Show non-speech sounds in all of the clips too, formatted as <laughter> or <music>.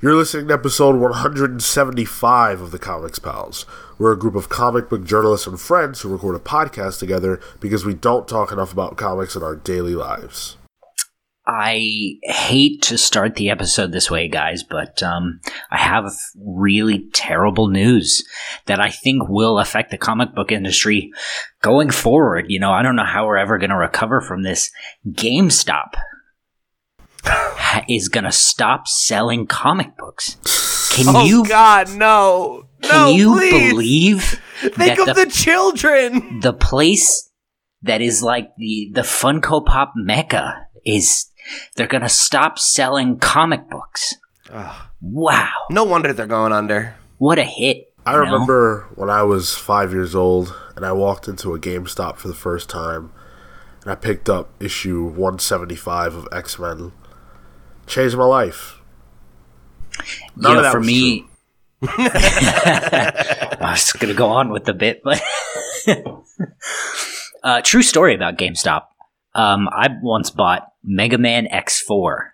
You're listening to episode 175 of the Comics Pals. We're a group of comic book journalists and friends who record a podcast together because we don't talk enough about comics in our daily lives. I hate to start the episode this way, guys, but um, I have really terrible news that I think will affect the comic book industry going forward. You know, I don't know how we're ever going to recover from this. GameStop is going to stop selling comic books. Can you oh you God, no, can no, you please. believe <laughs> Think that of the, the children. the place that is like the the Funko Pop mecca is they're going to stop selling comic books. Wow. No wonder they're going under. What a hit. I you know? remember when I was five years old and I walked into a GameStop for the first time and I picked up issue 175 of X Men. Changed my life. None you of know, that for was me, <laughs> I was going to go on with the bit, but <laughs> uh, true story about GameStop. Um, I once bought Mega Man X4,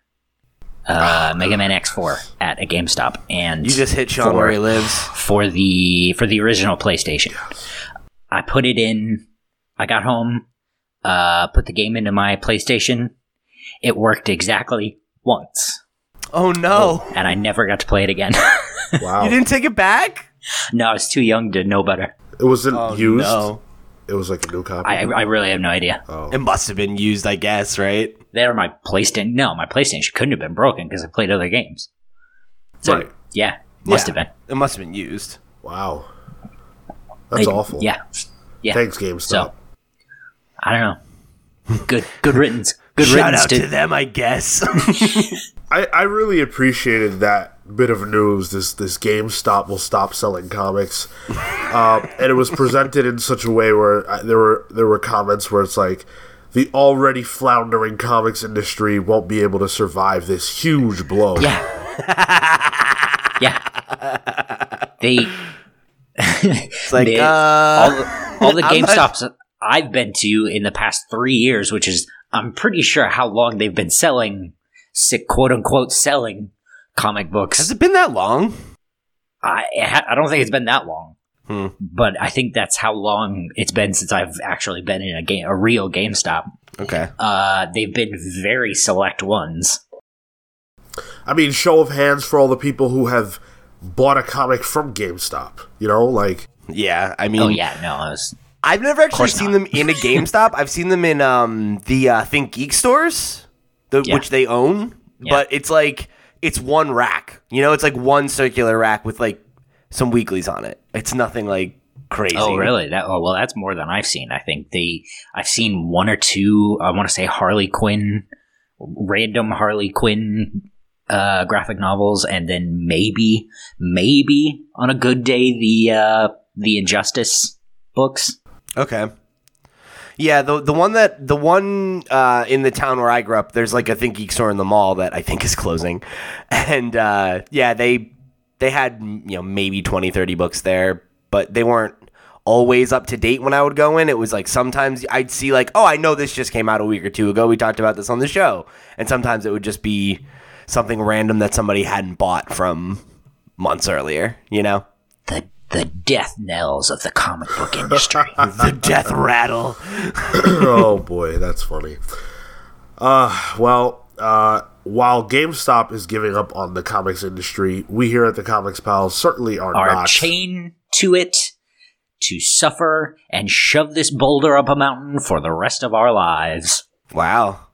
uh, Mega Man X4 at a GameStop, and You just hit Sean for- where he lives. for the for the original PlayStation. I put it in. I got home, uh, put the game into my PlayStation. It worked exactly once, Oh no! Oh, and I never got to play it again. <laughs> Wow. You didn't take it back? no, I was too young to know better. it wasn't Oh used. no! It was like a new copy. I, I really have no idea. oh. It must have been used, I guess, right? They were my PlayStation. No, my PlayStation couldn't have been broken because I played other games. So Right. yeah, must Yeah. have been. It must have been used. Wow. That's Like, awful. Yeah, yeah. Thanks, GameStop. So I don't know. Good, good riddance. Good Shout riddance out to, to them, I guess. <laughs> I, I really appreciated that bit of news. This this GameStop will stop selling comics, uh, and it was presented in such a way where uh, there were there were comments where it's like the already floundering comics industry won't be able to survive this huge blow. Yeah. <laughs> yeah. They. it's like, they- uh, all the, all the I'm not- GameStops I've been to in the past three years, which is I'm pretty sure how long they've been selling, si- quote unquote, selling comic books. has it been that long? I I don't think it's been that long, Hmm. but I think that's how long it's been since I've actually been in a game, a real GameStop. Okay. Uh, they've been very select ones. I mean, show of hands for all the people who have bought a comic from GameStop. You know, like Yeah, I mean, Oh yeah, no, I was I've never actually seen not. them in a GameStop. I've seen them in um, the uh, ThinkGeek stores, the, Yeah. which they own. Yeah. But it's like it's one rack. You know, it's like one circular rack with like some weeklies on it. It's nothing like crazy. Oh, really? That oh, well, that's more than I've seen. I think the I've seen one or two. I want to say Harley Quinn, random Harley Quinn uh, graphic novels, and then maybe, maybe on a good day, the uh, the Injustice books. Okay. Yeah, the the one that the one uh, in the town where I grew up, there's like a ThinkGeek store in the mall that I think is closing, <laughs> and uh, yeah, they they had you know maybe 20, 30 books there, but they weren't always up to date when I would go in. It was like sometimes I'd see like, oh, I know this just came out a week or two ago. We talked about this on the show, and sometimes it would just be something random that somebody hadn't bought from months earlier. You know, The the death knells of the comic book <laughs> industry. the death rattle. <coughs> oh boy, that's funny. Uh, well, uh, while GameStop is giving up on the comics industry, we here at the Comics Pals certainly are Are not. chained to it to suffer and shove this boulder up a mountain for the rest of our lives. Wow.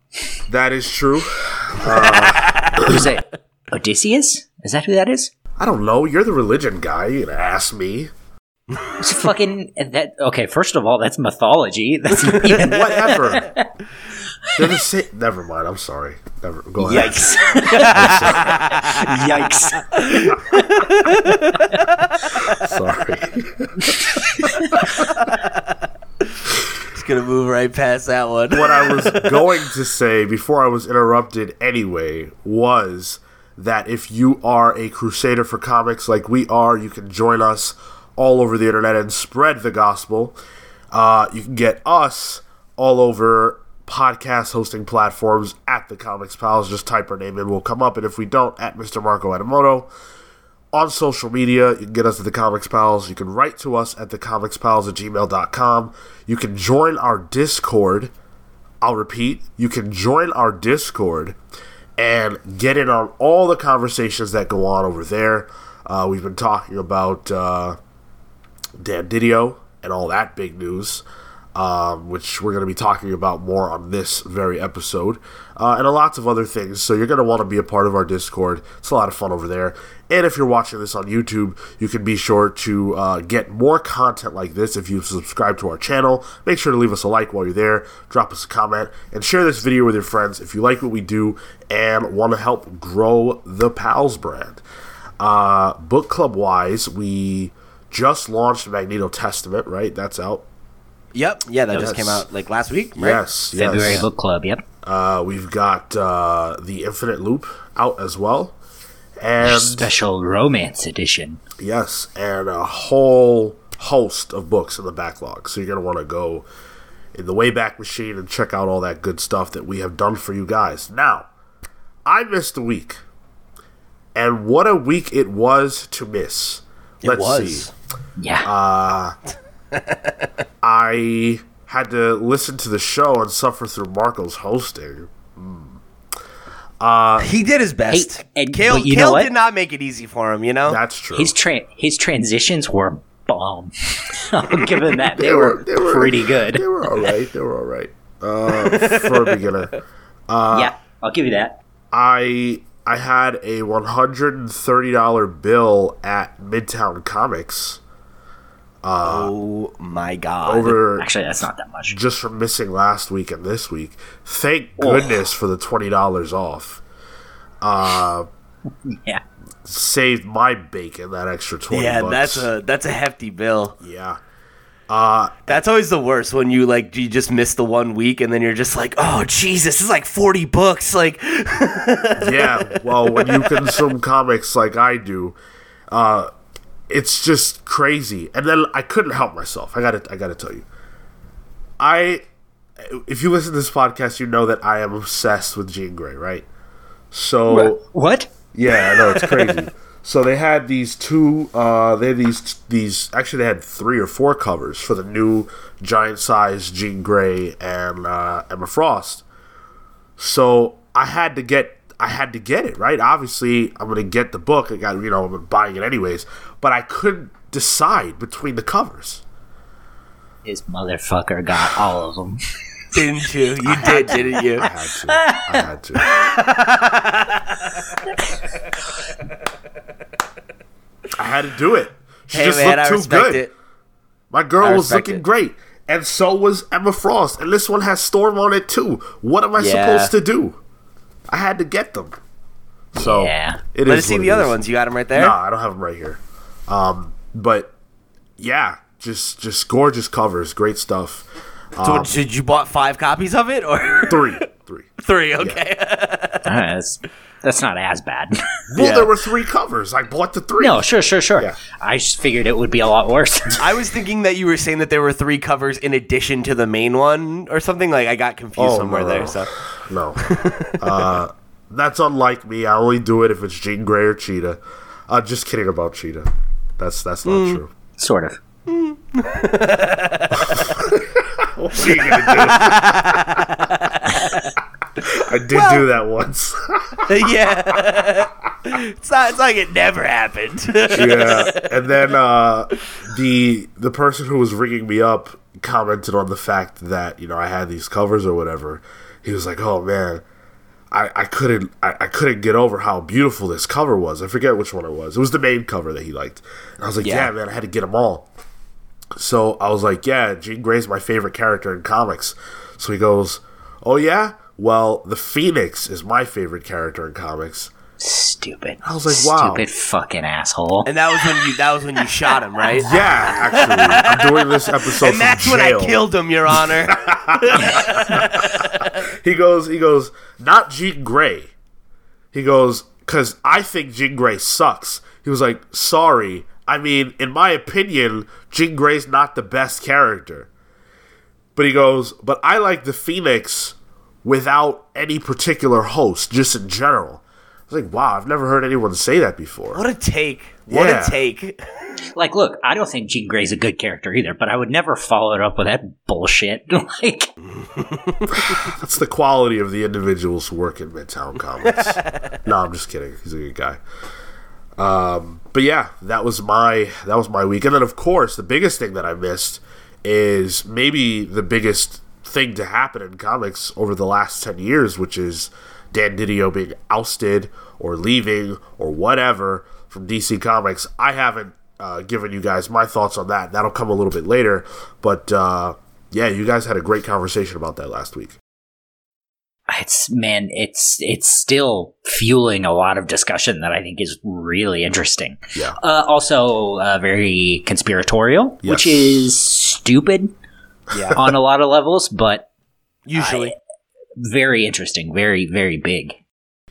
that is true. Who's it? Odysseus? Is that who that is? I don't know. You're the religion guy. You gonna ask me? It's fucking that. Okay, first of all, that's mythology. <laughs> That's even <laughs> Whatever. They're the same. Never mind. I'm sorry. Never. Go ahead. yikes. <laughs> yikes. Sorry. Just gonna move right past that one. what I was going to say before I was interrupted anyway was that if you are a crusader for comics like we are, you can join us all over the internet and spread the gospel. Uh, you can get us all over podcast hosting platforms at the Comics Pals. Just type our name in, we'll come up. And if we don't, at Mr. Marco Adamoto. On social media, you can get us at the Comics Pals. You can write to us at the thecomicspals at gmail.com. You can join our Discord. I'll repeat, you can join our Discord and get in on all the conversations that go on over there. Uh, we've been talking about uh, Dan Didio and all that big news, um, which we're going to be talking about more on this very episode, uh, and lots of other things. So you're going to want to be a part of our Discord. It's a lot of fun over there. And if you're watching this on YouTube, you can be sure to uh, get more content like this if you subscribe to our channel. Make sure to leave us a like while you're there, drop us a comment, and share this video with your friends if you like what we do and want to help grow the Pals brand. Uh, book club wise, we just launched Magneto Testament, right? That's out. Yep. Yeah, that just came out like last week. Right? Yes, February yes. book club. Yep. Uh, we've got uh, the Infinite Loop out as well, and Special romance edition. yes, and a whole host of books in the backlog. So you're gonna want to go in the Wayback Machine and check out all that good stuff that we have done for you guys. Now, I missed a week, and what a week it was to miss. Let's was. see. Yeah. Uh, <laughs> I had to listen to the show and suffer through Marco's hosting. Hmm. Uh, he did his best. Hey, and- Cale, but you know what? did not make it easy for him. You know. That's true. his tra- his transitions were bomb. <laughs> I'll give him that. They, They were, were- they were- pretty good. They were all right. They were all right <laughs> uh, for a beginner. Uh, yeah, I'll give you that. I I had a one hundred and thirty dollar bill at Midtown Comics oh my god. over Actually, that's not that much. just from missing last week and this week. Thank Oh. goodness for the twenty dollars off. Uh, <laughs> Yeah. saved my bacon that extra twenty. Yeah, bucks. that's a that's a hefty bill. yeah. That's always the worst when you like you just miss the one week and then you're just like, oh Jesus, is like forty books. Like, <laughs> yeah, well, when you consume comics like I do, uh, it's just crazy. And then I couldn't help myself. I got to I got to tell you. I if you listen to this podcast, you know that I am obsessed with Jean Grey, right? So, What? yeah, I know it's crazy. <laughs> so they had these two uh they had these these actually they had three or four covers for the new giant size Jean Grey and uh Emma Frost. So I had to get I had to get it, right? Obviously, I'm gonna get the book. I got you know, I'm buying it anyways. But I couldn't decide between the covers. This motherfucker got all of them. <laughs> didn't you? You did, didn't you? I had to. I had to. I had to do it. She Hey just man, looked I too good. it. My girl I was looking it. great, and so was Emma Frost. And this one has Storm on it too. What am I Yeah. supposed to do? I had to get them. So Yeah. it Let is us see the other is. ones. You got them right there. No, I don't have them right here. Um, but yeah, just just gorgeous covers, great stuff. so did you bought five copies of it or Three, <laughs> three. three? Okay. <laughs> All right, that's, that's not as bad. <laughs> Well, Yeah. there were three covers. I bought the three. no, sure, sure, sure. Yeah. I just figured it would be a lot worse. <laughs> I was thinking that you were saying that there were three covers in addition to the main one or something. Like I got confused Oh, somewhere no, there. no. So <sighs> No. uh, that's unlike me. I only do it if it's Jean Grey or Cheetah. Uh, just kidding about Cheetah. That's that's not Hmm. true. sort of. <laughs> What are you gonna do? I did do that once. <laughs> yeah, it's not. It's like it never happened. yeah, and then uh, the the person who was ringing me up commented on the fact that you know I had these covers or whatever. He was like, "Oh man, I, I couldn't I, I couldn't get over how beautiful this cover was. I forget which one it was. It was the main cover that he liked. And I was like, Yeah. yeah, man, I had to get them all. So I was like, yeah, Jean Grey's my favorite character in comics. So he goes, oh yeah, well the Phoenix is my favorite character in comics. Stupid. I was like, wow. Stupid fucking asshole. and that was when you. That was when you shot him, right? <laughs> Yeah, actually, I'm doing this episode And from that's jail. when I killed him, Your Honor. <laughs> <laughs> He goes, he goes, not Jean Grey. He goes, because I think Jean Grey sucks. He was like, sorry. I mean, in my opinion, Jean Grey's not the best character. But he goes, but I like the Phoenix without any particular host, just in general. I was like, wow, I've never heard anyone say that before. What a take! What Yeah. a take! <laughs> Like, look, I don't think Jean Grey's a good character either, but I would never follow it up with that bullshit. <laughs> like, <laughs> That's the quality of the individuals who work in Midtown Comics. no, I'm just kidding. He's a good guy. Um, but yeah, that was my that was my week, and then of course the biggest thing that I missed is maybe the biggest thing to happen in comics over the last ten years, which is Dan Didio being ousted or leaving or whatever from DC Comics. I haven't uh, given you guys my thoughts on that. That'll come a little bit later, but uh, yeah, you guys had a great conversation about that last week. it's man, it's it's still fueling a lot of discussion that I think is really interesting. Yeah. Uh, also, uh, very conspiratorial, which is stupid Yeah, on a lot of levels, but usually. very interesting, very very big.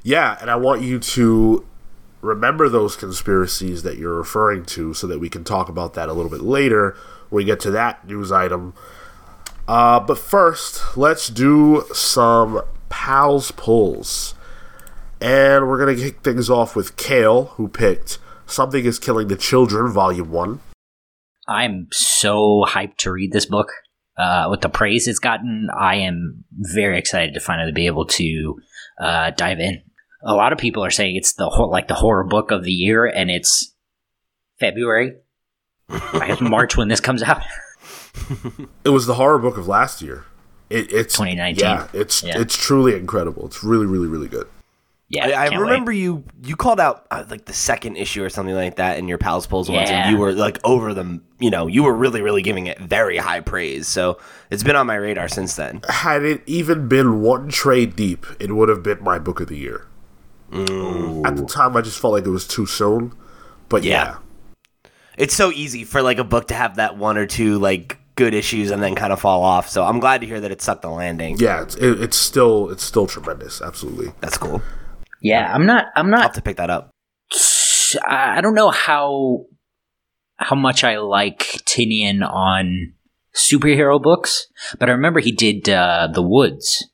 Yeah, and I want you to remember those conspiracies that you're referring to so that we can talk about that a little bit later when we get to that news item. Uh, but first, let's do some pals pulls. And we're going to kick things off with Cale, who picked Something is Killing the Children, Volume 1. I'm so hyped to read this book. Uh, with the praise it's gotten, I am very excited to finally be able to uh, dive in. A lot of people are saying it's the whole, like the horror book of the year, and it's February, <laughs> I guess March when this comes out. <laughs> It was the horror book of last year. It, it's 2019. Yeah, it's Yeah. it's truly incredible. It's really, really, really good. Yeah, I, I can't wait. remember you you called out uh, like the second issue or something like that in your pals polls once, and you were like over them. You know, you were really really giving it very high praise. So it's been on my radar since then. had it even been one trade deep, it would have been my book of the year. At the time, I just felt like it was too soon. But yeah, Yeah. It's so easy for like a book to have that one or two like good issues and then kind of fall off. So I'm glad to hear that it stuck the landing. yeah, it's, it, it's still it's still tremendous. Absolutely. That's cool. Yeah, I'm not. I'm I'll not have to pick that up. I I don't know how how much I like Tynion on superhero books, but I remember he did uh, The Woods.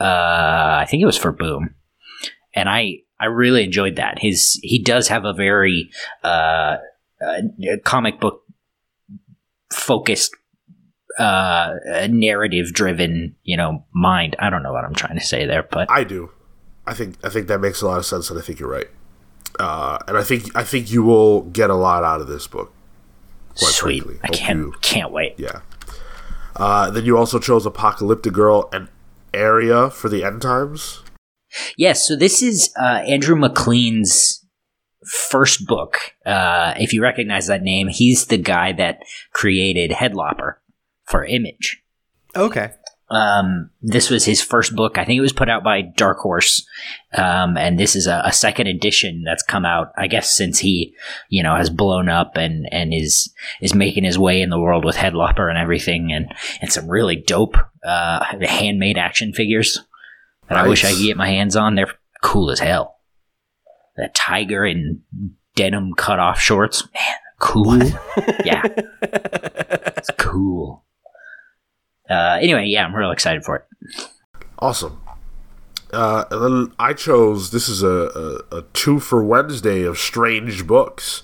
Uh, I think it was for Boom, and I I really enjoyed that. His he does have a very uh, uh, comic book focused uh narrative driven you know mind i don't know what i'm trying to say there but I do. I think I think that makes a lot of sense, and I think you're right. Uh, and I think I think you will get a lot out of this book. quite sweet frankly. i Hope can't you- can't wait yeah. Uh, then you also chose ApocalyptiGirl and Aria for the end times. Yes, so this is uh, Andrew MacLean's first book. Uh, if you recognize that name, he's the guy that created Headlopper for Image. Okay. Um, this was his first book. I think it was put out by Dark Horse, um, and this is a, a second edition that's come out. I guess since he, you know, has blown up and and is is making his way in the world with Headlopper and everything, and and some really dope uh, handmade action figures that I wish I could get my hands on. They're cool as hell. That tiger in denim cut off shorts, man, cool. yeah, <laughs> it's cool. Uh, anyway, yeah, I'm real excited for it. Awesome. Uh, and then I chose this is a, a, a two for Wednesday of strange books.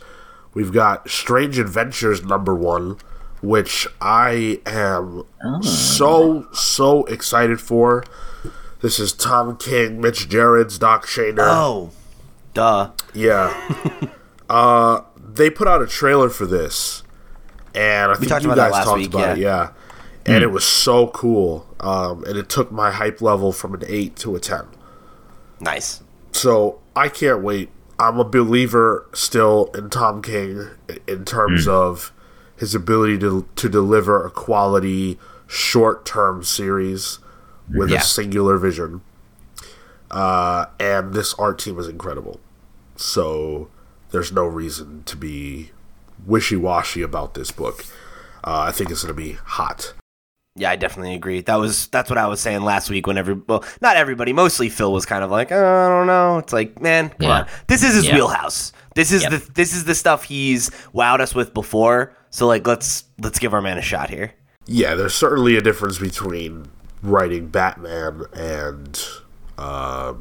We've got Strange Adventures number one, which I am so so excited for. This is Tom King, Mitch Gerads, Doc Shaner. Oh, duh. Yeah. <laughs> uh, they put out a trailer for this, and I think talked you about guys talked week, about yeah. it. Yeah, and it was so cool. Um, and it took my hype level from an eight to a ten. Nice. So I can't wait. I'm a believer still in Tom King in terms of his ability to to deliver a quality short term series with Yeah. a singular vision. Uh, and this art team is incredible. So there's no reason to be wishy washy about this book. Uh, I think it's going to be hot. Yeah, I definitely agree. That was that's what I was saying last week. When every well, not everybody, mostly Phil was kind of like, oh, I don't know. It's like, man, come Yeah. on. This is his Yeah. wheelhouse. This is Yep. the this is the stuff he's wowed us with before. So like, let's let's give our man a shot here. Yeah, there's certainly a difference between writing Batman and uh,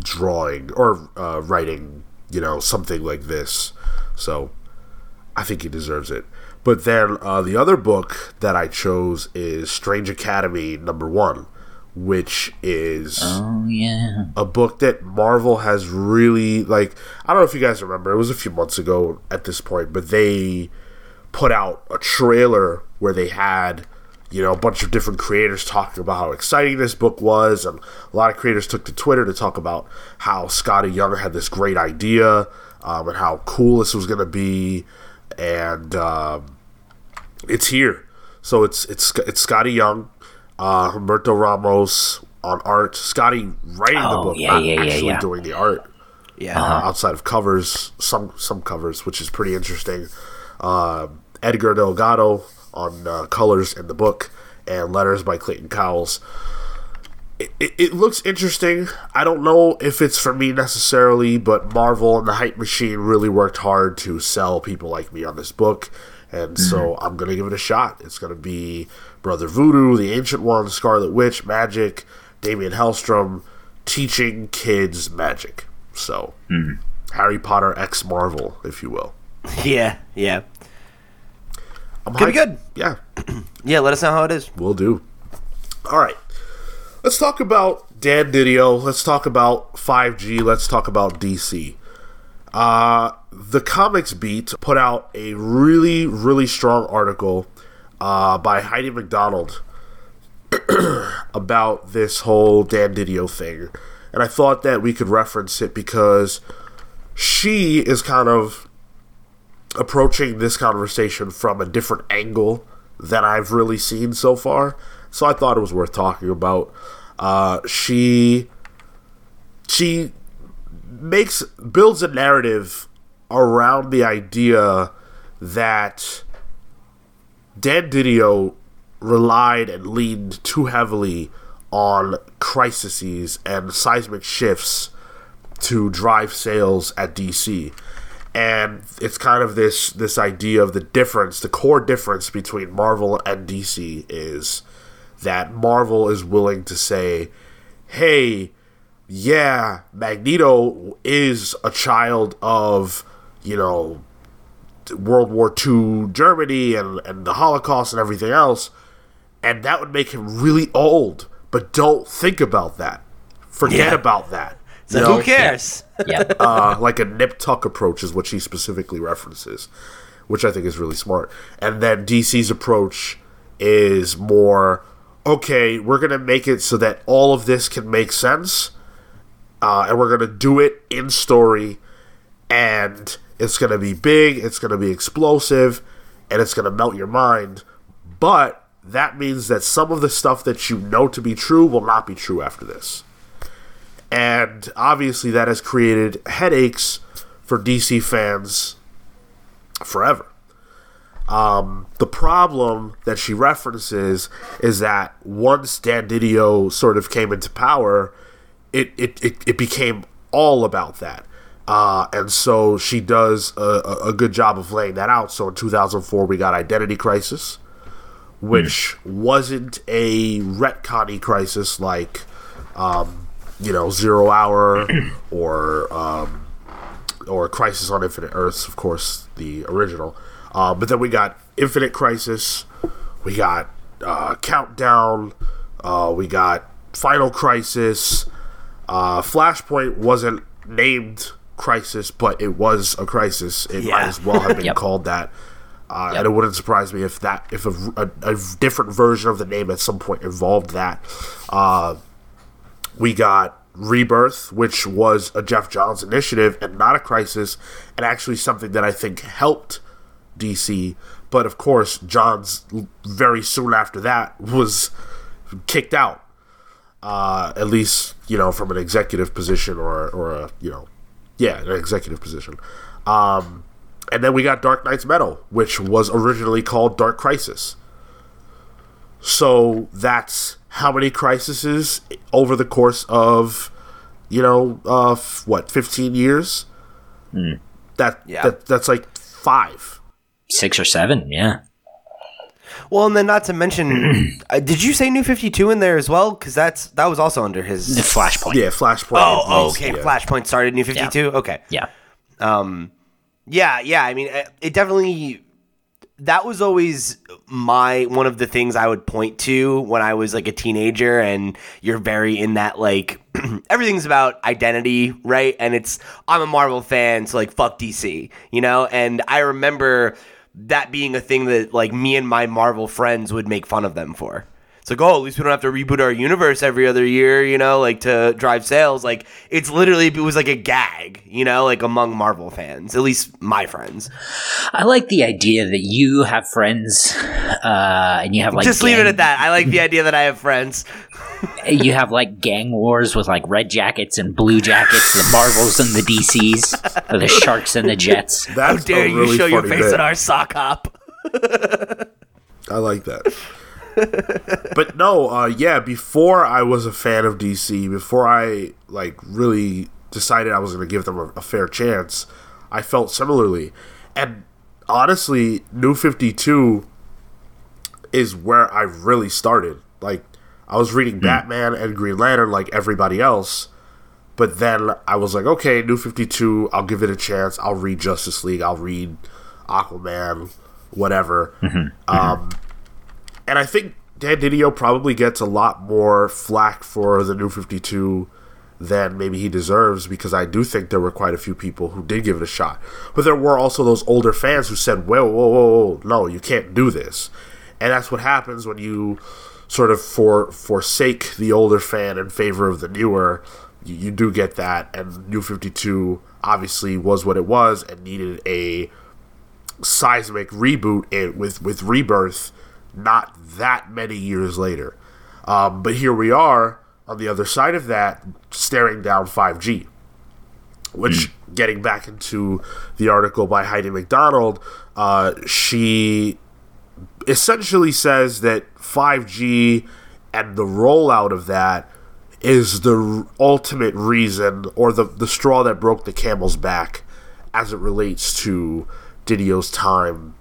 drawing or uh, writing, you know, something like this. So I think he deserves it. But then uh, the other book that I chose is Strange Academy number one, which is Oh yeah. a book that Marvel has really like. I don't know if you guys remember. It was a few months ago at this point, but they put out a trailer where they had you know a bunch of different creators talking about how exciting this book was, and a lot of creators took to Twitter to talk about how Skottie Young had this great idea um, and how cool this was going to be, and um, it's here. So it's it's it's Skottie Young, uh, Humberto Ramos on art, Skottie writing the Oh, book, yeah, not yeah, yeah, actually yeah. doing the art Yeah. uh, outside of covers, some some covers, which is pretty interesting. Uh, Edgar Delgado on uh, colors in the book, and letters by Clayton Cowles. It, it, it looks interesting. I don't know if it's for me necessarily, but Marvel and the Hype Machine really worked hard to sell people like me on this book, and mm-hmm. so I'm gonna give it a shot. It's gonna be Brother Voodoo, the Ancient One, Scarlet Witch, magic, Damien Hellstrom teaching kids magic. So mm-hmm. Harry Potter X Marvel, if you will. <laughs> yeah. Yeah. I'm Could be good. Yeah, <clears throat> Yeah. Let us know how it is. We'll do. All right. Let's talk about Dan Didio. Let's talk about 5G. Let's talk about DC. Uh, the Comics Beat put out a really, really strong article uh, by Heidi MacDonald <clears throat> about this whole Dan Didio thing. And I thought that we could reference it because she is kind of approaching this conversation from a different angle than I've really seen so far. So I thought it was worth talking about. Uh, she she makes builds a narrative around the idea that Dan Didio relied and leaned too heavily on crises and seismic shifts to drive sales at DC. And it's kind of this this idea of the difference, the core difference between Marvel and DC is that Marvel is willing to say, "Hey, yeah, Magneto is a child of, you know, World War II Germany and, and the Holocaust and everything else, and that would make him really old. But don't think about that. Forget Yeah. about that. So You who cares? Yeah. <laughs> uh, like a nip tuck approach is what she specifically references, which I think is really smart. And then DC's approach is more okay. We're gonna make it so that all of this can make sense, uh, and we're gonna do it in story, and it's gonna be big. It's gonna be explosive, and it's gonna melt your mind. But that means that some of the stuff that you know to be true will not be true after this and obviously that has created headaches for DC fans forever. Um, the problem that she references is that once Dan Didio sort of came into power, it it, it, it became all about that. Uh, and so she does a, a- good job of laying that out. So in 2004, we got Identity Crisis, which wasn't a retconny crisis like um, you know, Zero Hour <clears throat> or um, or Crisis on Infinite Earths, of course, the original. Uh, but then we got Infinite Crisis, we got uh, Countdown, uh, we got Final Crisis. Uh, Flashpoint wasn't named Crisis, but it was a crisis. It might as well have <laughs> been Yep. called that. Uh, Yep. And it wouldn't surprise me if that if a, a, a different version of the name at some point involved that. Uh, we got Rebirth, which was a Geoff Johns initiative and not a crisis, and actually something that I think helped DC. But of course, Johns very soon after that was kicked out, uh, at least you know from an executive position or or a you know, yeah, an executive position. Um, and then we got Dark Nights Metal, which was originally called Dark Crisis. So that's how many crises over the course of, you know, uh, f- what, 15 years? That, Yeah. that That's like five. Six or seven, yeah. Well, and then not to mention, <clears throat> uh, did you say New Fifty Two in there as well? Because that's that was also under his The Flashpoint. Yeah, Flashpoint. Oh, oh, okay. yeah. Flashpoint started New Fifty Two. Okay. Yeah. Um. Yeah, yeah. I mean, it- it definitely. That was always my one of the things I would point to when I was like a teenager, and you're very in that like <clears throat> everything's about identity, right? And it's I'm a Marvel fan, so like fuck DC, you know. And I remember that being a thing that like me and my Marvel friends would make fun of them for. It's like, oh, at least we don't have to reboot our universe every other year, you know, like to drive sales. Like, it's literally, it was like a gag, you know, like among Marvel fans, at least my friends. I like the idea that you have friends, uh, and you have like Just leave it at that. I like the <laughs> idea that I have friends. You have like gang wars with like red jackets and blue jackets, the Marvels and the DCs, or the Sharks and the Jets. That's How dare a you show your face bit. at our sock hop? I like that. but no, uh, yeah. Before I was a fan of DC, before I like really decided I was going to give them a, a fair chance, I felt similarly. And honestly, New Fifty Two is where I really started. Like I was reading hmm. Batman and Green Lantern like everybody else, but then I was like, okay, New Fifty Two, I'll give it a chance. I'll read Justice League. I'll read Aquaman, whatever. Mm-hmm. Mm-hmm. Um, and I think Dan Didio probably gets a lot more flack for the New Fifty Two than maybe he deserves because I do think there were quite a few people who did give it a shot. But there were also those older fans who said, "Whoa, whoa, whoa, whoa, no, you can't do this." And that's what happens when you sort of for forsake the older fan in favor of the newer. You, you do get that, and New Fifty Two obviously was what it was and needed a seismic reboot it, with with rebirth not that many years later um, but here we are on the other side of that staring down 5g which getting back into the article by Heidi MacDonald uh, she essentially says that 5g and the rollout of that is the ultimate reason or the, the straw that broke the camel's back as it relates to Didio's time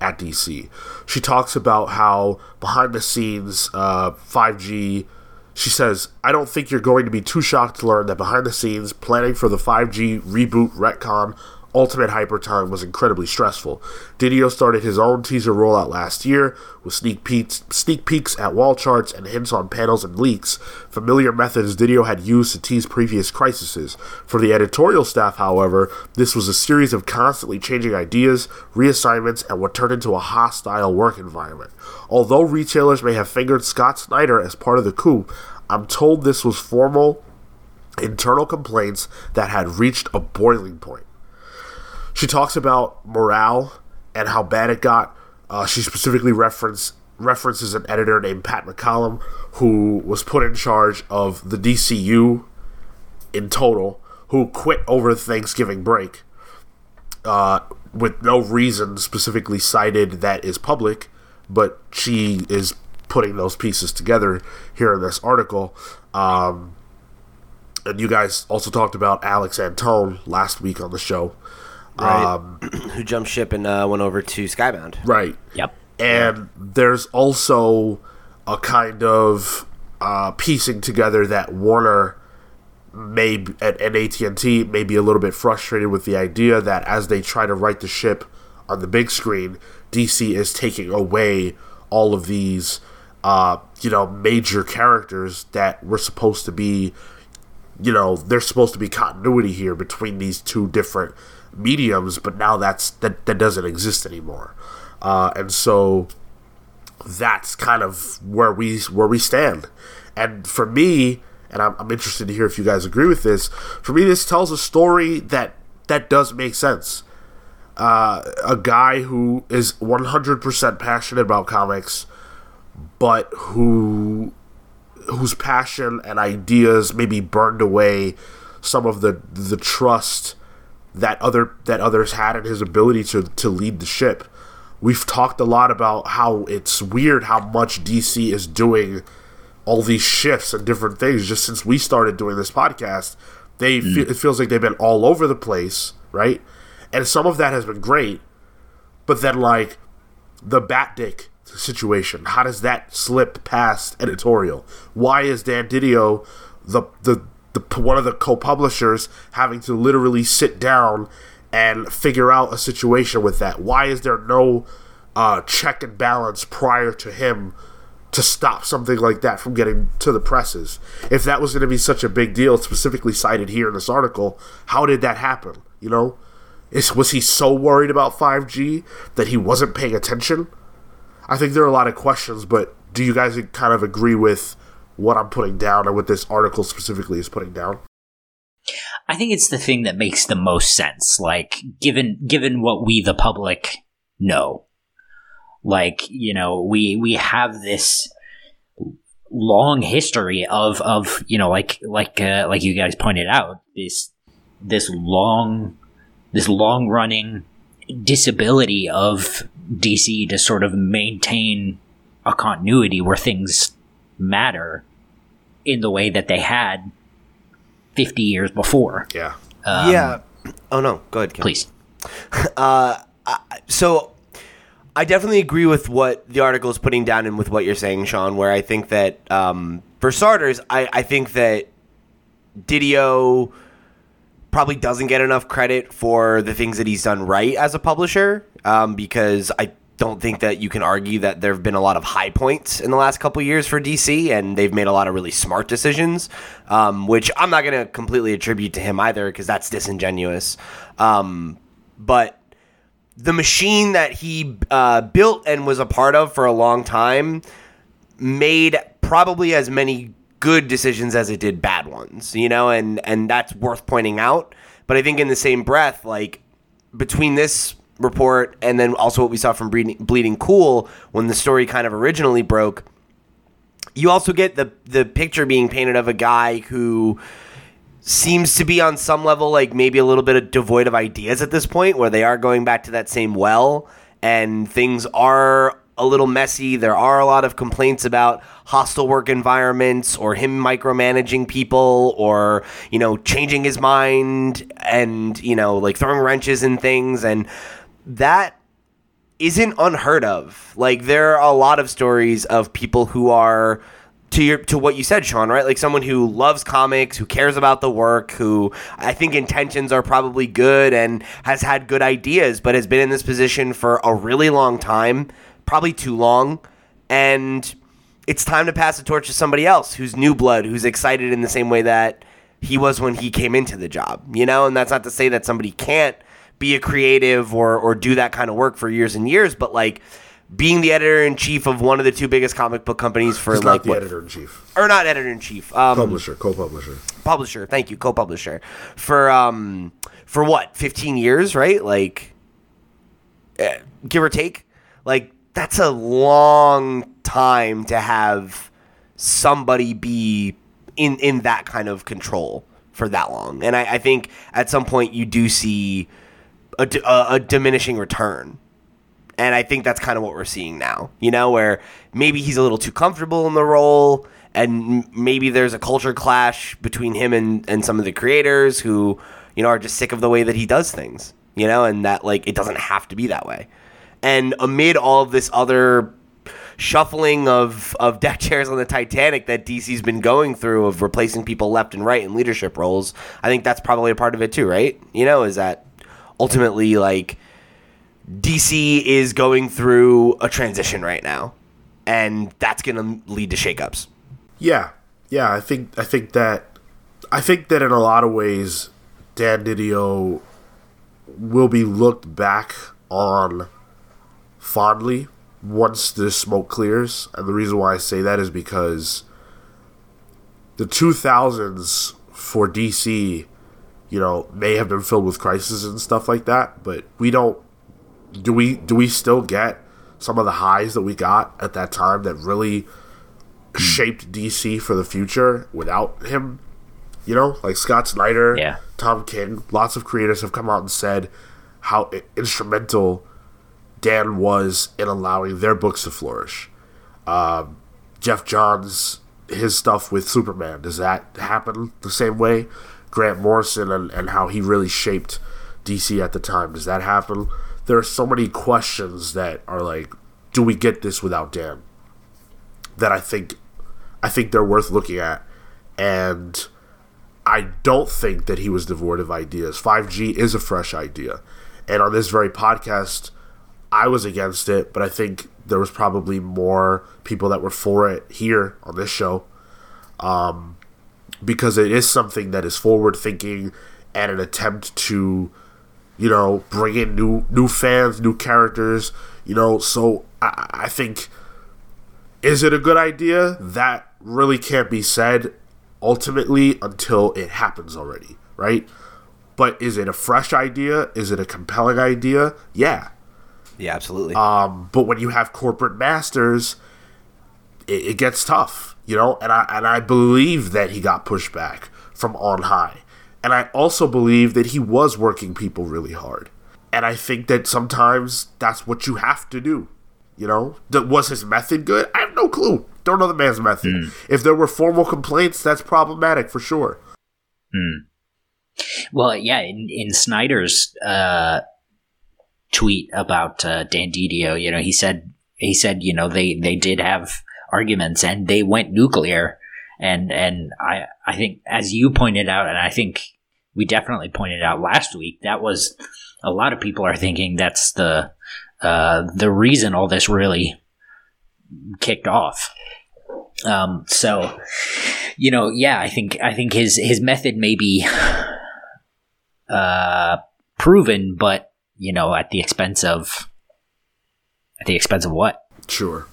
at DC. She talks about how behind the scenes, uh, 5G. She says, I don't think you're going to be too shocked to learn that behind the scenes, planning for the 5G reboot retcon Ultimate Hyper Time was incredibly stressful. Didio started his own teaser rollout last year with sneak peeks, sneak peeks at wall charts and hints on panels and leaks, familiar methods Didio had used to tease previous crises. For the editorial staff, however, this was a series of constantly changing ideas, reassignments, and what turned into a hostile work environment. Although retailers may have fingered Scott Snyder as part of the coup, I'm told this was formal internal complaints that had reached a boiling point. She talks about morale and how bad it got. Uh, she specifically reference, references an editor named Pat McCallum who was put in charge of the DCU in total, who quit over Thanksgiving break uh, with no reason specifically cited that is public, but she is putting those pieces together here in this article. Um, and you guys also talked about Alex Antone last week on the show. Right. <clears throat> Who jumped ship and uh, went over to Skybound. Right. Yep. And there's also a kind of uh, piecing together that Warner may b- and, and AT&T may be a little bit frustrated with the idea that as they try to right the ship on the big screen, DC is taking away all of these, uh, you know, major characters that were supposed to be, you know, there's supposed to be continuity here between these two different mediums, but now that's that that doesn't exist anymore, uh, and so that's kind of where we where we stand. And for me, and I'm, I'm interested to hear if you guys agree with this. For me, this tells a story that that does make sense. Uh, a guy who is 100% passionate about comics, but who whose passion and ideas maybe burned away some of the the trust that other that others had in his ability to to lead the ship. We've talked a lot about how it's weird how much DC is doing all these shifts and different things just since we started doing this podcast. They mm. fe- it feels like they've been all over the place, right? And some of that has been great, but then like the Bat Dick situation? How does that slip past editorial? Why is Dan Didio the the, the one of the co-publishers having to literally sit down and figure out a situation with that? Why is there no uh, check and balance prior to him to stop something like that from getting to the presses? If that was going to be such a big deal, specifically cited here in this article, how did that happen? You know, is was he so worried about 5G that he wasn't paying attention? I think there are a lot of questions, but do you guys kind of agree with what I'm putting down or what this article specifically is putting down? I think it's the thing that makes the most sense. Like, given given what we the public know, like you know, we we have this long history of of you know, like like uh, like you guys pointed out, this this long this long running disability of DC to sort of maintain a continuity where things matter in the way that they had 50 years before. Yeah. Um, yeah. Oh no. Go ahead. Kim. Please. <laughs> Uh, I, so I definitely agree with what the article is putting down and with what you're saying, Sean. Where I think that um, for starters, I, I think that Didio probably doesn't get enough credit for the things that he's done right as a publisher um, because I don't think that you can argue that there have been a lot of high points in the last couple years for DC, and they've made a lot of really smart decisions, um, which I'm not going to completely attribute to him either because that's disingenuous. Um, but the machine that he uh, built and was a part of for a long time made probably as many good decisions as it did bad ones, you know, and and that's worth pointing out. But I think in the same breath, like between this report and then also what we saw from Bleeding, Bleeding Cool when the story kind of originally broke, you also get the the picture being painted of a guy who seems to be on some level like maybe a little bit of devoid of ideas at this point where they are going back to that same well and things are a little messy. There are a lot of complaints about hostile work environments or him micromanaging people or, you know, changing his mind and, you know, like throwing wrenches and things. And that isn't unheard of. Like, there are a lot of stories of people who are to your to what you said, Sean, right? Like someone who loves comics, who cares about the work, who I think intentions are probably good and has had good ideas, but has been in this position for a really long time probably too long, and it's time to pass the torch to somebody else who's new blood, who's excited in the same way that he was when he came into the job, you know? And that's not to say that somebody can't be a creative or or do that kind of work for years and years, but like being the editor in chief of one of the two biggest comic book companies for He's like the editor in chief, or not editor in chief, um, publisher, co-publisher. publisher. Thank you, co-publisher for um for what fifteen years, right? Like, eh, give or take. Like that's a long time to have somebody be in in that kind of control for that long. And I, I think at some point you do see a, a, a diminishing return. And I think that's kind of what we're seeing now, you know, where maybe he's a little too comfortable in the role, and maybe there's a culture clash between him and, and some of the creators who, you know, are just sick of the way that he does things, you know, and that, like, it doesn't have to be that way. And amid all of this other shuffling of, of <laughs> deck chairs on the Titanic that DC's been going through of replacing people left and right in leadership roles, I think that's probably a part of it too, right? You know, is that ultimately like DC is going through a transition right now, and that's going to lead to shakeups. Yeah, yeah. I think I think that I think that in a lot of ways, Dan Didio will be looked back on fondly once the smoke clears, and the reason why I say that is because the 2000s for DC, you know, may have been filled with crises and stuff like that, but we don't. Do we do we still get some of the highs that we got at that time that really shaped DC for the future without him? You know, like Scott Snyder, Yeah. Tom King, lots of creators have come out and said how instrumental Dan was in allowing their books to flourish. Um, Geoff Johns, his stuff with Superman, does that happen the same way? Grant Morrison and, and how he really shaped DC at the time, does that happen? There are so many questions that are like, do we get this without Dan? That I think I think they're worth looking at. And I don't think that he was devoid of ideas. 5G is a fresh idea. And on this very podcast, I was against it, but I think there was probably more people that were for it here on this show. Um, because it is something that is forward thinking and an attempt to, you know, bring in new new fans, new characters, you know, so I, I think is it a good idea? That really can't be said ultimately until it happens already, right? But is it a fresh idea? Is it a compelling idea? Yeah. Yeah, absolutely. Um, but when you have corporate masters, it, it gets tough, you know. And I and I believe that he got pushed back from on high, and I also believe that he was working people really hard. And I think that sometimes that's what you have to do. You know, was his method good? I have no clue. Don't know the man's method. Mm. If there were formal complaints, that's problematic for sure. Mm. Well, yeah, in, in Snyder's uh, tweet about uh, Dan Didio, you know, he said he said, you know, they they did have arguments and they went nuclear, and and I I think as you pointed out, and I think we definitely pointed out last week, that was a lot of people are thinking that's the uh, the reason all this really kicked off. Um, so, you know, yeah, I think I think his his method may be uh, proven, but you know, at the expense of at the expense of what? Sure.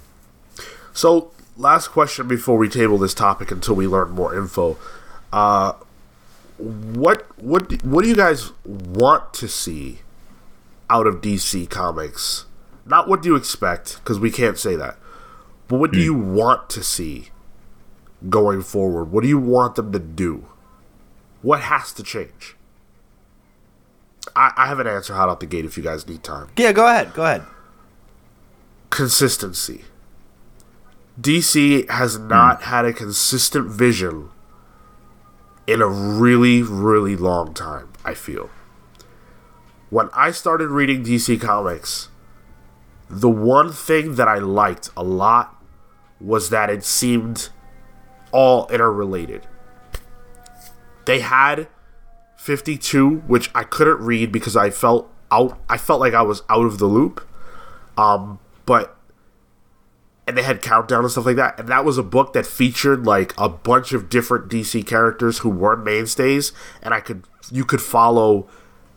So, last question before we table this topic until we learn more info. Uh, what what what do you guys want to see out of DC Comics? Not what do you expect, because we can't say that. But what do mm. you want to see going forward? What do you want them to do? What has to change? I, I have an answer hot out the gate if you guys need time. Yeah, go ahead. Go ahead. Consistency. DC has not mm. had a consistent vision in a really, really long time, I feel when I started reading DC Comics, the one thing that I liked a lot was that it seemed all interrelated. They had 52, which I couldn't read because I felt out I felt like I was out of the loop. Um, but and they had countdown and stuff like that and that was a book that featured like a bunch of different dc characters who weren't mainstays and i could you could follow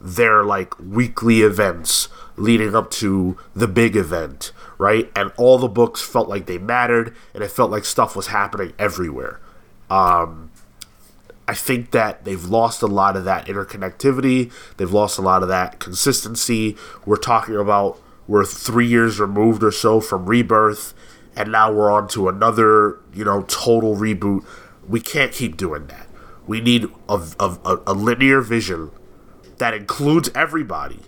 their like weekly events leading up to the big event, right? And all the books felt like they mattered and it felt like stuff was happening everywhere. Um, I think that they've lost a lot of that interconnectivity. They've lost a lot of that consistency. We're talking about we're three years removed or so from rebirth, and now we're on to another, you know, total reboot. We can't keep doing that. We need a, a, a linear vision that includes everybody,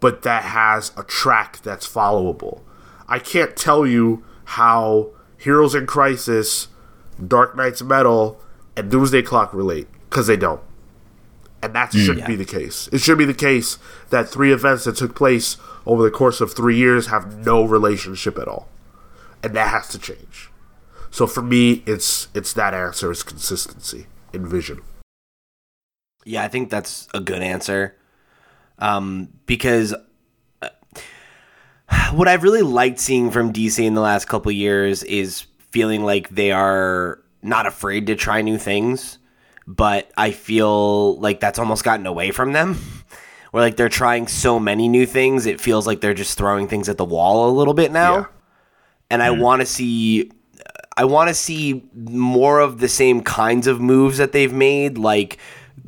but that has a track that's followable. I can't tell you how Heroes in Crisis, Dark Nights Metal, and Doomsday Clock relate because they don't. And that mm, shouldn't yeah. be the case. It should be the case that three events that took place over the course of three years have no relationship at all. And that has to change. So for me, it's it's that answer is consistency in vision. Yeah, I think that's a good answer. Um, because uh, what I've really liked seeing from DC in the last couple years is feeling like they are not afraid to try new things, but I feel like that's almost gotten away from them. <laughs> Where like they're trying so many new things, it feels like they're just throwing things at the wall a little bit now. Yeah. And mm. I want to see I want to see more of the same kinds of moves that they've made like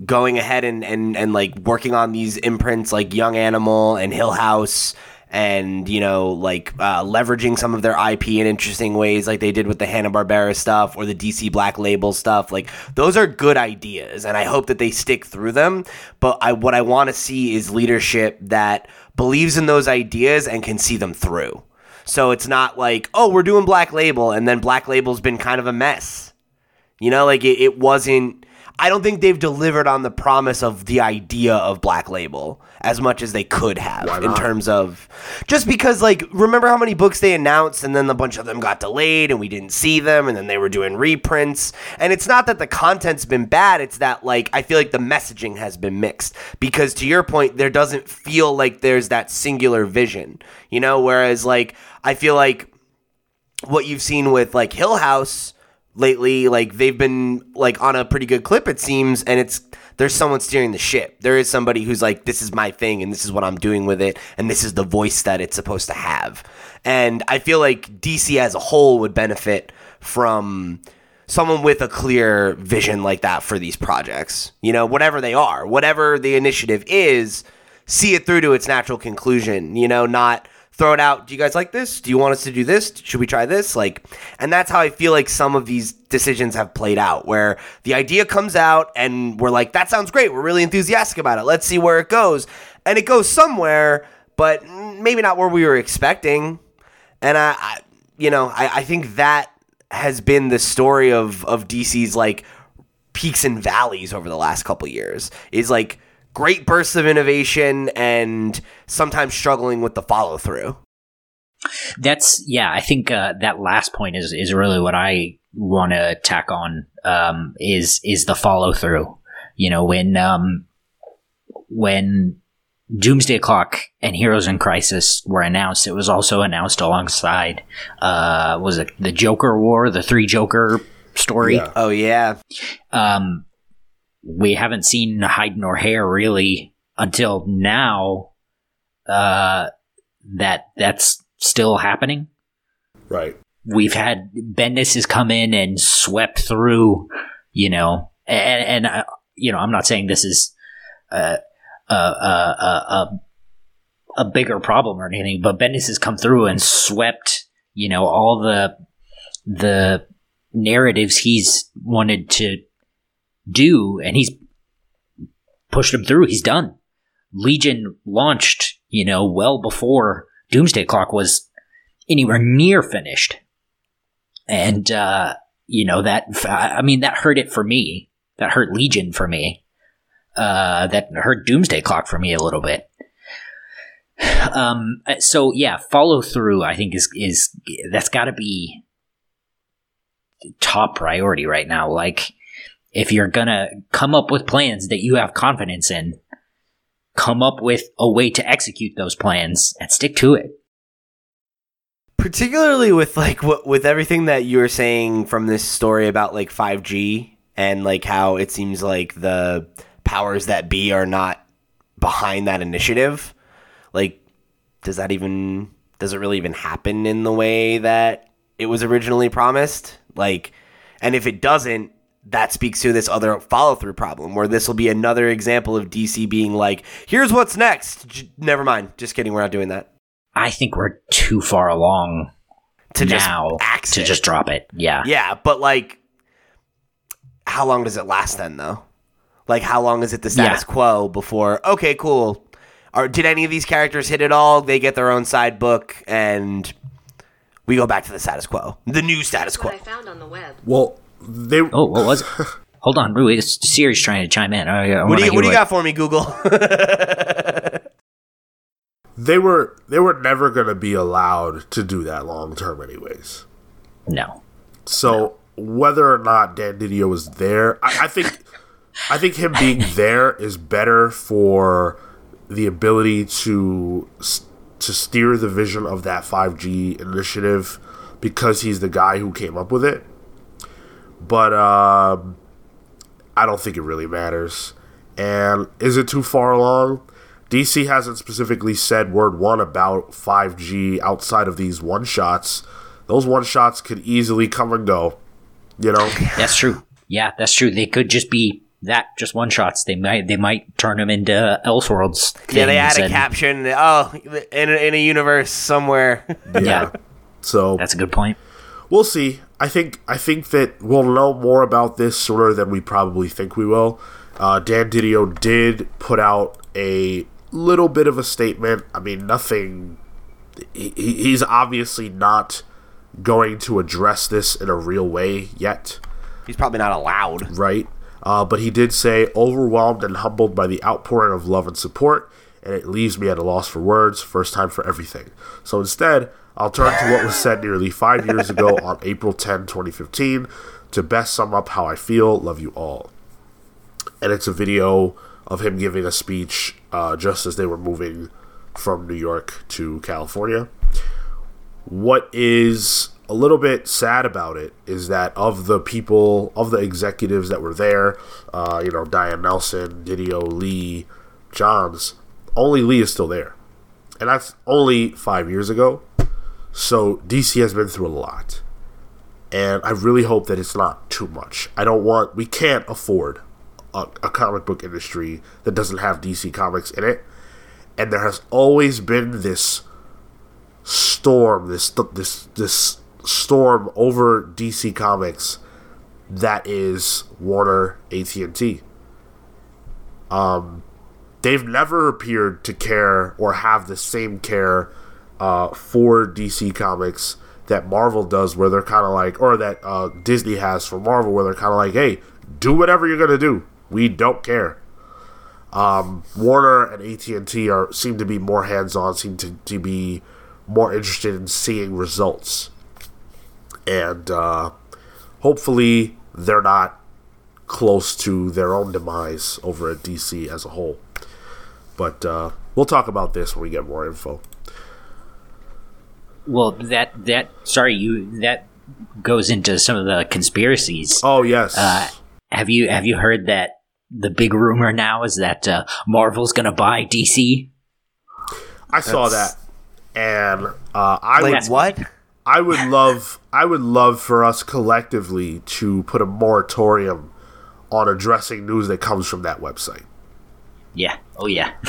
going ahead and, and, and like working on these imprints like Young Animal and Hill House and you know like uh, leveraging some of their IP in interesting ways like they did with the Hanna-Barbera stuff or the DC Black Label stuff. Like those are good ideas and I hope that they stick through them. But I what I want to see is leadership that believes in those ideas and can see them through so it's not like oh we're doing Black Label and then Black Label's been kind of a mess. You know like it, it wasn't I don't think they've delivered on the promise of the idea of Black Label as much as they could have in terms of just because like remember how many books they announced and then a bunch of them got delayed and we didn't see them and then they were doing reprints? And it's not that the content's been bad it's that like I feel like the messaging has been mixed because to your point there doesn't feel like there's that singular vision you know? Whereas like I feel like what you've seen with like Hill House lately, like they've been like on a pretty good clip, it seems, and it's there's someone steering the ship. There is somebody who's like, this is my thing, and this is what I'm doing with it, and this is the voice that it's supposed to have. And I feel like DC as a whole would benefit from someone with a clear vision like that for these projects. You know, whatever they are, whatever the initiative is, see it through to its natural conclusion. You know, not throw it out. Do you guys like this? Do you want us to do this? Should we try this? Like, and that's how I feel like some of these decisions have played out, where the idea comes out and we're like, that sounds great. We're really enthusiastic about it. Let's see where it goes. And it goes somewhere, but maybe not where we were expecting. And I, I you know, I, I think that has been the story of of DC's like peaks and valleys over the last couple years. Is like great bursts of innovation and sometimes struggling with the follow through. That's yeah. I think uh, that last point is is really what I want to tack on. Um, is is the follow through? You know, when um, when Doomsday Clock and Heroes in Crisis were announced, it was also announced alongside uh, was it the Joker War, the three Joker story. Yeah. Oh yeah, Um, we haven't seen hide nor hair really until now. Uh, that that's still happening. Right. We've had Bendis has come in and swept through, you know, and, and uh, you know, I'm not saying this is uh, a, a, a, a, a bigger problem or anything, but Bendis has come through and swept, you know, all the the narratives he's wanted to do, and he's pushed him through. He's done. Legion launched, you know, well before Doomsday Clock was anywhere near finished. And, uh, you know, that, I mean, that hurt it for me. That hurt Legion for me. Uh, that hurt Doomsday Clock for me a little bit. <sighs> Um, so yeah, follow through, I think is, is, that's gotta be top priority right now. Like, if you're gonna come up with plans that you have confidence in, come up with a way to execute those plans and stick to it. particularly with like what with everything that you were saying from this story about like 5G and like how it seems like the powers that be are not behind that initiative. Like, does that even does it really even happen in the way that it was originally promised? Like, and if it doesn't, that speaks to this other follow through problem where this will be another example of DC being like, here's what's next. J- never mind. Just kidding. We're not doing that. I think we're too far along To just now axe to it. just drop it. Yeah. Yeah, but like, how long does it last then, though? Like, how long is it the status Yeah. quo before? Okay, cool. Or did any of these characters hit it all? They get their own side book, and we go back to the status quo, the new status quo. what I found on the web. Well, they. Oh, what was it? <laughs> Hold on, Rui. It's Siri's trying to chime in. I, I What do you hear What do you got for me, Google? <laughs> they were they were never going to be allowed to do that long term anyways No. so whether or not dan didio was there I, I think <laughs> i think him being there is better for the ability to to steer the vision of that 5g initiative because he's the guy who came up with it but um I don't think it really matters. And is it too far along? DC hasn't specifically said word one about 5G outside of these one shots. Those one shots could easily come and go. You know? That's true. Yeah, that's true. They could just be that, just one shots. They might they might turn them into Elseworlds. yeah, they add a and- caption. Oh, in a, in a universe somewhere. Yeah, So that's a good point. we'll see. I think I think that we'll know more about this sooner than we probably think we will. Uh, Dan Didio did put out a little bit of a statement. I mean, nothing. He, he- he's obviously not going to address this in a real way yet, He's probably not allowed. right? Uh, but he did say, overwhelmed and humbled by the outpouring of love and support, and it leaves me at a loss for words, first time for everything. So instead, I'll turn to what was said nearly five years ago on April 10, 2015, to best sum up how I feel. Love you all. And it's a video of him giving a speech uh, just as they were moving from New York to California. What is a little bit sad about it is that of the people, of the executives that were there, uh, you know, Diane Nelson, Didio, Lee, Johns, only Lee is still there. And that's only five years ago. So DC has been through a lot. And I really hope that it's not too much. I don't want, we can't afford a, a comic book industry that doesn't have DC Comics in it. And there has always been this storm, this this this storm over DC Comics that is Warner AT and T. Um, they've never appeared to care or have the same care uh, for DC Comics that Marvel does, where they're kind of like, or that uh, Disney has for Marvel, where they're kind of like, hey, do whatever you're gonna do, we don't care. Um, Warner and AT and T are seem to be more hands on, seem to, to be more interested in seeing results and uh, hopefully they're not close to their own demise over at DC as a whole. But uh, we'll talk about this when we get more info. Well, that that sorry you that goes into some of the conspiracies. Oh yes. Uh, have you have you heard that the big rumor now is that uh, Marvel's going to buy DC? I saw that, and uh, I Like would what? I would love I would love for us collectively to put a moratorium on addressing news that comes from that website. Yeah. Oh yeah. <laughs>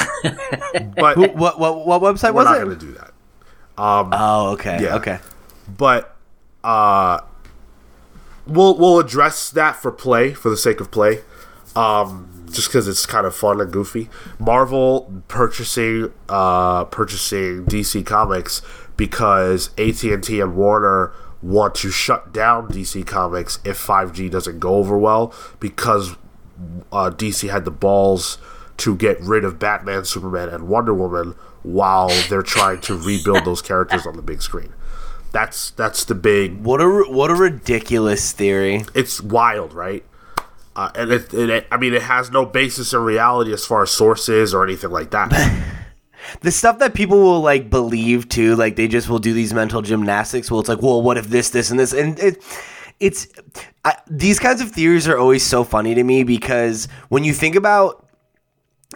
But Who, what, what what website we're was not it? going to do that. Oh, okay. Yeah. Okay. but uh we'll we'll address that for play for the sake of play um just because it's kind of fun and goofy marvel purchasing uh purchasing dc comics because at&t and warner want to shut down dc comics if 5g doesn't go over well because uh, dc had the balls to get rid of batman superman and wonder woman while they're trying to rebuild those characters on the big screen that's that's the big. What a what a ridiculous theory. It's wild, right? Uh, and it, it, it, I mean, it has no basis in reality as far as sources or anything like that. <laughs> The stuff that people will like believe too, like they just will do these mental gymnastics. Well, it's like, well, what if this, this, and this, and it, it's I, these kinds of theories are always so funny to me because when you think about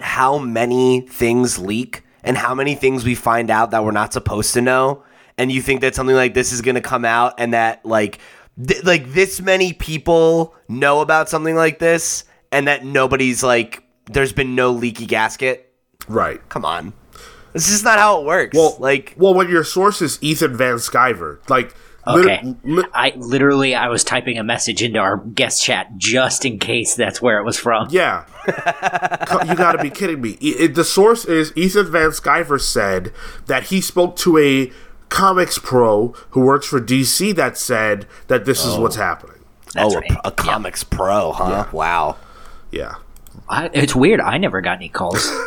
how many things leak and how many things we find out that we're not supposed to know, and you think that something like this is going to come out and that like th- like this many people know about something like this and that nobody's like there's been no leaky gasket. right. Come on. This is not how it works. Well, like well, when your source is Ethan Van Sciver, like, lit- Okay. li- I literally I was typing a message into our guest chat just in case that's where it was from. yeah, <laughs> you got to be kidding me. E- it- the source is Ethan Van Sciver said that he spoke to a comics pro who works for DC that said that this is what's happening. That's oh, right. a, a comics pro, huh? Wow. Yeah. I, it's weird. I never got any calls. <laughs>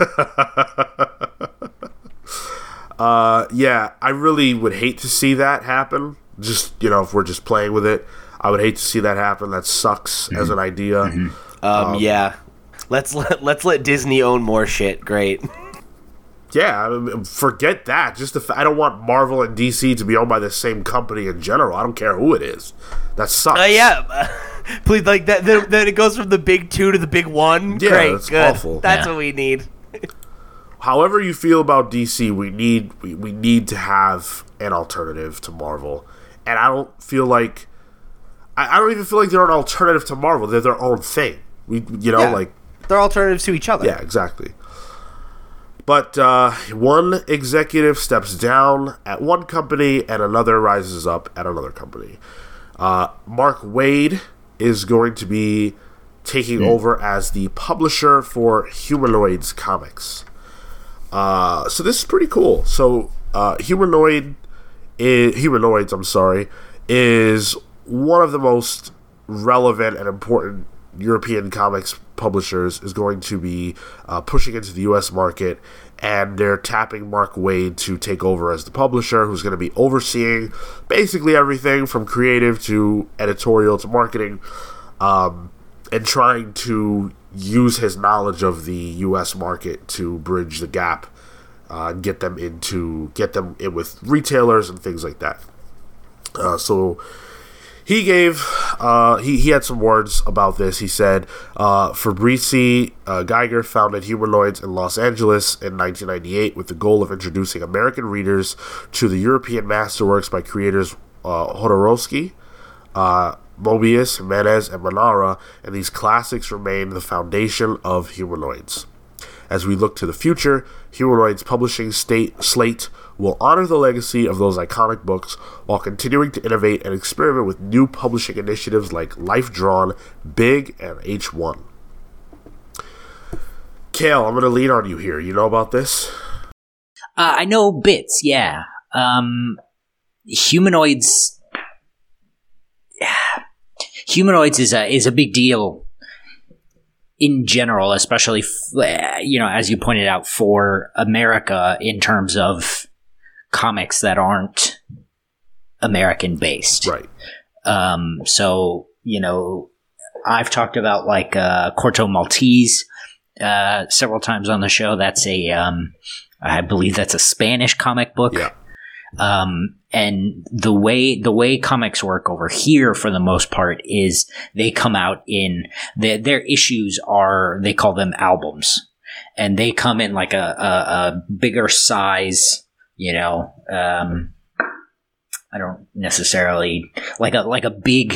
Uh, yeah, I really would hate to see that happen. Just you know, if we're just playing with it, I would hate to see that happen. That sucks as an idea. Um, yeah. Let's let, let's let Disney own more shit. Great. Yeah, I mean, forget that. Just the fa- I don't want Marvel and DC to be owned by the same company in general. I don't care who it is. That sucks. Uh, yeah. <laughs> Please, like that. Then, then it goes from the big two to the big one. Yeah, Great, that's good. awful. That's Yeah. what we need. However you feel about DC, we need we, we need to have an alternative to Marvel, and I don't feel like I, I don't even feel like they're an alternative to Marvel. They're their own thing. We you know Yeah. like They're alternatives to each other. Yeah, exactly. But uh, one executive steps down at one company and another rises up at another company. Uh, Mark Waid is going to be taking over as the publisher for Humanoids Comics. Uh, so this is pretty cool. So uh, Humanoid, i Humanoids, I'm sorry, is one of the most relevant and important European comics publishers is going to be uh, pushing into the U.S. market, and they're tapping Mark Waid to take over as the publisher, who's going to be overseeing basically everything from creative to editorial to marketing, um, and trying to use his knowledge of the U.S. market to bridge the gap, uh, get them into get them in with retailers and things like that. Uh, so he gave uh, he, he had some words about this he said uh, Fabrice uh, giger founded humanoids in los angeles in 1998 with the goal of introducing american readers to the european masterworks by creators uh, Jodorowsky, uh, mobius jimenez and manara and these classics remain the foundation of humanoids as we look to the future, Humanoid's publishing state slate will honor the legacy of those iconic books while continuing to innovate and experiment with new publishing initiatives like Life Drawn, Big, and H1. Cale, I'm going to lean on you here. You know about this? Uh, I know bits, yeah. Um, humanoids. <sighs> Humanoids is a is a big deal in general, especially you know, as you pointed out, for America in terms of comics that aren't American based. Right. Um, so you know, I've talked about like uh, Corto Maltese uh, several times on the show. That's a, um, I believe that's a Spanish comic book. Yeah. Um, and the way the way comics work over here, for the most part, is they come out in their, their issues are they call them albums, and they come in like a, a, a bigger size. You know, um, I don't necessarily like a like a big,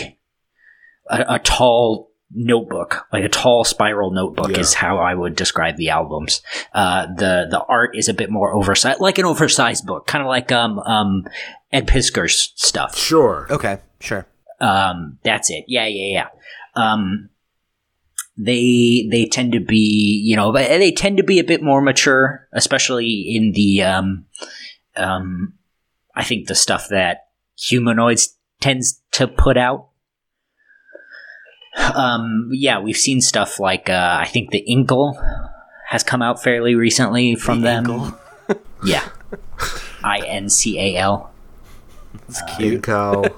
a, a tall notebook, like a tall spiral notebook, Yeah. is how I would describe the albums. Uh, the the art is a bit more oversized, like an oversized book, kind of like um um Ed Piskor's stuff. Sure. Okay, sure. Um, that's it. Yeah, yeah, yeah. Um, they they tend to be, you know, they tend to be a bit more mature, especially in the um, um, I think the stuff that humanoids tends to put out. Um, yeah, we've seen stuff like uh, I think the Incal has come out fairly recently from The them. <laughs> Yeah, I N C A L, It's cute. Incal,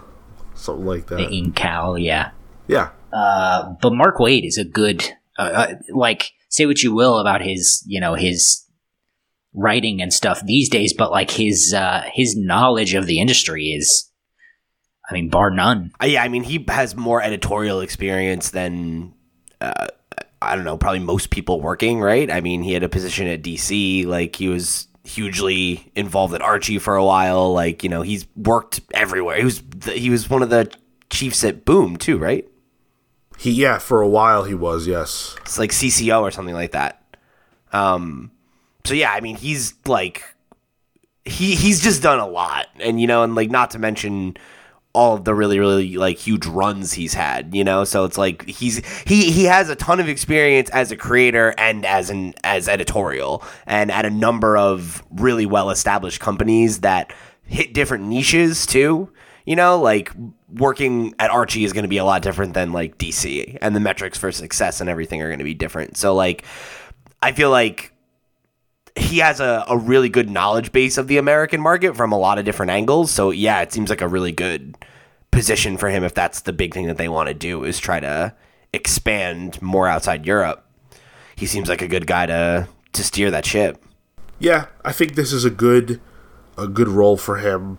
something like that. the that. Incal. Yeah. Yeah. Uh, but Mark Waid is a good, uh, uh, like, say what you will about his, you know, his writing and stuff these days, but like his uh, his knowledge of the industry is, I mean, bar none. Uh, yeah, I mean, he has more editorial experience than uh, I don't know, probably most people working. Right? I mean, he had a position at DC. Like he was hugely involved at Archie for a while. Like you know, he's worked everywhere. He was the, he was one of the chiefs at Boom too, right? He yeah, for a while he was, yes. It's like CCO or something like that. Um, so yeah, I mean, he's like, he he's just done a lot, and you know, and like not to mention all of the really really like huge runs he's had, you know. So it's like he's he he has a ton of experience as a creator and as an as editorial, and at a number of really well established companies that hit different niches too. You know, like working at Archie is going to be a lot different than like DC, and the metrics for success and everything are going to be different. So like, I feel like he has a, a really good knowledge base of the American market from a lot of different angles. So yeah, it seems like a really good position for him if that's the big thing that they want to do is try to expand more outside Europe. He seems like a good guy to to steer that ship. Yeah, I think this is a good a good role for him.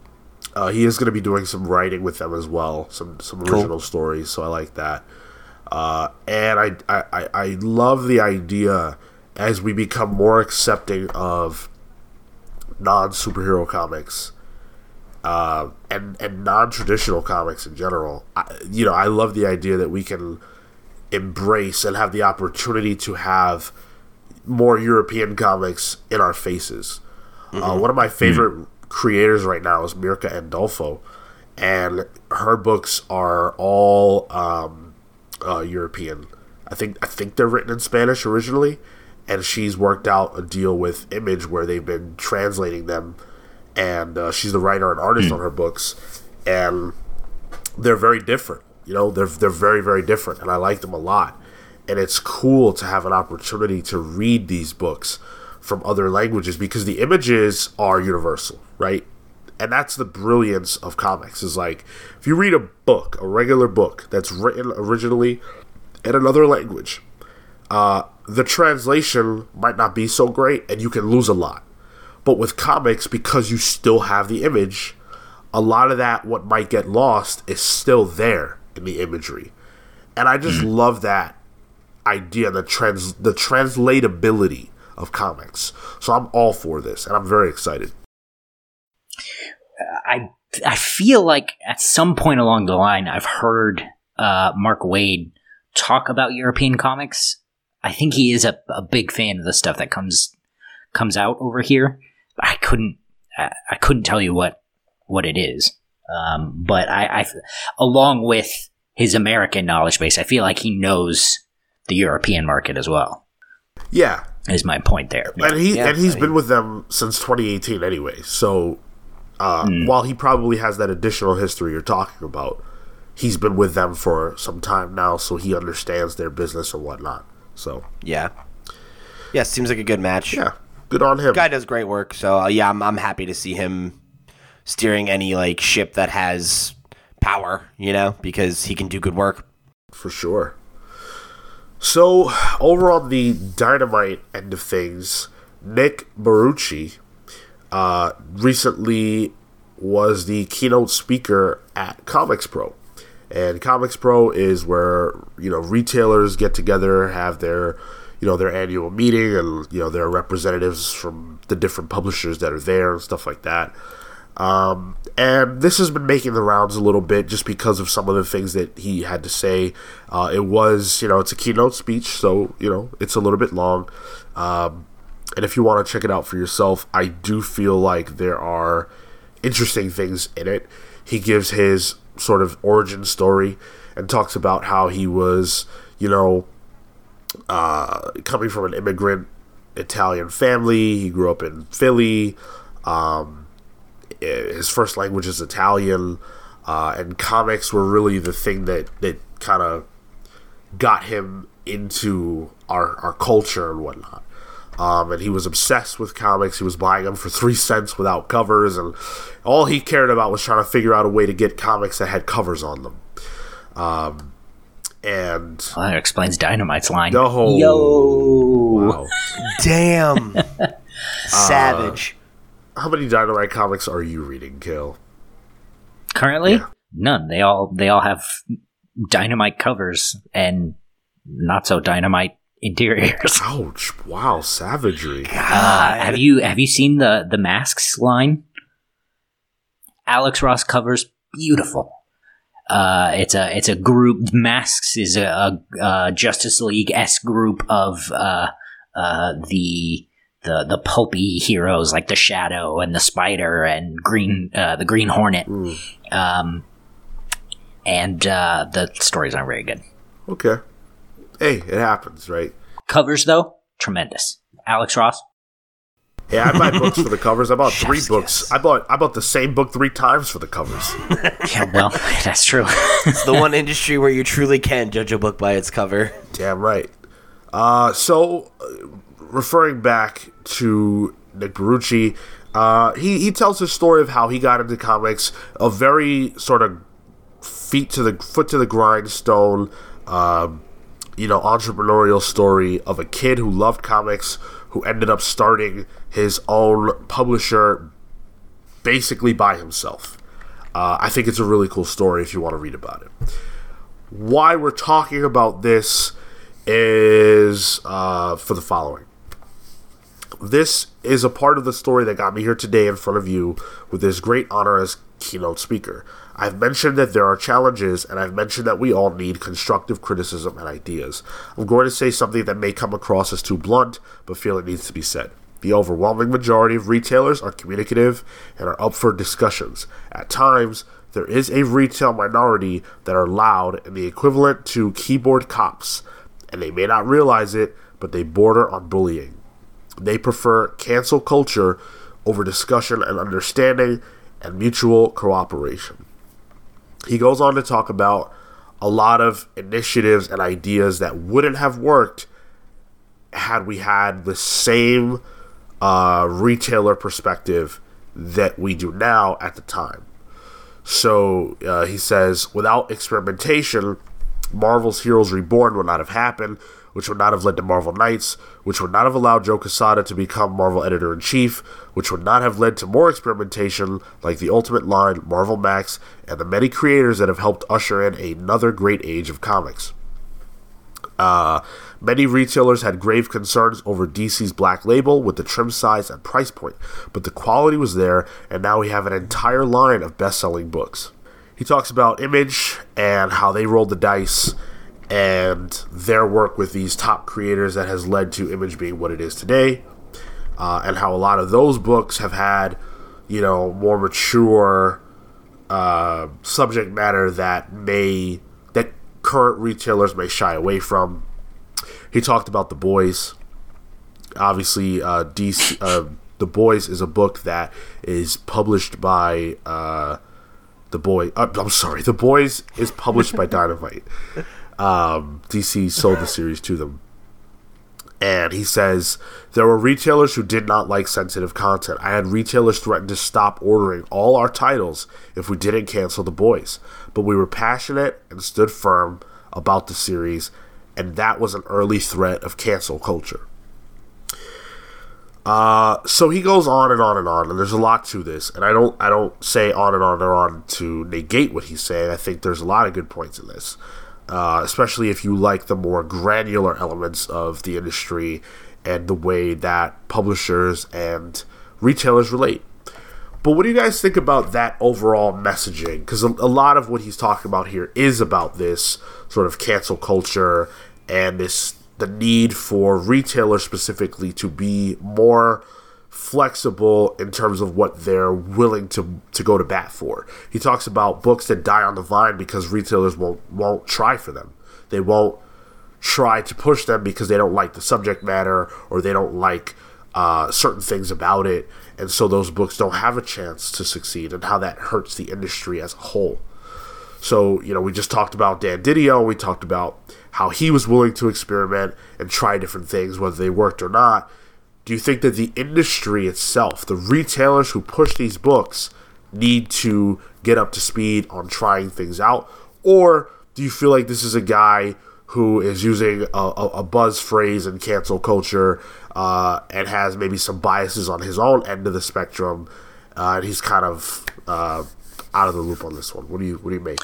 Uh, he is going to be doing some writing with them as well, some some original stories. So I like that. Uh, and I, I I I love the idea as we become more accepting of non superhero comics. Uh, and and non traditional comics in general, I, you know, I love the idea that we can embrace and have the opportunity to have more European comics in our faces. Uh, one of my favorite creators right now is Mirka Andolfo, and her books are all um, uh, European. I think I think they're written in Spanish originally, and she's worked out a deal with Image where they've been translating them, and uh, she's the writer and artist on her books, and they're very different. You know, they're they're very very different, and I like them a lot. and it's cool to have an opportunity to read these books from other languages because the images are universal, right? And that's the brilliance of comics is like if you read a book, a regular book that's written originally in another language, uh, the translation might not be so great and you can lose a lot. But with comics, because you still have the image, a lot of that, what might get lost, is still there in the imagery. And I just mm. love that idea, the trans the translatability of comics. So I'm all for this, and I'm very excited. I I feel like at some point along the line, I've heard uh, Mark Waid talk about European comics. I think he is a, a big fan of the stuff that comes comes out over here. I couldn't I, I couldn't tell you what what it is. Um, but I, I, along with his American knowledge base, I feel like he knows the European market as well. Yeah, is my point there. And he yeah, and he's I mean, been with them since 2018 anyway. So uh, mm. while he probably has that additional history you're talking about, he's been with them for some time now, so he understands their business and whatnot. So yeah, yeah, seems like a good match. Yeah, good on him. Guy does great work. So uh, yeah, I'm I'm happy to see him steering any like ship that has power, you know, because he can do good work. For sure. So, over on the dynamite end of things, Nick Barrucci uh, recently was the keynote speaker at Comics Pro. And Comics Pro is where, you know, retailers get together, have their, you know, their annual meeting and, you know, their representatives from the different publishers that are there and stuff like that. Um, and this has been making the rounds a little bit just because of some of the things that he had to say. Uh, it was, you know, it's a keynote speech, so, you know, it's a little bit long. Um, and if you want to check it out for yourself, I do feel like there are interesting things in it. He gives his sort of origin story and talks about how he was, you know, uh, coming from an immigrant Italian family. He grew up in Philly. Um, his first language is Italian, uh, and comics were really the thing that that kind of got him into our our culture and whatnot. Um, and he was obsessed with comics. He was buying them for three cents without covers, and all he cared about was trying to figure out a way to get comics that had covers on them. Um, and well, that explains Dynamite's line. Oh, Yo, wow. damn, <laughs> savage. Uh, how many Dynamite comics are you reading, Cale? Currently, yeah. none. They all they all have Dynamite covers and not so Dynamite interiors. <laughs> Ouch! Wow, savagery. Uh, have you have you seen the the masks line? Alex Ross covers beautiful. Uh, it's a it's a group. Masks is a, a, a Justice League s group of uh, uh, the the the pulpy heroes like the Shadow and the Spider and Green uh, the Green Hornet. Mm. Um, and uh, the stories aren't very good. Okay. Hey, it happens, right? Covers though, tremendous. Alex Ross. Yeah, I buy books for the covers. I bought <laughs> three books. Yes. I bought I bought the same book three times for the covers. <laughs> yeah, well, <laughs> that's true. it's the one industry where you truly can judge a book by its cover. Damn right. Uh, so, uh, referring back to Nick Barrucci, uh, he he tells his story of how he got into comics, a very sort of feet to the foot to the grindstone, um, you know, entrepreneurial story of a kid who loved comics, who ended up starting his own publisher, basically by himself. Uh, I think it's a really cool story if you want to read about it. Why we're talking about this is uh, for the following this is a part of the story that got me here today in front of you with this great honor as keynote speaker. I've mentioned that there are challenges, and I've mentioned that we all need constructive criticism and ideas. I'm going to say something that may come across as too blunt, but feel it needs to be said. The overwhelming majority of retailers are communicative and are up for discussions. At times, there is a retail minority that are loud and the equivalent to keyboard cops, and they may not realize it, but they border on bullying. They prefer cancel culture over discussion and understanding and mutual cooperation. He goes on to talk about a lot of initiatives and ideas that wouldn't have worked had we had the same uh, retailer perspective that we do now at the time. So uh, he says, without experimentation, Marvel's Heroes Reborn would not have happened, which would not have led to Marvel Knights, which would not have allowed Joe Quesada to become Marvel editor in chief, which would not have led to more experimentation like the Ultimate line, Marvel Max, and the many creators that have helped usher in another great age of comics. Uh, many retailers had grave concerns over DC's Black Label with the trim size and price point, but the quality was there, and now we have an entire line of best selling books. He talks about Image and how they rolled the dice and their work with these top creators that has led to Image being what it is today, uh, and how a lot of those books have had, you know, more mature uh, subject matter that may that current retailers may shy away from. He talked about the boys. Obviously, uh, DC, uh, the boys is a book that is published by uh, the boy. Uh, I'm sorry, the boys is published by <laughs> Dynamite. Um, DC sold the series to them. And he says there were retailers who did not like sensitive content. I had retailers threaten to stop ordering all our titles if we didn't cancel the boys. But we were passionate and stood firm about the series, and that was an early threat of cancel culture. Uh, so he goes on and on and on, and there's a lot to this. And I don't, I don't say on and on and on to negate what he's saying. I think there's a lot of good points in this, uh, especially if you like the more granular elements of the industry and the way that publishers and retailers relate. But what do you guys think about that overall messaging? Because a, a lot of what he's talking about here is about this sort of cancel culture and this the need for retailers specifically to be more flexible in terms of what they're willing to to go to bat for. He talks about books that die on the vine because retailers won't won't try for them. They won't try to push them because they don't like the subject matter or they don't like uh, certain things about it, and so those books don't have a chance to succeed, and how that hurts the industry as a whole. So, you know, we just talked about Dan Didio, we talked about how he was willing to experiment and try different things, whether they worked or not. Do you think that the industry itself, the retailers who push these books, need to get up to speed on trying things out? Or do you feel like this is a guy who is using a, a, a buzz phrase and cancel culture uh, and has maybe some biases on his own end of the spectrum, uh, and he's kind of uh, out of the loop on this one. What do you what do you make?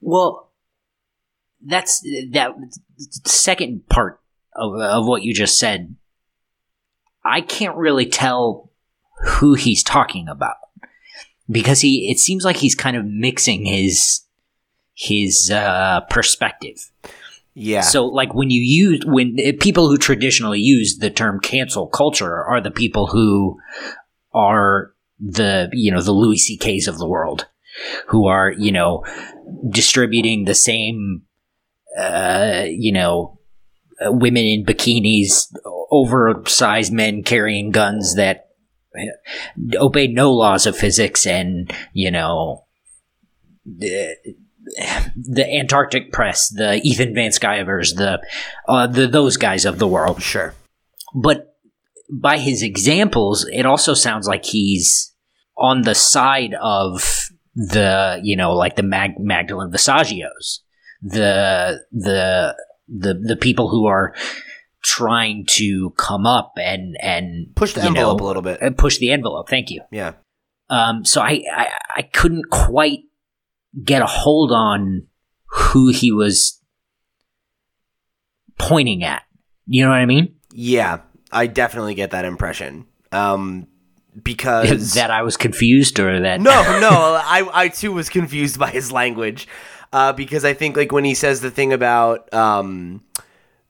Well, that's that second part of, of what you just said. I can't really tell who he's talking about because he it seems like he's kind of mixing his his uh, perspective. Yeah. So, like when you use when uh, people who traditionally use the term cancel culture are the people who are the you know the Louis C.K.'s of the world, who are you know distributing the same uh, you know women in bikinis, oversized men carrying guns that uh, obey no laws of physics, and you know. The, the Antarctic Press, the Ethan Van Sciver's, the uh, the those guys of the world. Sure. But by his examples, it also sounds like he's on the side of the you know like the Mag- Magdalene Visaggios, the the the the people who are trying to come up and and Push the envelope know, a little bit. uh, push the envelope. Thank you. Yeah. Um, so I, I I couldn't quite get a hold on who he was pointing at. You know what I mean? Yeah. I definitely get that impression. Um, because <laughs> that I was confused or that no, <laughs> no, I, I too was confused by his language, uh, because I think like when he says the thing about um,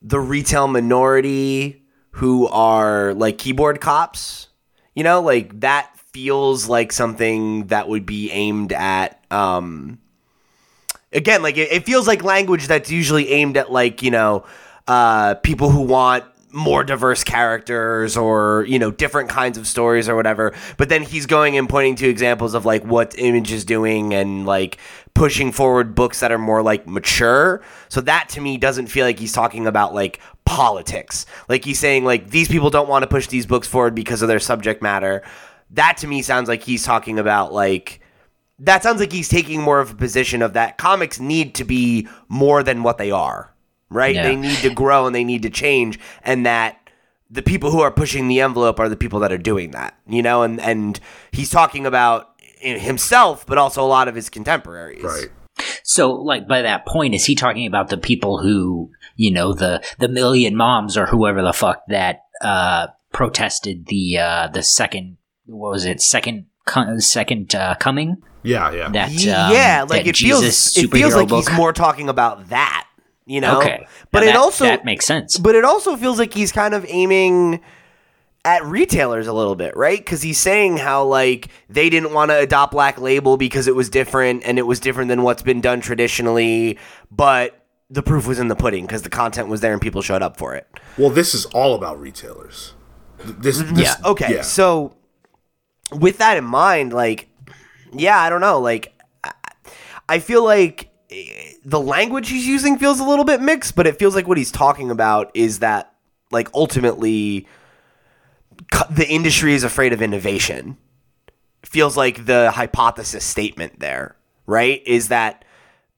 the retail minority who are like keyboard cops, you know, like that feels like something that would be aimed at. Um, again, like it, it feels like language that's usually aimed at like you know uh, people who want more diverse characters or you know different kinds of stories or whatever. But then he's going and pointing to examples of like what image is doing and like pushing forward books that are more like mature. So that to me doesn't feel like he's talking about like politics. Like he's saying like these people don't want to push these books forward because of their subject matter. That to me sounds like he's talking about like that sounds like he's taking more of a position of that comics need to be more than what they are right? Yeah. They need to grow and they need to change, and that the people who are pushing the envelope are the people that are doing that, you know. And and he's talking about himself, but also a lot of his contemporaries. Right. So, like by that point, is he talking about the people who, you know, the the million moms or whoever the fuck that uh, protested the uh, the second what was it second second uh, coming Yeah, yeah. that um, yeah, like that it feels it feels like book? he's more talking about that, you know. okay, but Now it that- also that makes sense. But it also feels like he's kind of aiming at retailers a little bit, right? Because he's saying how like they didn't want to adopt Black Label because it was different and it was different than what's been done traditionally, but the proof was in the pudding because the content was there and people showed up for it. Well, this is all about retailers. This, this Yeah. Okay, yeah. so with that in mind, like, yeah, I don't know. Like, I- I feel like eh, the language he's using feels a little bit mixed, but it feels like what he's talking about is that, like, ultimately, the industry is afraid of innovation. Feels like the hypothesis statement there, right? Is that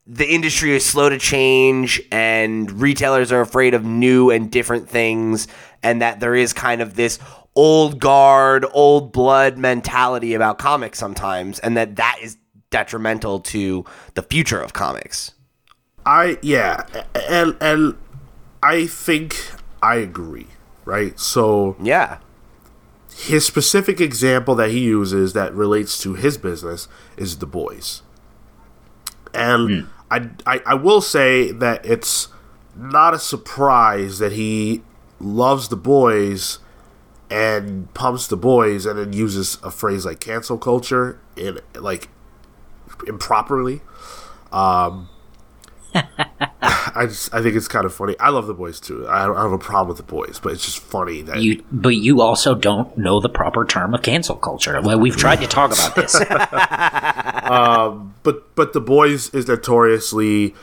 the industry is slow to change and retailers are afraid of new and different things and that there is kind of this old guard old blood mentality about comics sometimes and that that is detrimental to the future of comics I yeah, and and I think I agree. Right. So yeah his specific example that he uses that relates to his business is the boys. And I, I I will say that it's not a surprise that he loves the boys and pumps the boys and then uses a phrase like cancel culture in like improperly. Um <laughs> I just I think it's kind of funny. I love the boys too. I don't have a problem with the boys, but it's just funny that You, but you also don't know the proper term of cancel culture. Well, we've tried to talk about this. <laughs> but but the boys is notoriously,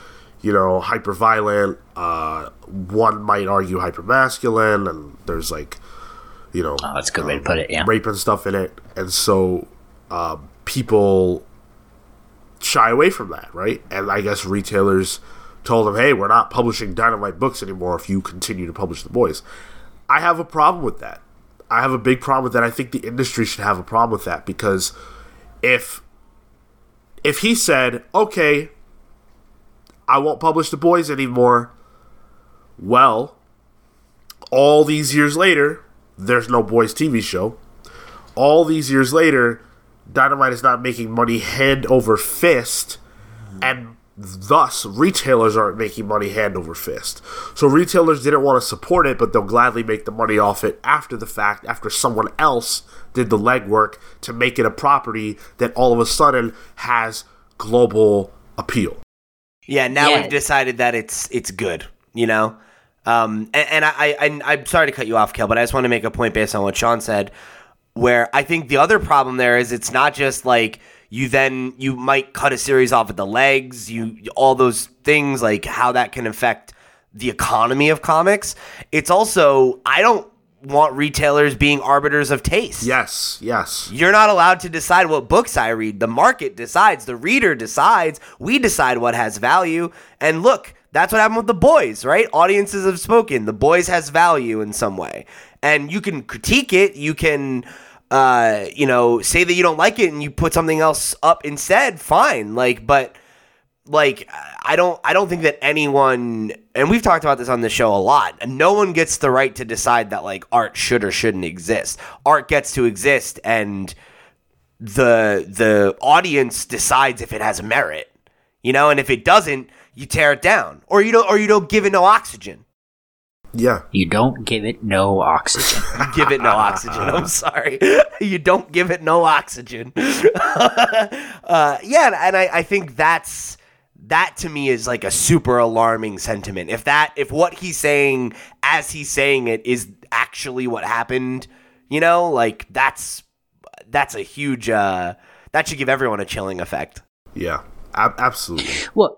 you know, hyper violent. Uh, one might argue hyper masculine, and there's like, you know, Oh, that's a good way to put it. Yeah. rape and stuff in it, and so uh, people shy away from that, right? And I guess retailers told them, "Hey, we're not publishing Dynamite books anymore if you continue to publish the boys." I have a problem with that. I have a big problem with that. I think the industry should have a problem with that because if if he said, "Okay, I won't publish the boys anymore," well, all these years later, there's no boys TV show. All these years later, Dynamite is not making money hand over fist, and thus retailers aren't making money hand over fist. So retailers didn't want to support it, but they'll gladly make the money off it after the fact, after someone else did the legwork to make it a property that all of a sudden has global appeal. Yeah, now Yeah. we've decided that it's it's good, you know. Um, and, and I, I I'm sorry to cut you off, Kel, but I just want to make a point based on what Sean said, where I think the other problem there is it's not just like you then you might cut a series off at the legs, you all those things like how that can affect the economy of comics. It's also I don't want retailers being arbiters of taste. Yes, yes. You're not allowed to decide what books I read. The market decides, the reader decides, we decide what has value. And look, that's what happened with the boys, right? Audiences have spoken. The boys has value in some way. And you can critique it, you can uh, you know, say that you don't like it and you put something else up instead, fine. Like, but like I don't I don't think that anyone and we've talked about this on the show a lot. No one gets the right to decide that like art should or shouldn't exist. Art gets to exist and the the audience decides if it has merit. You know, and if it doesn't, you tear it down. Or you don't or you don't give it no oxygen. Yeah. You don't give it no oxygen. <laughs> Give it no oxygen. I'm sorry. <laughs> You don't give it no oxygen. <laughs> uh, yeah, and I, I think that's that to me is like a super alarming sentiment. If that if what he's saying as he's saying it is actually what happened, you know, like that's that's a huge uh that should give everyone a chilling effect. Yeah, ab- absolutely. Well,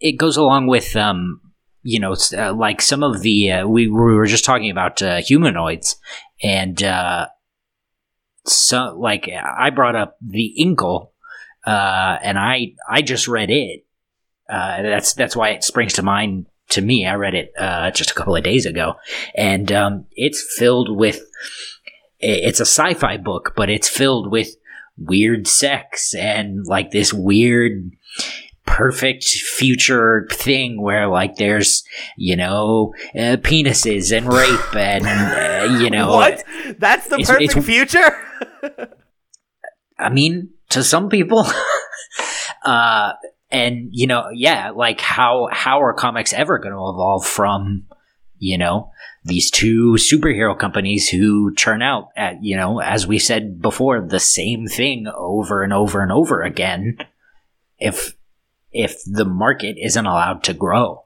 it goes along with um, you know, uh, like some of the uh, we, we were just talking about uh, humanoids, and uh, so like I brought up the Incal, uh, and I I just read it. Uh, that's that's why it springs to mind to me. I read it uh, just a couple of days ago, and um, it's filled with. It's a sci-fi book, but it's filled with weird sex and like this weird perfect future thing where like there's you know uh, penises and rape and uh, you know <laughs> what that's the it's- perfect it's- future I mean, to some people. <laughs> uh, and you know, yeah, like how how are comics ever going to evolve from, you know, these two superhero companies who churn out at you know, as we said before, the same thing over and over and over again. If if the market isn't allowed to grow,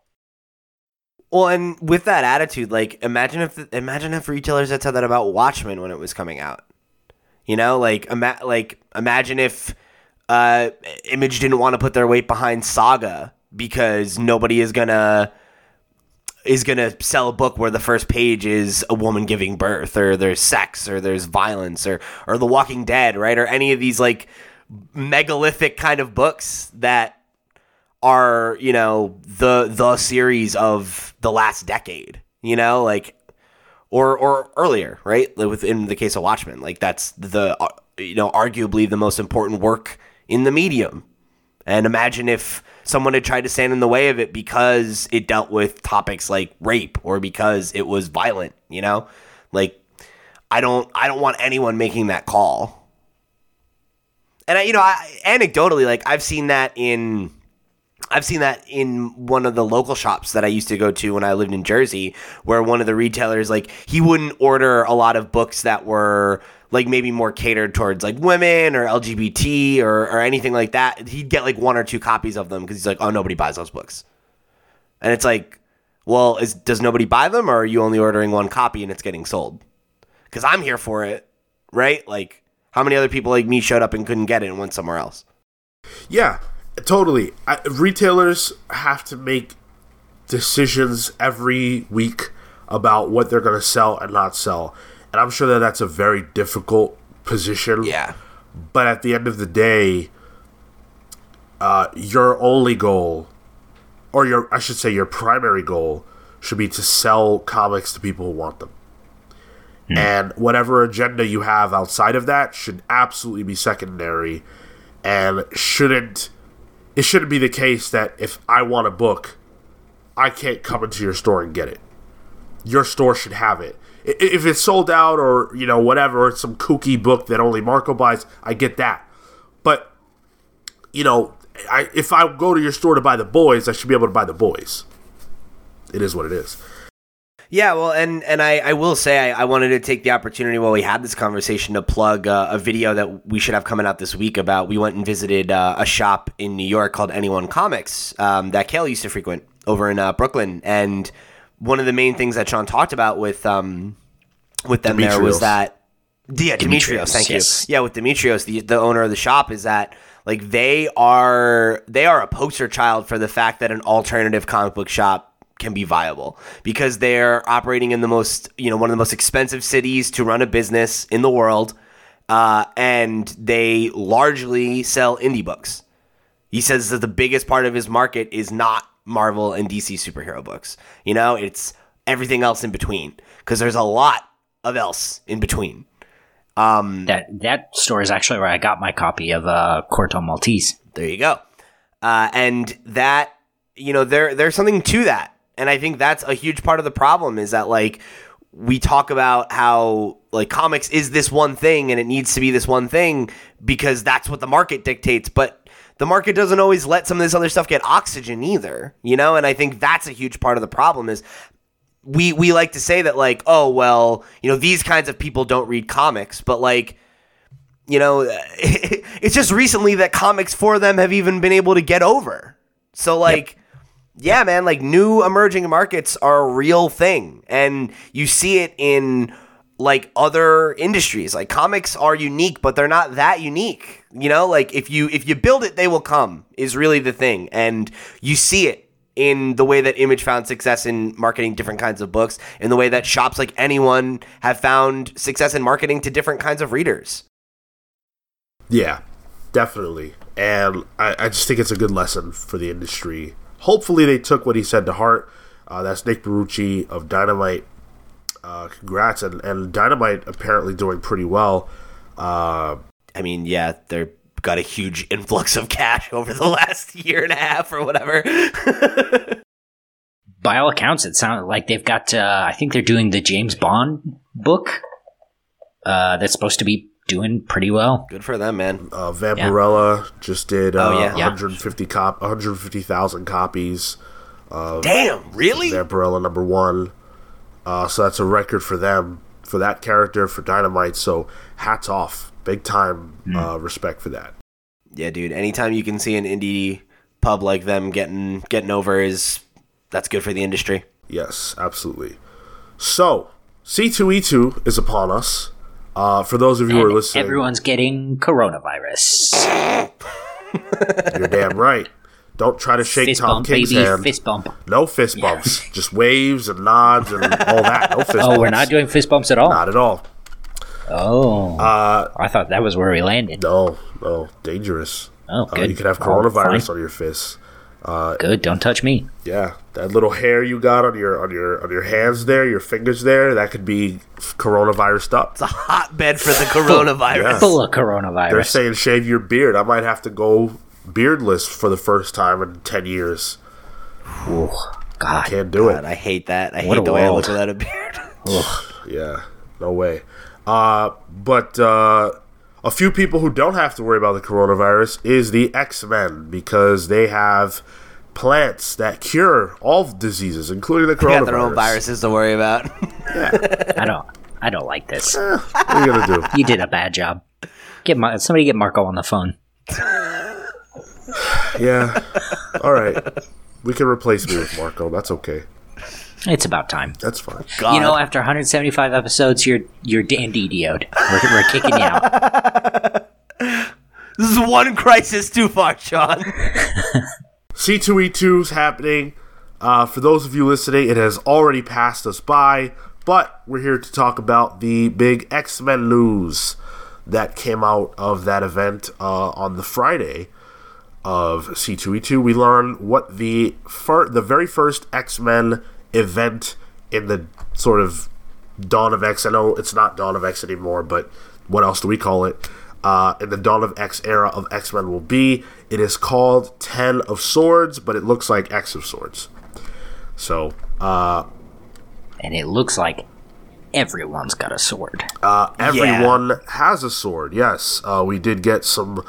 Well, and with that attitude, like imagine if imagine if retailers had said that about Watchmen when it was coming out. You know, like ima- like imagine if uh, Image didn't want to put their weight behind Saga because nobody is gonna is gonna sell a book where the first page is a woman giving birth, or there's sex, or there's violence, or or The Walking Dead, right, or any of these like megalithic kind of books that are you know the the series of the last decade you know like or or earlier right? Like within the case of watchmen like that's the uh, you know arguably the most important work in the medium. And imagine if someone had tried to stand in the way of it because it dealt with topics like rape or because it was violent you know? Like i don't i don't want anyone making that call. And I, you know I, anecdotally like i've seen that in I've seen that in one of the local shops that I used to go to when I lived in Jersey, where one of the retailers, like, he wouldn't order a lot of books that were like maybe more catered towards like women or LGBT or, or anything like that. He'd get like one or two copies of them because he's like, oh, nobody buys those books. And it's like, well, is does nobody buy them or are you only ordering one copy and it's getting sold? Because I'm here for it, right? Like, how many other people like me showed up and couldn't get it and went somewhere else? Yeah, totally. I, retailers have to make decisions every week about what they're going to sell and not sell. And I'm sure that that's a very difficult position. Yeah. But at the end of the day, uh, your only goal, or your, I should say, your primary goal, should be to sell comics to people who want them. And whatever agenda you have outside of that should absolutely be secondary and shouldn't it shouldn't be the case that if I want a book, I can't come into your store and get it. Your store should have it. If it's sold out or, you know, whatever, it's some kooky book that only Marco buys, I get that. But, you know, I, if I go to your store to buy the boys, I should be able to buy the boys. It is what it is. Yeah, well, and and I, I will say I, I wanted to take the opportunity while we had this conversation to plug uh, a video that we should have coming out this week about. We went and visited uh, a shop in New York called Anyone Comics um, that Cale used to frequent over in uh, Brooklyn, and one of the main things that Sean talked about with um with them there was that yeah, Demetrios, Demetrios, thank yes. you. Yeah, with Demetrios, the the owner of the shop, is that like they are they are a poster child for the fact that an alternative comic book shop can be viable because they're operating in the most you know one of the most expensive cities to run a business in the world, uh, and they largely sell indie books. He says that the biggest part of his market is not Marvel and DC superhero books. You know, it's everything else in between because there's a lot of else in between. that that store is actually where I got my copy of uh, Corto Maltese. There you go. Uh, and that, you know, there there's something to that. And I think that's a huge part of the problem is that like we talk about how like comics is this one thing and it needs to be this one thing because that's what the market dictates, but the market doesn't always let some of this other stuff get oxygen either, you know? And I think that's a huge part of the problem is we we like to say that like, oh, well, you know, these kinds of people don't read comics, but like you know, <laughs> it's just recently that comics for them have even been able to get over. So like yeah, man, like new emerging markets are a real thing and you see it in like other industries. Like comics are unique, but they're not that unique. You know, like if you if you build it, they will come is really the thing. And you see it in the way that Image found success in marketing different kinds of books, in the way that shops like anyone have found success in marketing to different kinds of readers. Yeah, definitely. And I, I just think it's a good lesson for the industry. Hopefully, they took what he said to heart. Uh, that's Nick Barrucci of Dynamite. Uh, congrats. And, and Dynamite apparently doing pretty well. Uh, I mean, yeah, they're got a huge influx of cash <laughs> over the last year and a half or whatever. <laughs> By all accounts, it sounds like they've got. Uh, I think they're doing the James Bond book. Uh, that's supposed to be doing pretty well. Good for them, man. uh, Vampirella just did uh, Oh, yeah. Yeah. 150 cop 150,000 copies. Damn, really? Vampirella number one. Uh, so that's a record for them for that character for Dynamite. So hats off, big time uh, respect for that. Yeah, dude. Anytime you can see an indie pub like them getting getting over is that's good for the industry. Yes, absolutely. So C2E2 is upon us. Uh, for those of you who are listening, everyone's getting coronavirus. you're damn right. Don't try to shake Fist Tom bump, King's baby. hand. Fist bump. No fist bumps, just waves and nods and all that. No <laughs> fist bumps. Oh, we're not doing fist bumps at all. Not at all. Oh, Uh, I thought that was where we landed. no, no, dangerous. Oh, Uh, you could have Oh, coronavirus fine. on your fists. Good. Don't touch me. Yeah, that little hair you got on your on your on your hands there, your fingers there, that could be coronavirus up. It's a hotbed for the <laughs> coronavirus. Yeah. Full of coronavirus. They're saying shave your beard. I might have to go beardless for the first time in ten years. Ooh, God. Can't do God, it. I hate that. I What hate a the way I world. look without a beard. Yeah, no way. Uh, but uh, a few people who don't have to worry about the coronavirus is the X Men because they have plants that cure all diseases, including the They coronavirus. got their own viruses to worry about. <laughs> I don't. I don't like this. Eh, what are you gonna do? You did a bad job. Get Mar- somebody get Marco on the phone. <sighs> Yeah. All right. We can replace me with Marco. That's okay. It's about time. That's fine. God. You know, after 175 episodes, you're you're Dan We're, we're kicking you out. <laughs> this is one crisis too far, Sean. <laughs> C2E2 is happening. Uh, for those of you listening, it has already passed us by, but we're here to talk about the big X Men news that came out of that event uh, on the Friday of C2E2. We learned what the fir- the very first X Men event in the sort of Dawn of X. I know it's not Dawn of X anymore, but what else do we call it? Uh, in the Dawn of X era of X Men will be. It is called Ten of Swords, but it looks like X of Swords. So, uh, And it looks like everyone's got a sword. uh, everyone has a sword. Yes, uh, we did get some.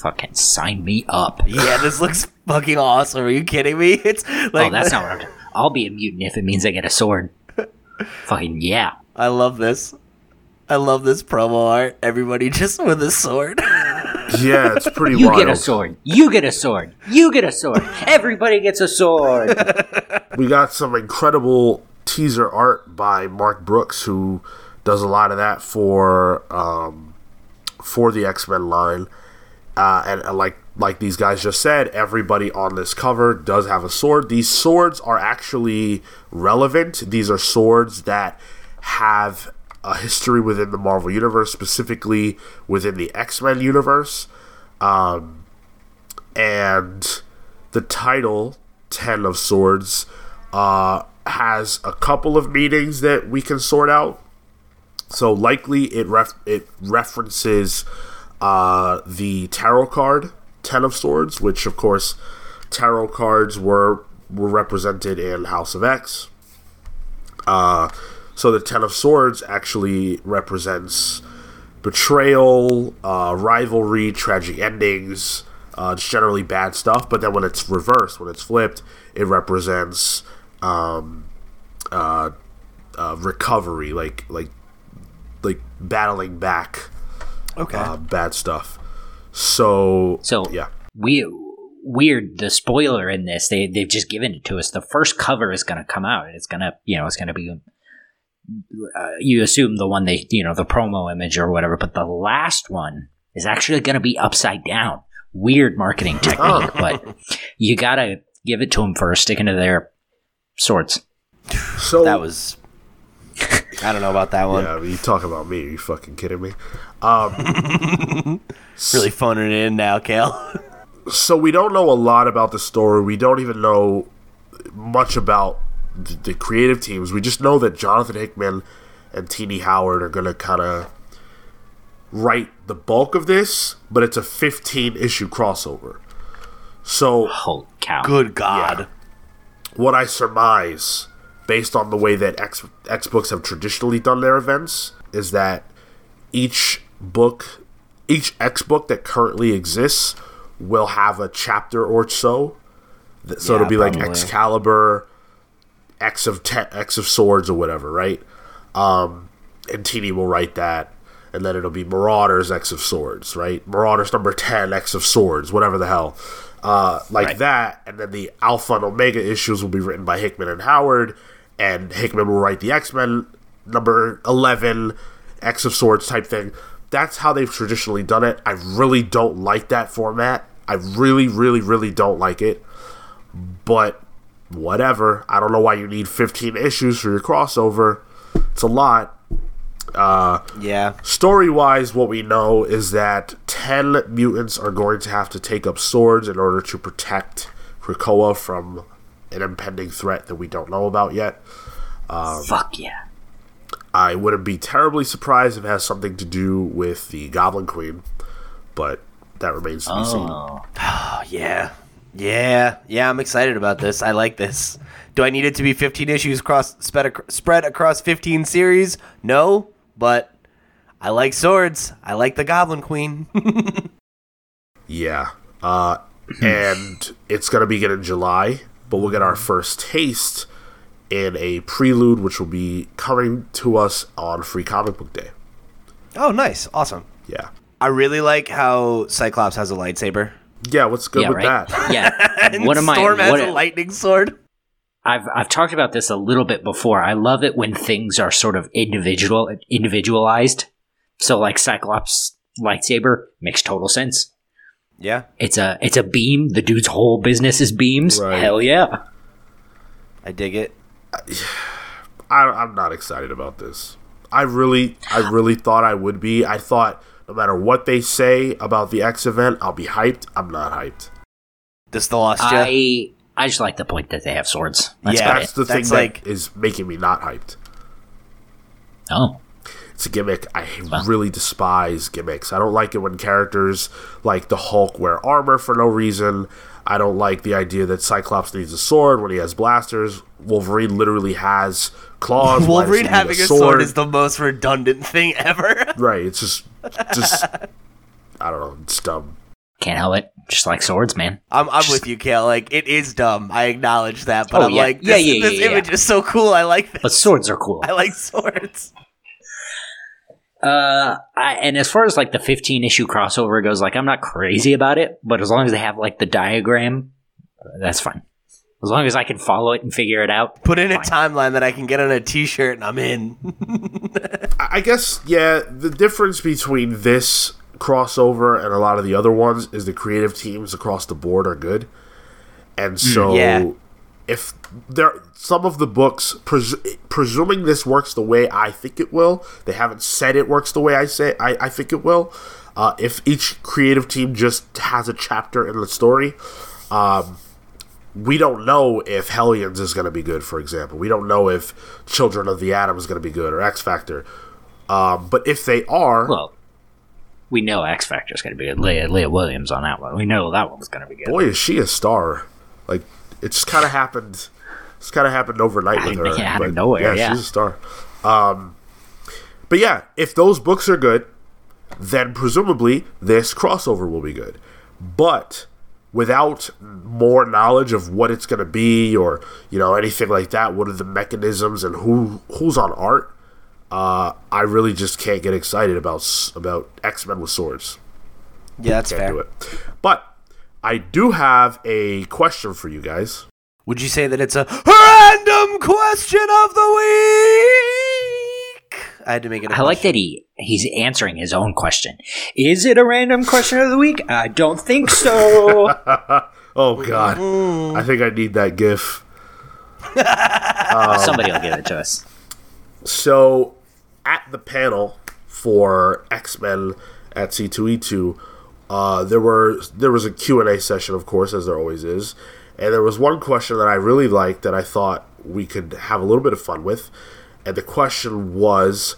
Fucking sign me up. yeah, this looks fucking awesome. Are you kidding me? <laughs> It's like oh, that's not what I'm doing. I'll be a mutant if it means I get a sword. <laughs> Fucking yeah. I love this. I love this promo art. Everybody just with a sword. <laughs> Yeah, it's pretty You wild. get a sword. You get a sword. You get a sword. Everybody gets a sword. <laughs> we got some incredible teaser art by Mark Brooks, who does a lot of that for um, for the X Men line. Uh, and uh, like like these guys just said, everybody on this cover does have a sword. These swords are actually relevant. These are swords that have a history within the Marvel universe, specifically within the X Men universe. Um, and the title Ten of Swords uh, has a couple of meanings that we can sort out. So likely it ref- it references uh, the tarot card Ten of Swords, which of course tarot cards were were represented in House of X. Uh, so the Ten of Swords actually represents betrayal, uh, rivalry, tragic endings. Uh, it's generally bad stuff, but then when it's reversed, when it's flipped, it represents um, uh, uh, recovery, like like like battling back Okay. uh, bad stuff. So, So yeah, we weird. The spoiler in this, they they've just given it to us. The first cover is going to come out. It's going to, you know, it's going to be. Uh, you assume the one they, you know, the promo image or whatever, but the last one is actually going to be upside down. Weird marketing technique, but you got to give it to them for sticking to their swords. So That was. I don't know about that one. yeah. You talk about me? Are you fucking kidding me? Um, <laughs> Really phoning it in now, Cal. so we don't know a lot about the story. We don't even know much about the, the creative teams. We just know that Jonathan Hickman and Tini Howard are going to kind of write the bulk of this, but it's a 15 issue crossover. So Holy cow! Good God. what I surmise, based on the way that X X books have traditionally done their events, is that each book, each X book that currently exists, will have a chapter or so. So Yeah, it'll be like. Excalibur, X of te- X of Swords or whatever, right? Um, and Tini will write that, and then it'll be Marauders X of Swords, right? Marauders number ten X of Swords, whatever the hell, uh, like that. And then the Alpha and Omega issues will be written by Hickman and Howard, and Hickman will write the X Men number eleven X of Swords type thing. That's how they've traditionally done it. I really don't like that format. I really, really, really don't like it. But whatever. I don't know why you need 15 issues for your crossover. It's a lot. Uh, Yeah. Story wise, what we know is that 10 mutants are going to have to take up swords in order to protect Krakoa from an impending threat that we don't know about yet. Fuck yeah! I wouldn't be terribly surprised if it has something to do with the Goblin Queen, but that remains to be seen. Oh, <sighs> Oh, yeah. Yeah. Yeah, I'm excited about this. I like this. Do I need it to be 15 issues across spread, ac- spread across 15 series? No, but I like swords. I like the Goblin Queen. <laughs> Yeah. Uh, <clears throat> and it's going to begin in July, but we'll get our first taste in a prelude, which will be coming to us on Free Comic Book Day. oh, nice. Awesome. Yeah. I really like how Cyclops has a lightsaber. Yeah, what's good yeah, with right. that? Yeah. <laughs> And what am I? Storm has What, a lightning sword. I've I've talked about this a little bit before. I love it when things are sort of individual individualized. So like Cyclops lightsaber makes total sense. Yeah, It's a it's a beam. The dude's whole business is beams. Right. Hell yeah. I dig it. I, I'm not excited about this. I really, I really thought I would be. I thought no matter what they say about the X event, I'll be hyped. I'm not hyped. This the lost ya? I I just like the point that they have swords. That's Yeah. That's it. the thing That's that like- is making me not hyped. Oh. It's a gimmick. I really despise gimmicks. I don't like it when characters like the Hulk wear armor for no reason. I don't like the idea that Cyclops needs a sword when he has blasters. Wolverine literally has claws. Why does he Wolverine having a sword is the most redundant thing ever. <laughs> right. It's just, just I don't know. It's dumb. Can't help it. Just like swords, man. I'm, I'm with you, Cale. Like it is dumb. I acknowledge that, but Oh, I'm yeah. like, Yeah, this, yeah, this yeah, image yeah. is so cool. I like this. But swords are cool. <laughs> I like swords. Uh, I, and as far as like the 15 issue crossover goes, like I'm not crazy about it, but as long as they have like the diagram, uh, that's fine. As long as I can follow it and figure it out. Put in a timeline that I can get on a T-shirt, and I'm in. <laughs> I I guess yeah. The difference between this crossover and a lot of the other ones is the creative teams across the board are good, and so yeah. If there some of the books, pres- presuming this works the way I think it will, they haven't said it works the way I say I, I think it will. Uh, if each creative team just has a chapter in the story, um, we don't know if Hellions is going to be good, for example. We don't know if Children of the Atom is going to be good or X Factor. Um, but if they are, Well, we know X Factor is going to be good. Leah, Leah Williams on that one. We know that one's going to be good. boy, is she a star! Like it just kind of happened. It's kind of happened overnight with her. Yeah, out of nowhere, yeah. she's a star. Um, but yeah, if those books are good, then presumably this crossover will be good. But without more knowledge of what it's going to be, or you know anything like that, what are the mechanisms and who who's on art? Uh, I really just can't get excited about about X Men with swords. Yeah, that's fair. do it. But I do have a question for you guys. Would you say that it's a random question of the week? I had to make it. a I like that he he's answering his own question. Is it a random question of the week? I don't think so. <laughs> oh God, I think I need that GIF. <laughs> Somebody will um, give it to us. So, at the panel for X Men at C2E2, uh, there were there was a Q and A session, of course, as there always is, and there was one question that I really liked that I thought we could have a little bit of fun with, and the question was,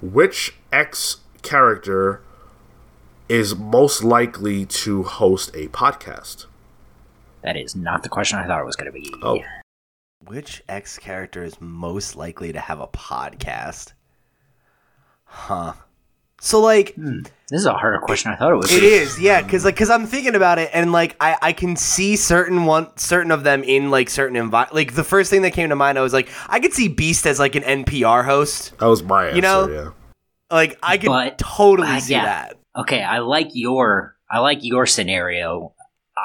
which X character is most likely to host a podcast? That is not the question I thought it was going to be. Oh. Which X character is most likely to have a podcast? Huh. So like This is a harder question I thought it was. it is, yeah, because like because I'm thinking about it and like I I can see certain one certain of them in like certain envi- like the first thing that came to mind I was like I could see Beast as like an NPR host. That was my answer. You know, yeah. Like I could But- totally uh, see yeah. that. Okay, I like your I like your scenario.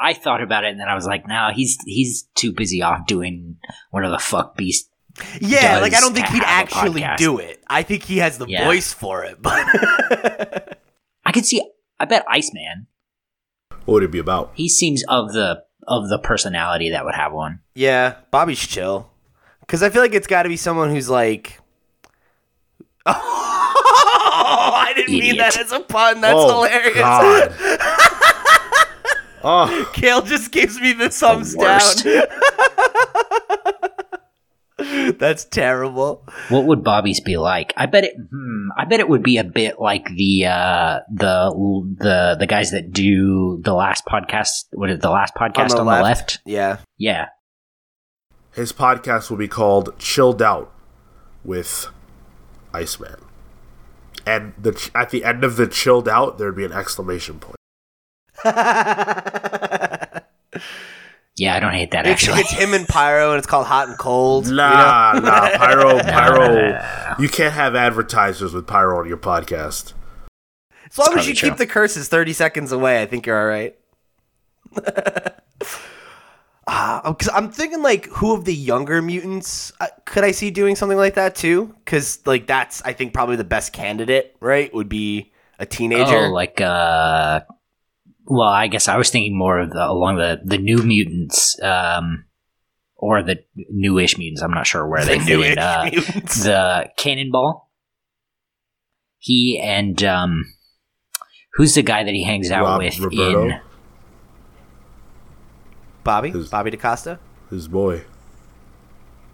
I thought about it and then I was like, no, he's he's too busy off doing whatever the fuck Beast. Yeah, does like I don't think he'd actually do it. I think he has the Yeah. voice for it, but <laughs> I could see. I bet Iceman. What would it be about? He seems of the of the personality that would have one. yeah, Bobby's chill. Because I feel like it's got to be someone who's like. <laughs> Oh, I didn't mean that as a pun. That's oh, hilarious. God. oh, <laughs> Cale just gives me the thumbs worst. down. <laughs> That's terrible. What would Bobby's be like? I bet it. Hmm, I bet it would be a bit like the uh, the the the guys that do the last podcast. What is the last podcast on the, left? Yeah. Yeah, his podcast will be called Chilled Out with Iceman. And the at the end of the chilled out, there'd be an exclamation point. <laughs> yeah. I don't hate that It's, actually. it's him and Pyro, and it's called Hot and Cold. you know? Nah, nah, Pyro, <laughs> Pyro. You can't have advertisers with Pyro on your podcast. As long as probably you true. keep the curses 30 seconds away, I think you're all right. <laughs> Ah, because I'm thinking like, who of the younger mutants uh, could I see doing something like that too? Because like that's I think probably the best candidate, right? Would be a teenager. Oh, like uh, well, I guess I was thinking more of the along the the new mutants, um, or the newish mutants. I'm not sure where they <laughs> The fit newish. Uh, the Cannonball. He and um, who's the guy that he hangs out Rob with Roberto, in? Bobby, Who's- Bobby DaCosta. his boy.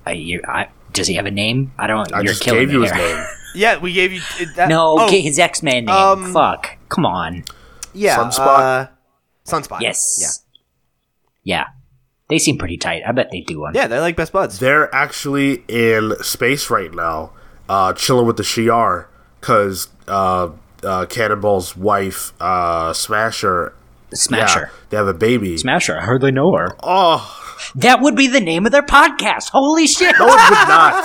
I, you, I, does he have a name? I don't. I you're just killing gave you me his name. <laughs> Yeah, we gave you that. No, oh, okay, his X Man name. um, Fuck, come on. Yeah, Sunspot? Uh, Sunspot. Yes. Yeah. Yeah. They seem pretty tight. I bet they do one. Yeah, they're like best buds. They're actually in space right now, uh, chilling with the Shi'ar, because uh, uh, Cannonball's wife, uh, Smasher, Smasher. yeah, they have a baby. Smasher. I hardly know her. oh, That would be the name of their podcast. Holy shit. no, it would not.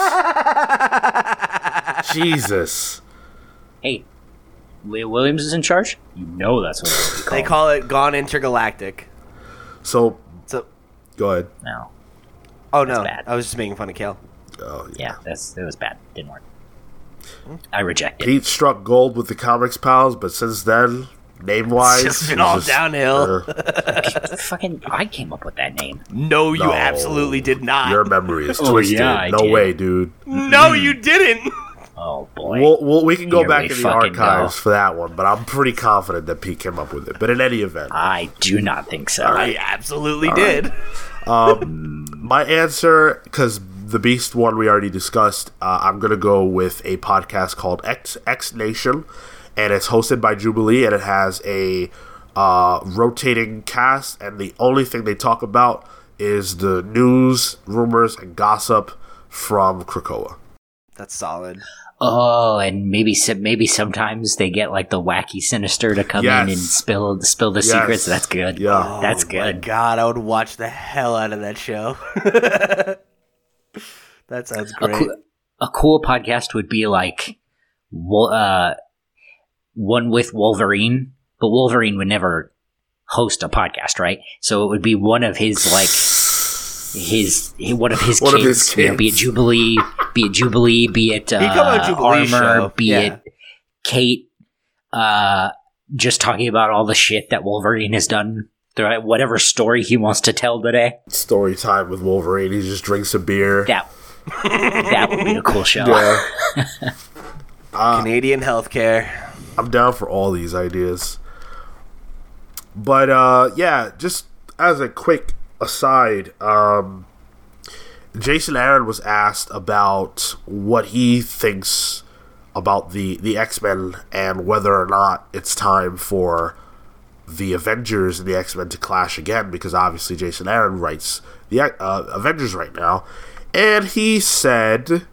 <laughs> Jesus. hey, Leah Williams is in charge? You know that's what it would be They call it Gone Intergalactic. So, So, go ahead. No. oh no, bad. I was just making fun of Cale. Oh, yeah. Yeah, that's that was bad. Didn't work. Mm-hmm. I reject it. Pete struck gold with the Comics Pals, but since then, name wise, It's just been all downhill. <laughs> Fucking, I came up with that name. No, you No. absolutely did not. your memory is <laughs> Oh, twisted. yeah, no did. way, dude. no, you didn't. <laughs> Oh boy. We'll, we'll, we can go Here back to the archives go. for that one, but I'm pretty confident that Pete came up with it. But in any event, I do not think so. I absolutely did. <laughs> my answer, because the Beast one we already discussed, uh, I'm going to go with a podcast called X, X Nation, and it's hosted by Jubilee, and it has a uh, rotating cast, and the only thing they talk about is the news, rumors, and gossip from Krakoa. That's solid. Oh, and maybe maybe sometimes they get like the wacky sinister to come in and spill spill the Yes. secrets. That's good. Yeah. that's Oh my good. God, I would watch the hell out of that show. <laughs> that sounds A, great. cool, a cool podcast would be like, uh, one with Wolverine, but Wolverine would never host a podcast, right? So it would be one of his like his one of his One of kids, you know, be it. Jubilee, be it Jubilee, be it uh, He'd come on Jubilee's Armor, show, be yeah. it Kate, uh, just talking about all the shit that Wolverine has done. throughout Whatever story he wants to tell today, Story time with Wolverine. He just drinks a beer. that that would be a cool show. Yeah. <laughs> Canadian healthcare. I'm down for all these ideas. But uh yeah, just as a quick aside, um Jason Aaron was asked about what he thinks about the the X-Men and whether or not it's time for the Avengers and the X-Men to clash again because obviously Jason Aaron writes the uh, Avengers right now. And he said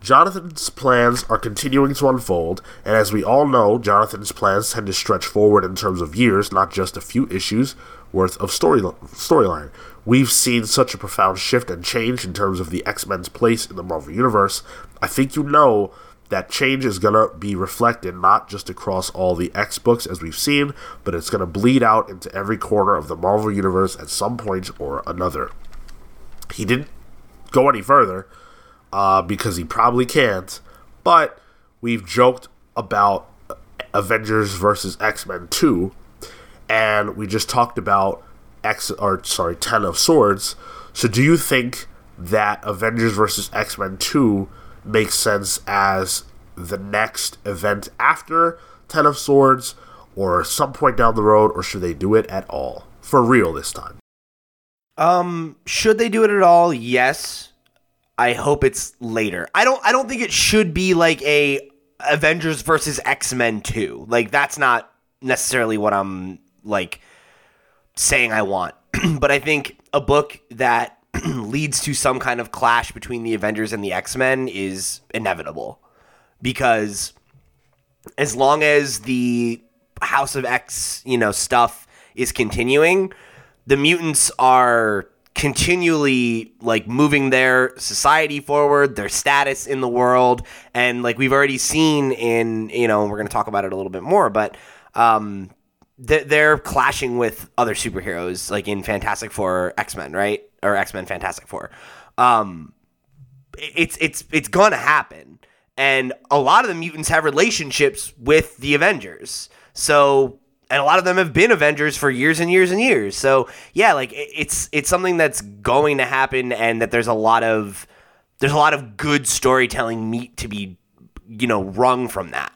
Jonathan's plans are continuing to unfold, and as we all know, Jonathan's plans tend to stretch forward in terms of years, not just a few issues worth of story storyline. We've seen such a profound shift and change in terms of the X Men's place in the Marvel Universe. I think you know that change is going to be reflected not just across all the X books as we've seen, but it's going to bleed out into every corner of the Marvel Universe at some point or another. He didn't go any further uh, because he probably can't. But we've joked about Avengers versus X Men 2, and we just talked about X or sorry, Ten of Swords. So, do you think that Avengers versus X Men 2 makes sense as the next event after Ten of Swords, or some point down the road, or should they do it at all for real this time? Um, should they do it at all? Yes. I hope it's later. I don't. I don't think it should be like a Avengers versus X Men two. Like that's not necessarily what I'm like saying I want. <clears throat> but I think a book that <clears throat> leads to some kind of clash between the Avengers and the X Men is inevitable because as long as the House of X, you know, stuff is continuing, the mutants are continually like moving their society forward, their status in the world, and like we've already seen in, you know, we're going to talk about it a little bit more, but um they're clashing with other superheroes like in Fantastic Four, X-Men, right? Or X-Men Fantastic Four. Um it's it's it's gonna happen and a lot of the mutants have relationships with the avengers so and a lot of them have been avengers for years and years and years so yeah like it's it's something that's going to happen and that there's a lot of there's a lot of good storytelling meat to be you know wrung from that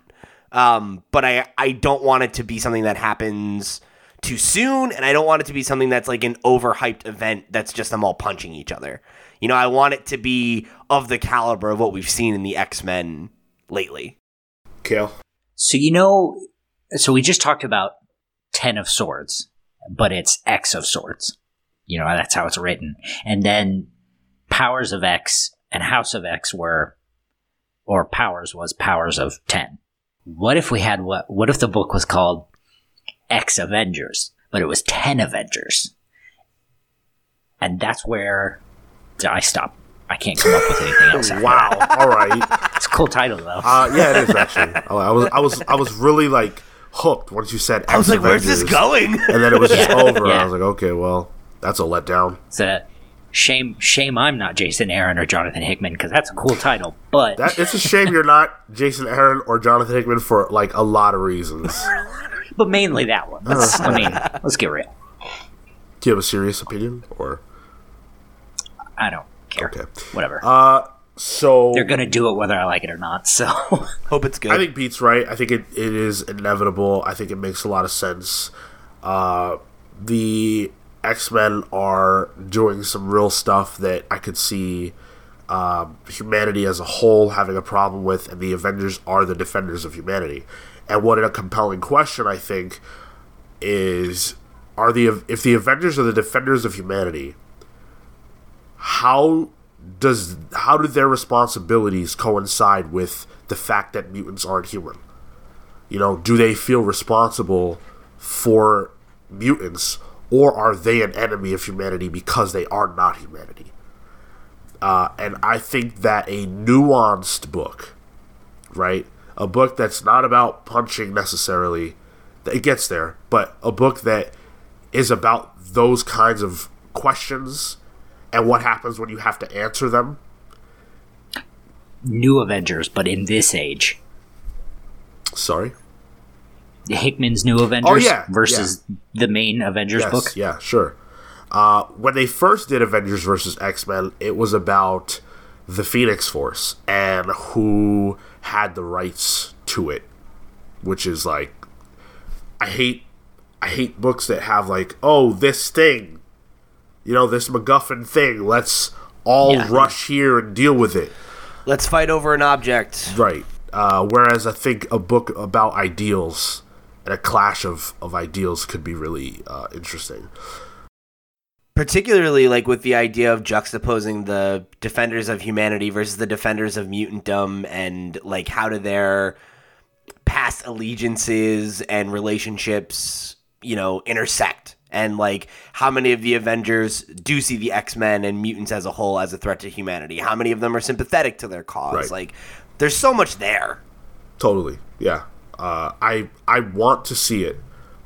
um, but i i don't want it to be something that happens too soon and i don't want it to be something that's like an overhyped event that's just them all punching each other you know i want it to be of the caliber of what we've seen in the x-men lately Cale? So you know, so we just talked about Ten of Swords, but it's X of Swords. You know, that's how it's written. And then Powers of X and House of X were, or Powers was Powers of Ten. What if we had what? What if the book was called X Avengers, but it was Ten Avengers? And that's where I stop. I can't come up with anything else. Wow. All right. <laughs> It's a cool title though. Uh, yeah, it is actually. I I was, I was, I was really like hooked once you said. i was like where's this going And then it was just <laughs> Yeah, over. yeah. I was like, okay, well, that's a letdown. It's a shame. Shame I'm not Jason Aaron or Jonathan Hickman because that's a cool title. But That it's a shame you're not Jason Aaron or Jonathan Hickman for like a lot of reasons. <laughs> but mainly that one. Let's, I mean, let's get real. Do you have a serious opinion or I don't care. okay? Whatever. Uh, so They're gonna do it whether I like it or not. So <laughs> hope it's good I think Pete's right. I think it, it is inevitable. I think it makes a lot of sense. Uh, the X Men are doing some real stuff that I could see um, humanity as a whole having a problem with, and the Avengers are the defenders of humanity. And what a compelling question I think is: Are the if the Avengers are the defenders of humanity? How does how do their responsibilities coincide with the fact that mutants aren't human? You know, do they feel responsible for mutants, or are they an enemy of humanity because they are not humanity? Uh, and I think that a nuanced book, right, a book that's not about punching necessarily, It gets there, but a book that is about those kinds of questions and what happens when you have to answer them. New Avengers, but in this age. Sorry. Hickman's New Avengers Oh, yeah, versus the main Avengers Yes, book. yeah, sure. Uh, when they first did Avengers versus X Men, it was about the Phoenix Force and who had the rights to it, which is like, I hate, I hate books that have like, oh, this thing, you know, this MacGuffin thing. Let's all Yeah. rush here and deal with it. Let's fight over an object. Right. Uh, whereas I think a book about ideals and a clash of, of ideals could be really uh, interesting. particularly like with the idea of juxtaposing the defenders of humanity versus the defenders of mutantdom and like how do their past allegiances and relationships you know intersect and like how many of the avengers do see the x-men and mutants as a whole as a threat to humanity how many of them are sympathetic to their cause Right. like there's so much there Totally. Yeah. Uh, I I want to see it,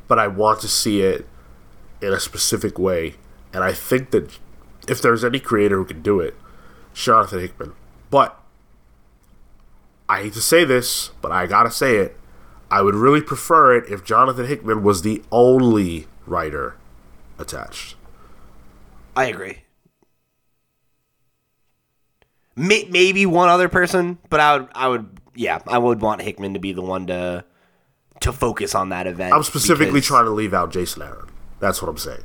but I want to see it in a specific way, and I think that if there's any creator who can do it, Jonathan Hickman. But I hate to say this, but I gotta say it. I would really prefer it if Jonathan Hickman was the only writer attached. i agree maybe one other person but i would i would yeah i would want hickman to be the one to to focus on that event I'm specifically because- trying to leave out Jason Aaron. That's what I'm saying.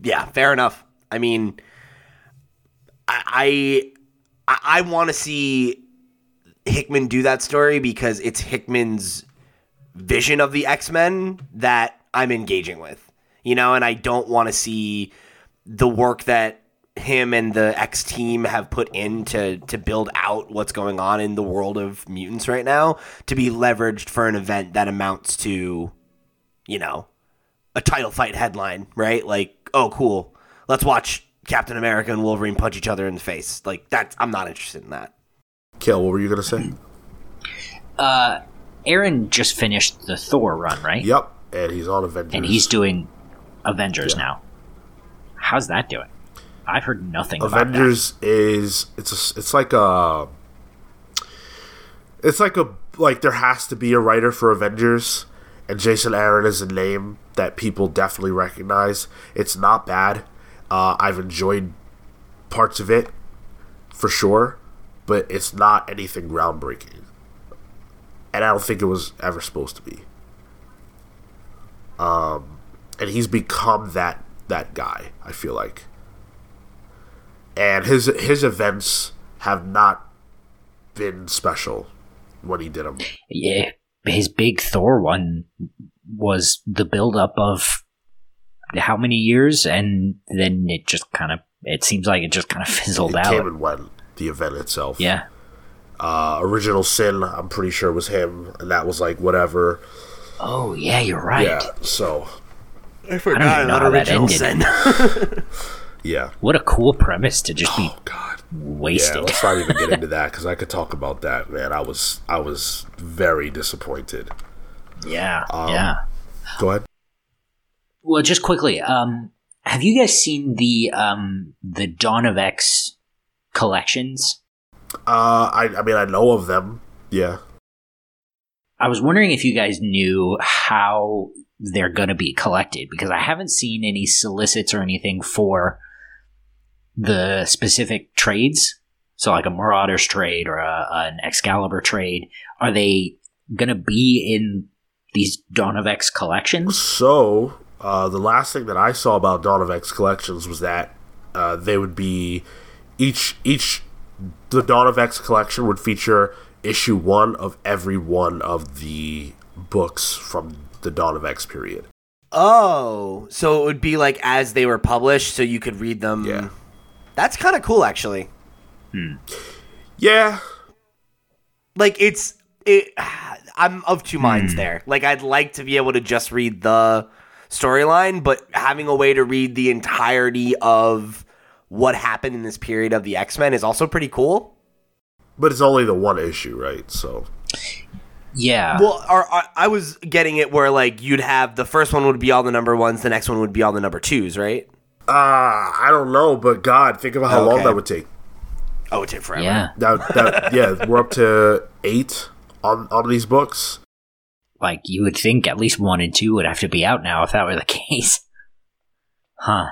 Yeah, fair enough. I mean, I I, I want to see Hickman do that story because it's Hickman's vision of the X Men that I'm engaging with, you know, and I don't want to see the work that him and the X team have put in to to build out what's going on in the world of mutants right now to be leveraged for an event that amounts to, you know, a title fight headline, right? Like, oh, cool. Let's watch Captain America and Wolverine punch each other in the face. Like, that's I'm not interested in that. Cale, what were you gonna say? Uh, Aaron just finished the Thor run, right? Yep, and he's on Avengers. And he's doing Avengers Yeah. now. How's that doing? I've heard nothing about Avengers is it's a, it's like a it's like a like there has to be a writer for Avengers, and Jason Aaron is a name that people definitely recognize. It's not bad. Uh, I've enjoyed parts of it for sure, but it's not anything groundbreaking, and I don't think it was ever supposed to be. Um, and he's become that that guy. I feel like and his his events have not been special when he did them. Yeah, his big Thor one was the buildup of how many years, and then it just kind of. It seems like it just kind of <laughs> fizzled It out. came and went. The event itself. yeah, Uh, Original Sin, I'm pretty sure was him, and that was like whatever. Oh yeah, you're right. Yeah. So I I don't even know how that ended. <laughs> <laughs> yeah. What a cool premise to just be Oh God. Yeah. wasted. Let's not even get into <laughs> that because I could talk about that, man. I was I was very disappointed. Yeah, Um, yeah. Go ahead. Well, just quickly, um, have you guys seen the um the Dawn of X collections? Uh, I I mean I know of them. Yeah. I was wondering if you guys knew how they're going to be collected because I haven't seen any solicits or anything for the specific trades. So, like a Marauders trade or a, an Excalibur trade, are they going to be in these Dawn of X collections? So, uh, the last thing that I saw about Dawn of X collections was that uh, they would be each each the Dawn of X collection would feature issue one of every one of the books from the Dawn of X period. Oh, so it would be like as they were published, so you could read them. Yeah. That's kind of cool, actually. Hmm. Yeah, Like it's it. <sighs> I'm of two minds hmm. there. Like I'd like to be able to just read the storyline, but having a way to read the entirety of what happened in this period of the X Men is also pretty cool. but it's only the one issue, right? So Yeah. Well, or, or- I was getting it where like you'd have the first one would be all the number ones, the next one would be all the number twos, right? Uh, I don't know, but God, think about how long that would take. Oh, it took forever. yeah. That, that <laughs> yeah, we're up to eight on on these books. Like you would think at least one and two would have to be out now if that were the <laughs> case. Huh.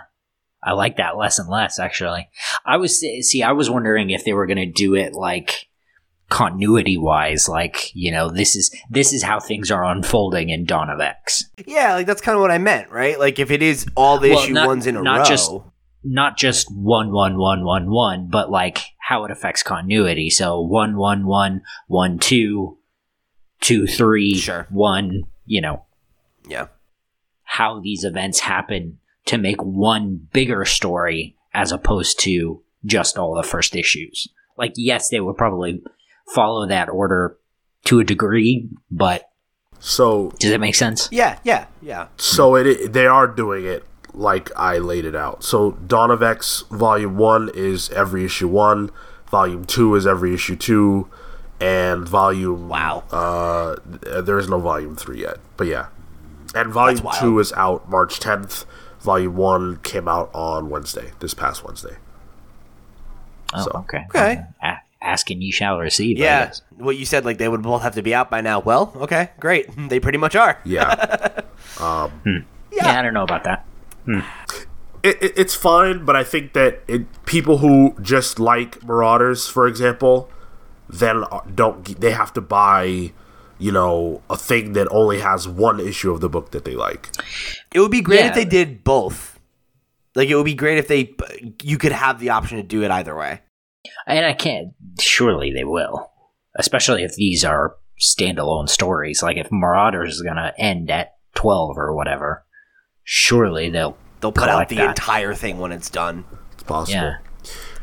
I like that less and less actually. I was see I was wondering if they were going to do it like continuity wise like, you know, this is this is how things are unfolding in Dawn of X. Yeah, like that's kind of what I meant, right? Like if it is all the Well, issue not- ones in a not row. just- Not just one one one one one, but like how it affects continuity. So one one one one two two three Sure. one, you know, yeah. how these events happen to make one bigger story as opposed to just all the first issues. Like, yes, they would probably follow that order to a degree, but So does it make sense? Yeah, yeah, yeah. so it they are doing it like I laid it out. So Dawn of X Volume One is every issue one, Volume Two is every issue two, and Volume Wow. Uh, there is no Volume Three yet, but yeah, and Volume. Two is out March tenth. Volume One came out on Wednesday, this past Wednesday. Oh, So- okay. Okay. A- ask and you shall receive. Yeah. What you said, like they would both have to be out by now. Well, okay, great. <laughs> They pretty much are. <laughs> Um, hmm. Yeah. yeah. I don't know about that. Hmm. it, it, it's fine, but I think that it, people who just like Marauders, for example, then uh, don't they have to buy, you know, a thing that only has one issue of the book that they like. It would be great Yeah. if they did both. Like it would be great if they you could have the option to do it either way. And I can't. Surely they will, especially if these are standalone stories. Like if Marauders is going to end at twelve or whatever, surely they'll They'll put out the that. entire thing when it's done. It's possible. Yeah.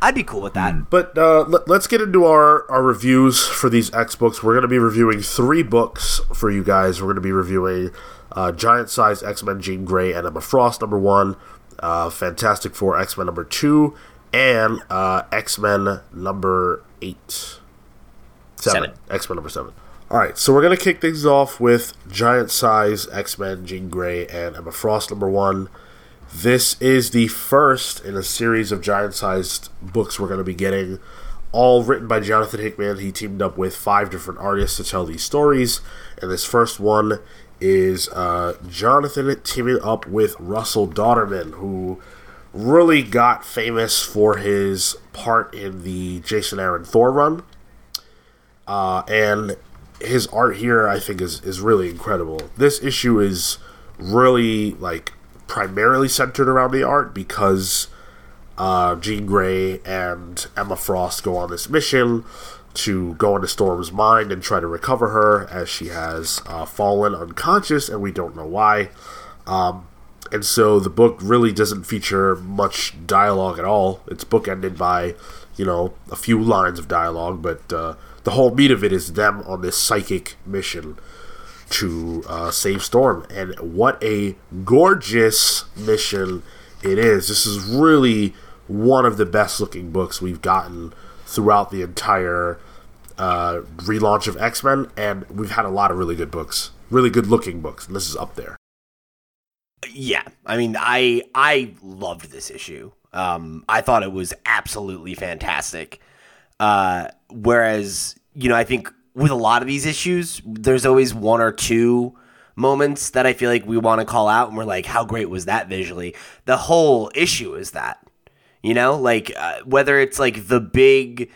I'd be cool with that. But uh, let, let's get into our, our reviews for these X books. We're going to be reviewing three books for you guys. We're going to be reviewing uh, Giant Size X Men Jean Grey and Emma Frost number one, uh, Fantastic Four X Men number two, and uh, X Men number eight. Seven. Seven. X Men number seven. All right, so we're going to kick things off with Giant Size X Men Jean Grey and Emma Frost number one. This is the first in a series of giant sized books we're going to be getting, all written by Jonathan Hickman. He teamed up with five different artists to tell these stories. And this first one is uh, Jonathan teaming up with Russell Dauterman, who really got famous for his part in the Jason Aaron Thor run. Uh, and his art here, I think, is, is really incredible. This issue is really like primarily centered around the art because uh, Jean Grey and Emma Frost go on this mission to go into Storm's mind and try to recover her as she has uh, fallen unconscious and we don't know why. Um, and so the book really doesn't feature much dialogue at all. It's bookended by, you know, a few lines of dialogue, but uh, the whole meat of it is them on this psychic mission to uh, save Storm. And what a gorgeous mission it is. This is really one of the best looking books we've gotten throughout the entire uh, relaunch of X Men, and we've had a lot of really good books, really good looking books, and this is up there. Yeah, I mean, I I loved this issue. Um, I thought it was absolutely fantastic. Uh, whereas, you know, I think with a lot of these issues, there's always one or two moments that I feel like we want to call out, and we're like, how great was that visually? The whole issue is that, you know, like uh, whether it's like the big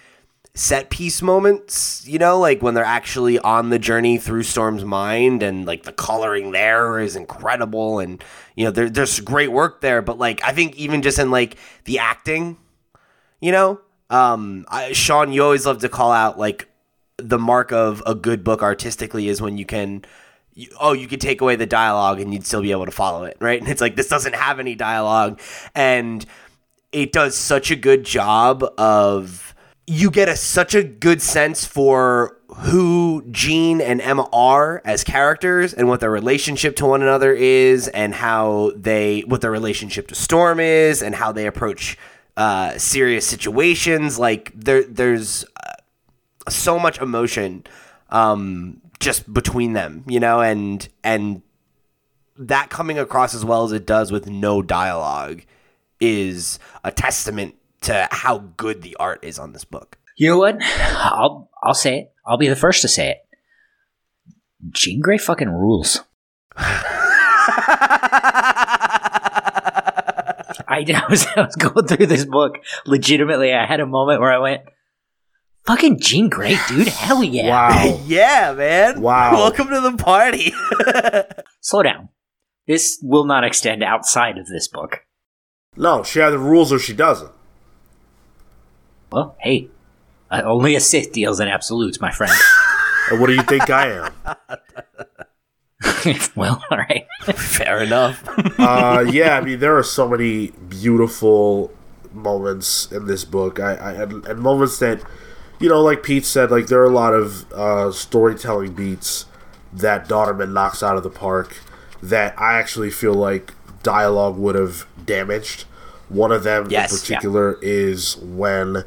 set piece moments, you know, like when they're actually on the journey through Storm's mind and like the coloring there is incredible and you know, there, there's great work there, but like I think even just in like the acting, you know, um I, Sean, you always love to call out like the mark of a good book artistically is when you can you, oh, you could take away the dialogue and you'd still be able to follow it, right? <laughs> And it's like this doesn't have any dialogue and it does such a good job of you get a such a good sense for who Jean and Emma are as characters and what their relationship to one another is and how they what their relationship to Storm is and how they approach uh, serious situations. Like there there's uh, so much emotion um, just between them, you know, and and that coming across as well as it does with no dialogue is a testament to how good the art is on this book. You know what? I'll I'll say it. I'll be the first to say it. Jean Grey fucking rules. <laughs> I, I was I was going through this book. Legitimately, I had a moment where I went, "Fucking Jean Grey, dude! Hell yeah!" Wow. <laughs> yeah, man. Wow. Welcome to the party. <laughs> Slow down. This will not extend outside of this book. No, she either rules or she doesn't. Well, hey, uh, only a Sith deals in absolutes, my friend. <laughs> And what do you think I am? <laughs> well, all right. Fair enough. <laughs> uh, yeah, I mean, there are so many beautiful moments in this book. I, I and, and moments that, you know, like Pete said, like there are a lot of uh, storytelling beats that Dauterman knocks out of the park that I actually feel like dialogue would have damaged. One of them Yes, in particular is when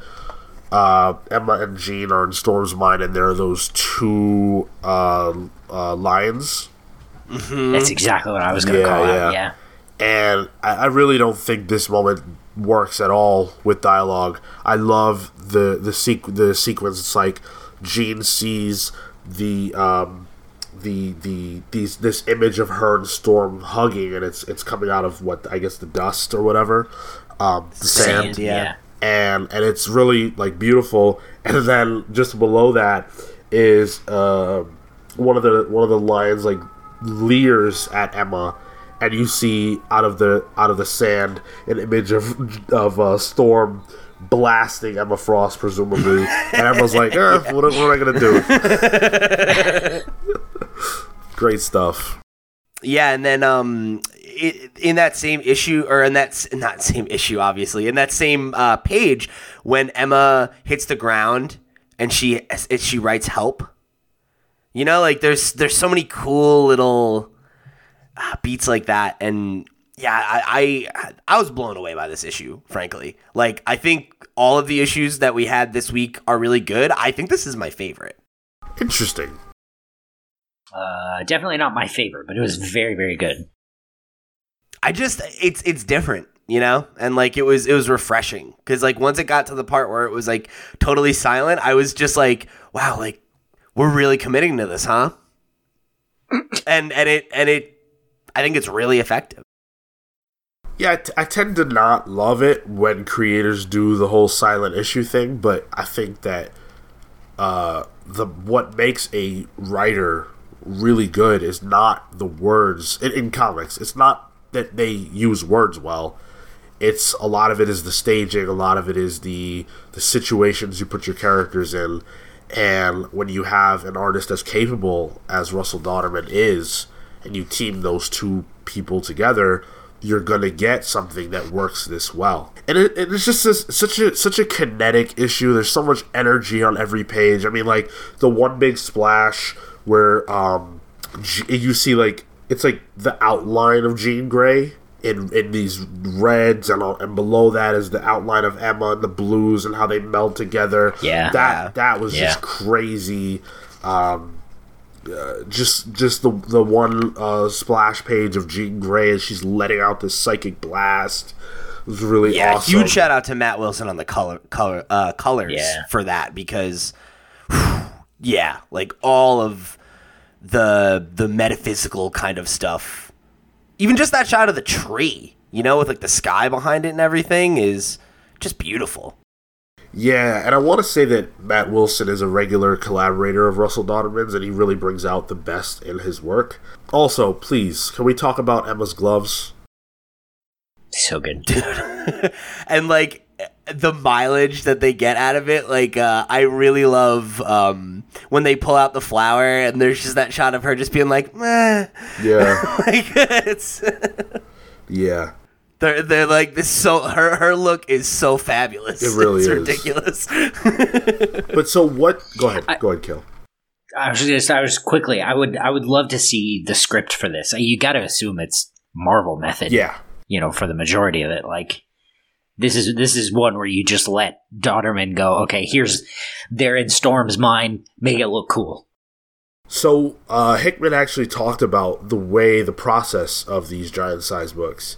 uh, Emma and Jean are in Storm's mind, and there are those two uh, uh, lions That's exactly what I was going to Yeah, call yeah. out. Yeah. and I, I really don't think this moment works at all with dialogue. I love the the sequ- the sequence. It's like Jean sees the um, the the these this image of her and Storm hugging, and it's it's coming out of what I guess the dust or whatever, um, the sand, Sand, yeah. and and it's really like beautiful. And then just below that is uh, one of the one of the lions like leers at Emma, and you see out of the out of the sand an image of of uh, Storm blasting Emma Frost presumably, and Emma's like, eh, what, what am I gonna do? <laughs> Great stuff. Yeah, and then um, i in that same issue, or in that not same issue, obviously, in that same uh, page, when Emma hits the ground and she she writes help. You know, like there's there's so many cool little uh, beats like that, and yeah, I, I I was blown away by this issue. Frankly, like I think all of the issues that we had this week are really good. I think this is my favorite. Interesting. Uh, definitely not my favorite, but it was very, very good. I just it's it's different, you know, and like it was it was refreshing because like once it got to the part where it was like totally silent, I was just like, wow, like we're really committing to this, huh? <coughs> and and it and it, I think it's really effective. Yeah, I, t- I tend to not love it when creators do the whole silent issue thing, but I think that uh, the what makes a writer really good is not the words in, in comics. It's not that they use words well. It's a lot of it is the staging, a lot of it is the the situations you put your characters in, and when you have an artist as capable as Russell Dauterman is, and you team those two people together, you're gonna get something that works this well. And it, it's just this, such a such a kinetic issue. There's so much energy on every page. I mean, like the one big splash where um, you see like it's like the outline of Jean Grey in in these reds, and all- and below that is the outline of Emma and the blues and how they meld together. Yeah. that that was Yeah. just crazy. Um, uh, just just the the one uh, splash page of Jean Grey as she's letting out this psychic blast it was really Yeah, awesome. huge shout out to Matt Wilson on the color color uh, colors Yeah. for that because, yeah, like all of the the metaphysical kind of stuff, even just that shot of the tree, you know, with like the sky behind it and everything, is just beautiful. Yeah, and I want to say that Matt Wilson is a regular collaborator of Russell Dauterman's, and he really brings out the best in his work. Also, please, can we talk about Emma's gloves? So good. Dude. <laughs> and like the mileage that they get out of it like uh, i really love um, when they pull out the flower and there's just that shot of her just being like Meh. Yeah, <laughs> like it's <laughs> yeah. they're, they're like this so her her look is so fabulous It really it's is. ridiculous <laughs> But so what? Go ahead. Go ahead, Kill. I was just, I was quickly. I would, I would love to see the script for this. You got to assume it's Marvel method. Yeah, You know, for the majority of it, like this is this is one where you just let Dauterman go. Okay, here's they're in Storm's mind. Make it look cool. So uh, Hickman actually talked about the way the process of these giant size books,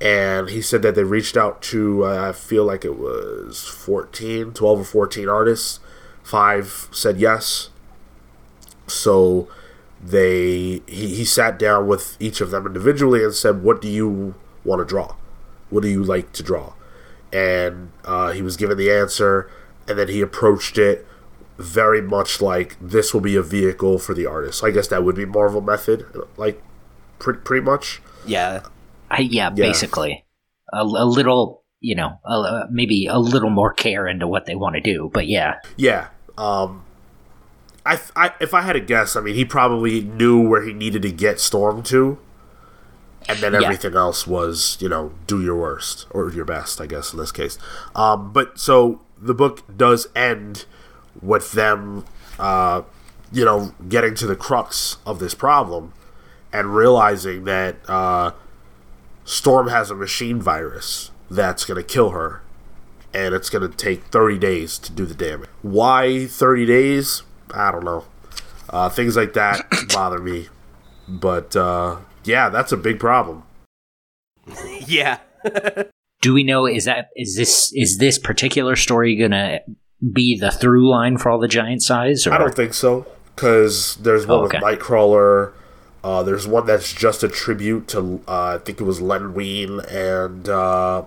and he said that they reached out to uh, I feel like it was 14, 12 or fourteen artists. Five said yes. So they he, he sat down with each of them individually and said, "What do you want to draw? What do you like to draw?" And uh, he was given the answer, and then he approached it very much like this will be a vehicle for the artist. So I guess that would be Marvel method, like pretty pretty much. Yeah. I, yeah, basically, a, a little, you know, a, maybe a little more care into what they want to do, but yeah, Yeah. Um, I, I if I had a guess, I mean, he probably knew where he needed to get Storm to, and then Yeah. everything else was, you know, do your worst or your best, I guess in this case. Um, but so the book does end with them, uh, you know, getting to the crux of this problem and realizing that uh, Storm has a machine virus that's going to kill her and it's going to take 30 days to do the damage. Why 30 days? I don't know. Uh, things like that <coughs> bother me. But uh, yeah, that's a big problem. <laughs> Yeah. do we know is that is this is this particular story gonna be the through line for all the giant size? Or? I don't think so because there's one Oh, okay. with Nightcrawler. Uh, there's one that's just a tribute to uh, I think it was Len Wein and uh,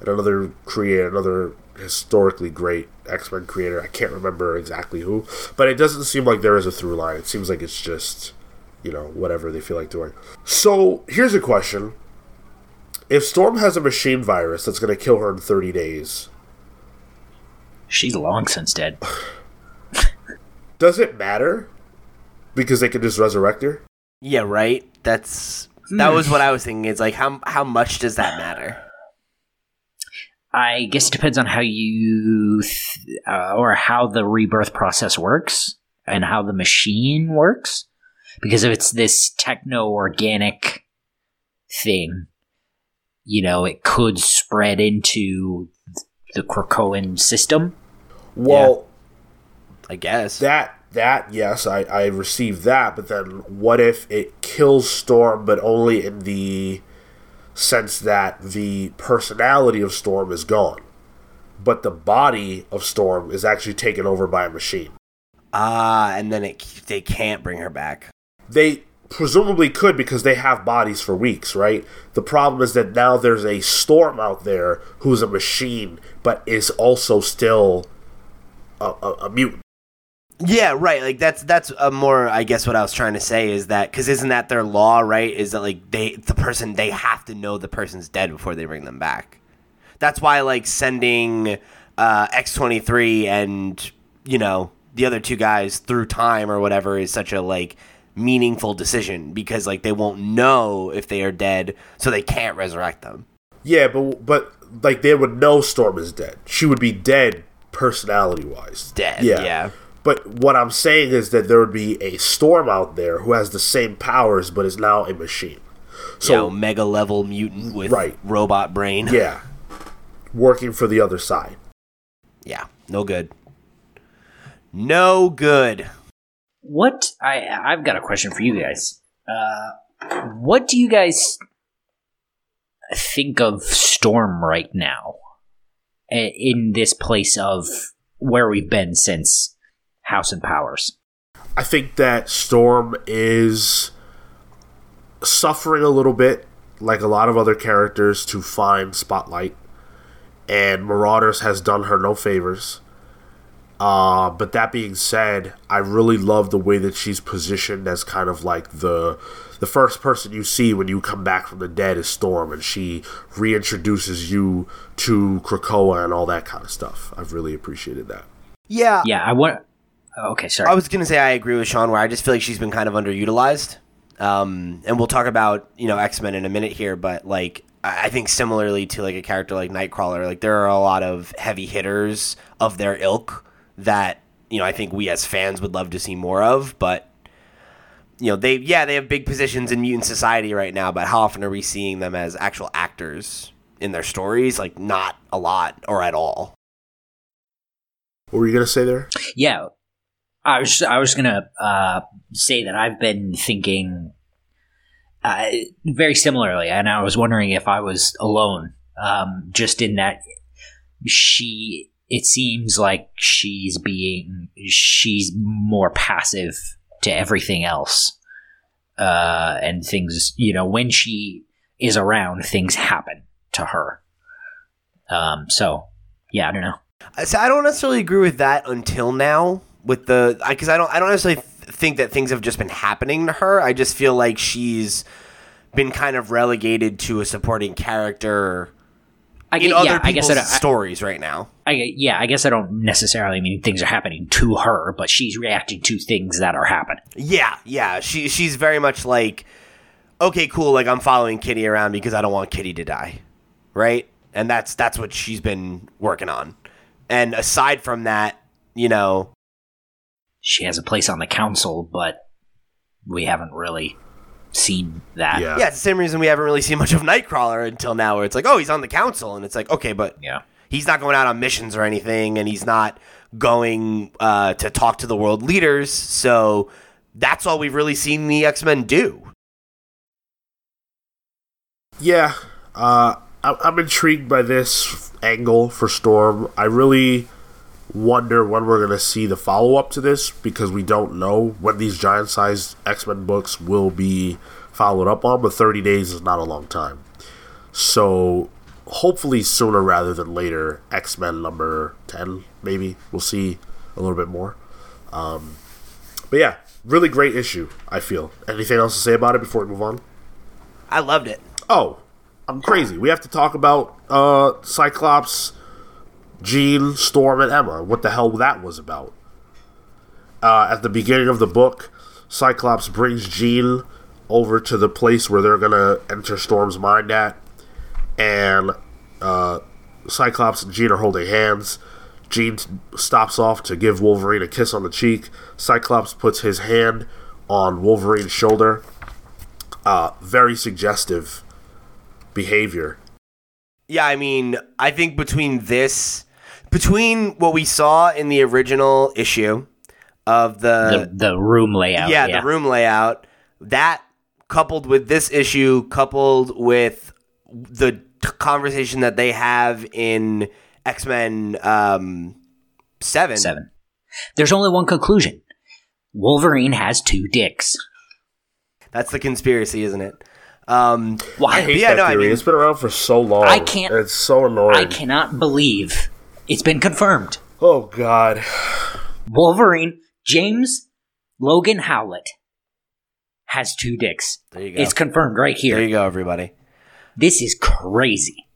and another creator, another historically great X Men creator. I can't remember exactly who, but it doesn't seem like there is a through line. It seems like it's just you know whatever they feel like doing. So here's a question: If Storm has a machine virus that's going to kill her in 30 days, She's long since dead. <sighs> does it matter? Because they can just resurrect her. Yeah, right. That's that was what I was thinking. It's like how how much does that matter? I guess it depends on how you th- uh, or how the rebirth process works and how the machine works. Because if it's this techno organic thing, you know, it could spread into the Krakoan system. Well, I guess. that that yes, I I received that, but then what if it kills Storm, but only in the sense that the personality of Storm is gone, but the body of Storm is actually taken over by a machine. Ah, and then it they can't bring her back. They presumably could because they have bodies for weeks, right? The problem is that now there's a Storm out there who's a machine, but is also still a, a, a mutant. Yeah, right. Like that's that's a more I guess what I was trying to say is that cuz isn't that their law, right? Is that like they the person they have to know the person's dead before they bring them back. That's why like sending uh X23 and you know, the other two guys through time or whatever is such a like meaningful decision because like they won't know if they are dead so they can't resurrect them. Yeah, but but like they would know Storm is dead. She would be dead personality wise. Dead, yeah. yeah. But what I'm saying is that there would be a Storm out there who has the same powers but is now a machine. So So mega level mutant with Right. robot brain. yeah, working for the other side. Yeah, no good. No good. What I I've got a question for you guys. Uh, what do you guys think of Storm right now? In this place of where we've been since House and Powers. I think that Storm is suffering a little bit, like a lot of other characters, to find Spotlight. And Marauders has done her no favors. Uh, but that being said, I really love the way that she's positioned as kind of like the the first person you see when you come back from the dead is Storm, and she reintroduces you to Krakoa and all that kind of stuff. I've really appreciated that. Yeah, Yeah, I want. Okay, sorry. I was gonna say I agree with Sean, where I just feel like she's been kind of underutilized. Um, and we'll talk about you know X Men in a minute here, but like I I think similarly to like a character like Nightcrawler, like there are a lot of heavy hitters of their ilk that you know I think we as fans would love to see more of, but you know they yeah they have big positions in mutant society right now, but how often are we seeing them as actual actors in their stories? Like not a lot or at all. What were you gonna say there? yeah, I was I was gonna uh, say that I've been thinking uh, very similarly, and I was wondering if I was alone. Um, just in that she, it seems like she's being she's more passive to everything else, uh, and things. You know, when she is around, things happen to her. Um, so yeah, I don't know. So I don't necessarily agree with that until now. With the because I don't I don't necessarily th- think that things have just been happening to her. I just feel like she's been kind of relegated to a supporting character I in other yeah, people's I, don't- I, stories right now. I, yeah, I guess I don't necessarily mean things are happening to her, but she's reacting to things that are happening. Yeah, yeah. She she's very much like, okay, cool. Like I'm following Kitty around because I don't want Kitty to die, right? And that's that's what she's been working on. And aside from that, you know, She has a place on the council, but we haven't really seen that. Yeah. yeah, it's the same reason we haven't really seen much of Nightcrawler until now. Where it's like, oh, he's on the council, and it's like, okay, but Yeah. he's not going out on missions or anything, and he's not going uh, to talk to the world leaders. So that's all we've really seen the X Men do. Yeah, uh, I- I'm intrigued by this angle for Storm. I really wonder when we're going to see the follow up to this because we don't know when these giant sized X Men books will be followed up on, but 30 days is not a long time. So hopefully sooner rather than later, X Men number 10, maybe. We'll see a little bit more. Um, but yeah, really great issue, I feel. Anything else to say about it before we move on? I loved it. Oh, I'm crazy. We have to talk about uh, Cyclops, Jean, Storm, and Emma. What the hell that was about. Uh, at the beginning of the book, Cyclops brings Jean over to the place where they're gonna enter Storm's mind at, and uh, Cyclops and Jean are holding hands. Jean stops off to give Wolverine a kiss on the cheek. Cyclops puts his hand on Wolverine's shoulder. Uh, very suggestive behavior. Yeah, I mean, I think between this, between what we saw in the original issue of The, the, the room layout. yeah, Yeah, the room layout, that coupled with this issue, coupled with the t- conversation that they have in X Men um, Seven, Seven. There's only one conclusion Wolverine has two dicks. that's the conspiracy, isn't it? Um, Why? I hate Yeah, that no, I mean- it's been around for so long. I can't- It's so annoying. I cannot believe it's been confirmed. Oh God. Wolverine, James Logan Howlett, has two dicks. there you go. It's confirmed right here. there here. you go, everybody. This is crazy.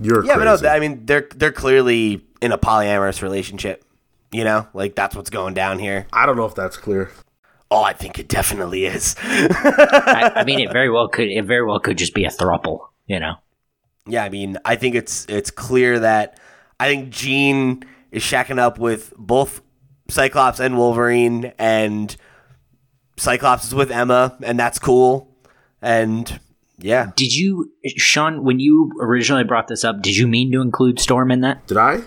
You're Yeah, crazy. but no, I mean they're they're clearly in a polyamorous relationship. You know, like that's what's going down here. I don't know if that's clear. Oh, I think it definitely is. I, I mean, <laughs> it very well could. It very well could just be a thruple. You know. yeah, I mean, I think it's it's clear that I think Jean is shacking up with both Cyclops and Wolverine, and Cyclops is with Emma, and that's cool. And yeah, Did you, Sean, when you originally brought this up, did you mean to include Storm in that? Did I?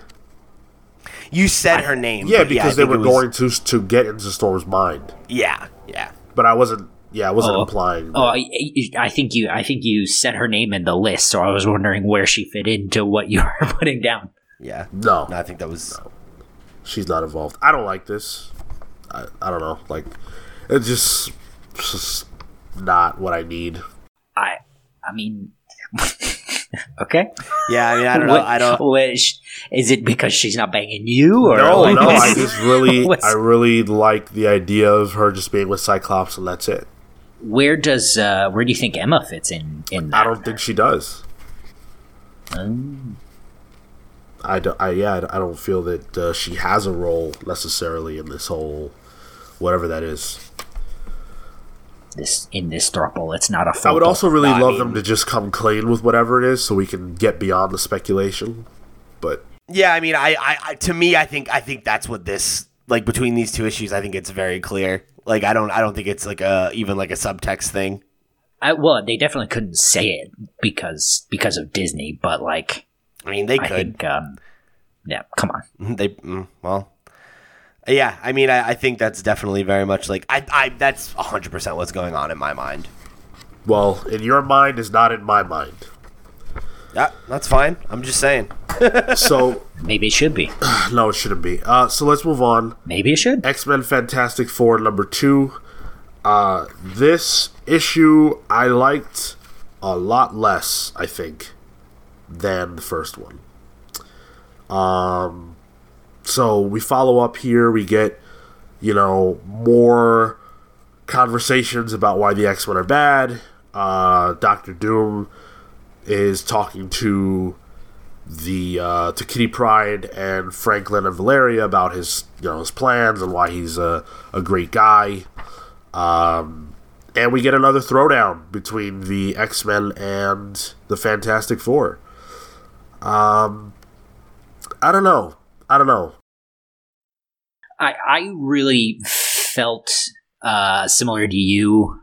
you said her name. Yeah, because I they were was- going to to get into Storm's mind, Yeah, yeah. but I wasn't. Yeah, I wasn't Oh. implying. Oh, I, I think you. I think you said her name in the list, so I was wondering where she fit into what you <laughs> were putting down. Yeah. no, No, I think that was she's not involved. I don't like this. I, I don't know. Like, it's just, it's just not what I need. I. I mean. <laughs> okay. Yeah, I mean, I don't know. What- I don't. what- sh- is it because she's not banging you, or No, like, no. what's- I <laughs> just really, I really like the idea of her just being with Cyclops, and that's it. where does uh, where do you think Emma fits in? In that? I don't think she does. Um, I, don't, I yeah, I don't feel that uh, she has a role necessarily in this whole whatever that is. this in this throuple, it's not a. Full I would also really No, I love mean- them to just come clean with whatever it is, so we can get beyond the speculation. But Yeah, I mean, I, I, I, to me, I think, I think that's what this like between these two issues. I think it's very clear. Like, I don't, I don't think it's like a even like a subtext thing. I, well, they definitely couldn't say it because because of Disney, but like I mean, they I could. think, um, yeah, come on. <laughs> They mm, well, Yeah, I mean, I, I think that's definitely very much like I, I that's hundred percent what's going on in my mind. Well, in your mind is not in my mind. Yeah, that's fine. I'm just saying. <laughs> So Maybe it should be. <sighs> no, it shouldn't be. Uh, so let's move on. Maybe it should. X Men Fantastic Four number two. Uh, this issue I liked a lot less, I think, than the first one. Um, so we follow up here. We get, you know, more conversations about why the X Men are bad. Uh, Doctor Doom is talking to the uh, to Kitty Pryde and Franklin and Valeria about his you know his plans and why he's a, a great guy. Um, and we get another throwdown between the X Men and the Fantastic Four. Um, I don't know. I don't know. I I really felt uh, similar to you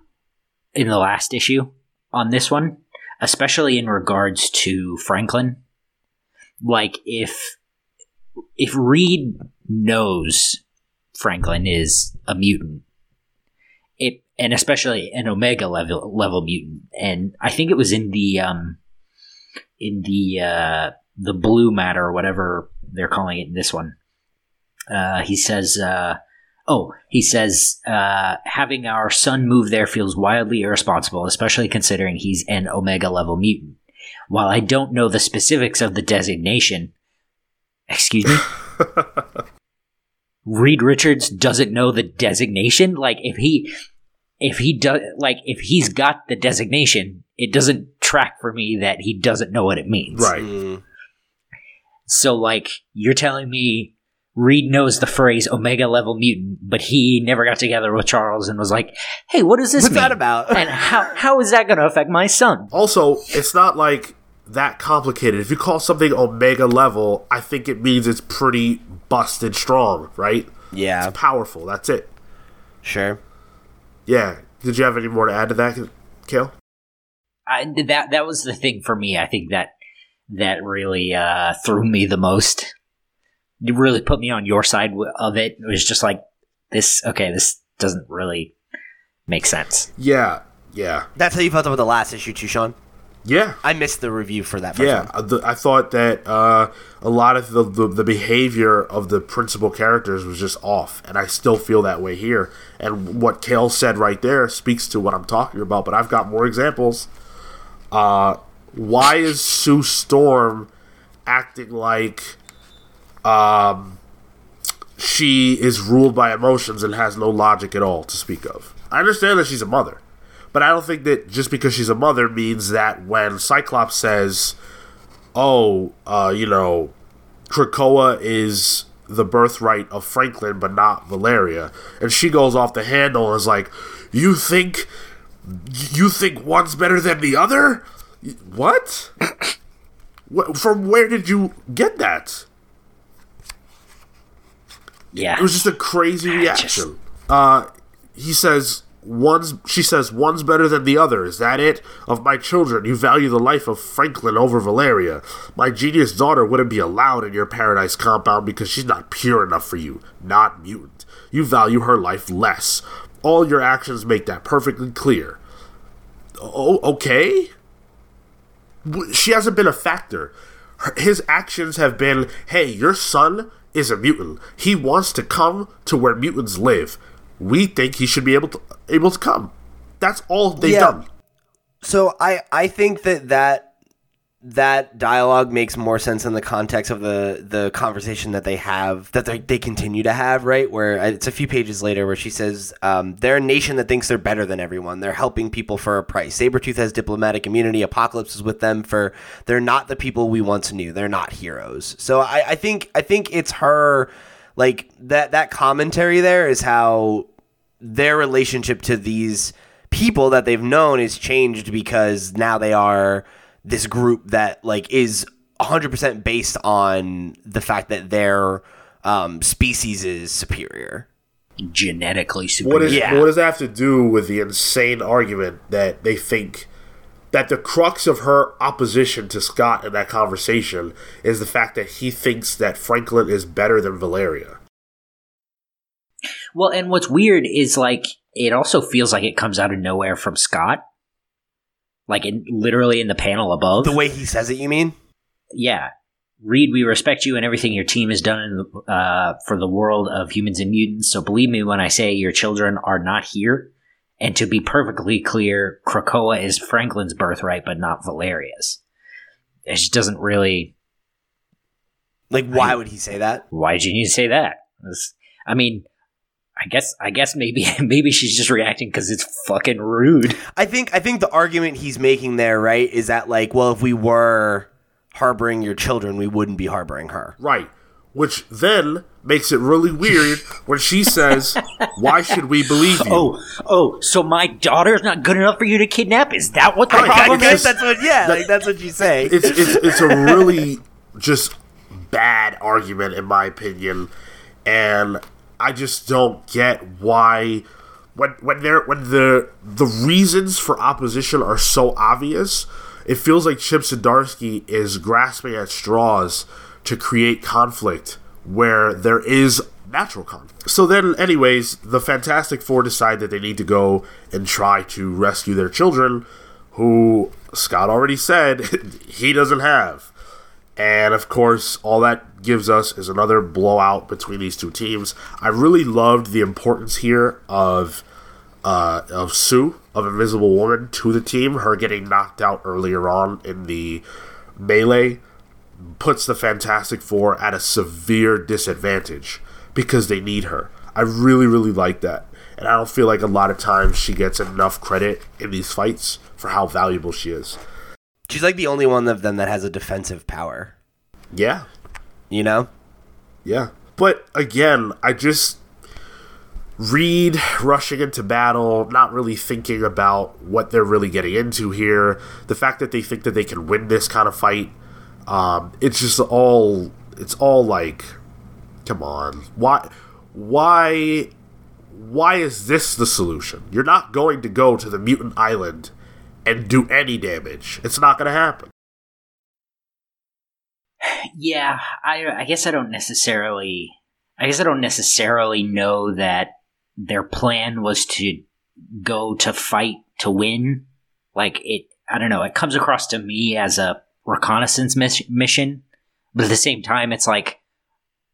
in the last issue on this one, especially in regards to Franklin. Like if if Reed knows Franklin is a mutant, it and especially an Omega level level mutant, and I think it was in the um in the uh the blue matter or whatever they're calling it in this one. Uh, he says, uh, "Oh, he says uh, having our son move there feels wildly irresponsible, especially considering he's an Omega level mutant. While I don't know the specifics of the designation, excuse me, <laughs> Reed Richards doesn't know the designation. Like if he." If he does, like, if he's got the designation, it doesn't track for me that he doesn't know what it means. Right. Mm, So, like, you're telling me Reed knows the phrase Omega level mutant, but he never got together with Charles and was like, "Hey, what does this What's mean? that about? and how how is that going to affect my son?" Also, it's not like that complicated. If you call something Omega level, I think it means it's pretty busted strong, right? yeah, Powerful. That's it. sure. Yeah. Did you have any more to add to that, Cale? I, that that was the thing for me. I think that that really uh, threw me the most. It really put me on your side of it. It was just like this. Okay, this doesn't really make sense. Yeah. Yeah. That's how you felt about the last issue, too, Sean. Yeah. I missed the review for that. First Yeah, one. uh, the, I thought that uh, a lot of the, the the behavior of the principal characters was just off, and I still feel that way here. And what Cale said right there speaks to what I'm talking about. But I've got more examples. Uh, why is Sue Storm acting like um, she is ruled by emotions and has no logic at all to speak of? I understand that she's a mother. But I don't think that just because she's a mother means that when Cyclops says, "Oh, uh, you know, Krakoa is the birthright of Franklin, but not Valeria," and she goes off the handle and is like, "You think, you think one's better than the other? What? <coughs> From where did you get that?" Yeah, It was just a crazy reaction. Uh, he says one's. She says one's better than the other. Is that it? Of my children, you value the life of Franklin over Valeria. My genius daughter wouldn't be allowed in your paradise compound because she's not pure enough for you. Not mutant. You value her life less. All your actions make that perfectly clear. Oh, okay. She hasn't been a factor. His actions have been, "Hey, your son is a mutant. He wants to come to where mutants live. We think he should be able to able to come." That's all they've Yeah. done. So I I think that that that dialogue makes more sense in the context of the the conversation that they have that they, they continue to have right? Where uh, it's a few pages later where she says um, they're a nation that thinks they're better than everyone. They're helping people for a price. Sabretooth has diplomatic immunity. Apocalypse is with them for they're not the people we once knew. They're not heroes. So I, I think I think it's her like that that commentary there is how their relationship to these people that they've known is changed because now they are this group that like is 100% based on the fact that their um, species is superior. genetically superior. is Yeah. what does that have to do with the insane argument that they think that the crux of her opposition to Scott in that conversation is the fact that he thinks that Franklin is better than Valeria? Well, and what's weird is like it also feels like it comes out of nowhere from Scott. Like in literally in the panel above. The way he says it, you mean? yeah. Reed, we respect you and everything your team has done in the, uh, for the world of humans and mutants. So believe me when I say your children are not here. And to be perfectly clear, Krakoa is Franklin's birthright, but not Valeria's. It just doesn't really. Like, why would he say that? Why did you need to say that? It's- I mean, I guess I guess maybe <laughs> maybe she's just reacting because it's fucking rude. I think I think the argument he's making there, right, is that like, well, if we were harboring your children, we wouldn't be harboring her. Right. Which then makes it really weird when she says, <laughs> Why should we believe you? Oh, oh, so my daughter's not good enough for you to kidnap? Is that what the Right, problem is? that's what, yeah, like that's what you say. it's it's it's a really just bad argument in my opinion, and I just don't get why when when there when the the reasons for opposition are so obvious, it feels like Chip Zdarsky is grasping at straws to create conflict where there is natural conflict. So then, anyways, the Fantastic Four decide that they need to go and try to rescue their children, who Scott already said <laughs> he doesn't have. And of course, all that gives us is another blowout between these two teams. I really loved the importance here of uh, of Sue, of Invisible Woman, to the team. Her getting knocked out earlier on in the melee puts the Fantastic Four at a severe disadvantage because they need her. I really, really like that. And I don't feel like a lot of times she gets enough credit in these fights for how valuable she is. She's like the only one of them that has a defensive power. Yeah, You know? Yeah. But again, I just Reed rushing into battle, not really thinking about what they're really getting into here. The fact that they think that they can win this kind of fight, um, it's just all it's all like come on. Why why why is this the solution? You're not going to go to the mutant island and do any damage. It's not going to happen. Yeah, I I guess I don't necessarily I guess I don't necessarily know that their plan was to go to fight to win. Like it I don't know, it comes across to me as a reconnaissance mis- mission, but at the same time it's like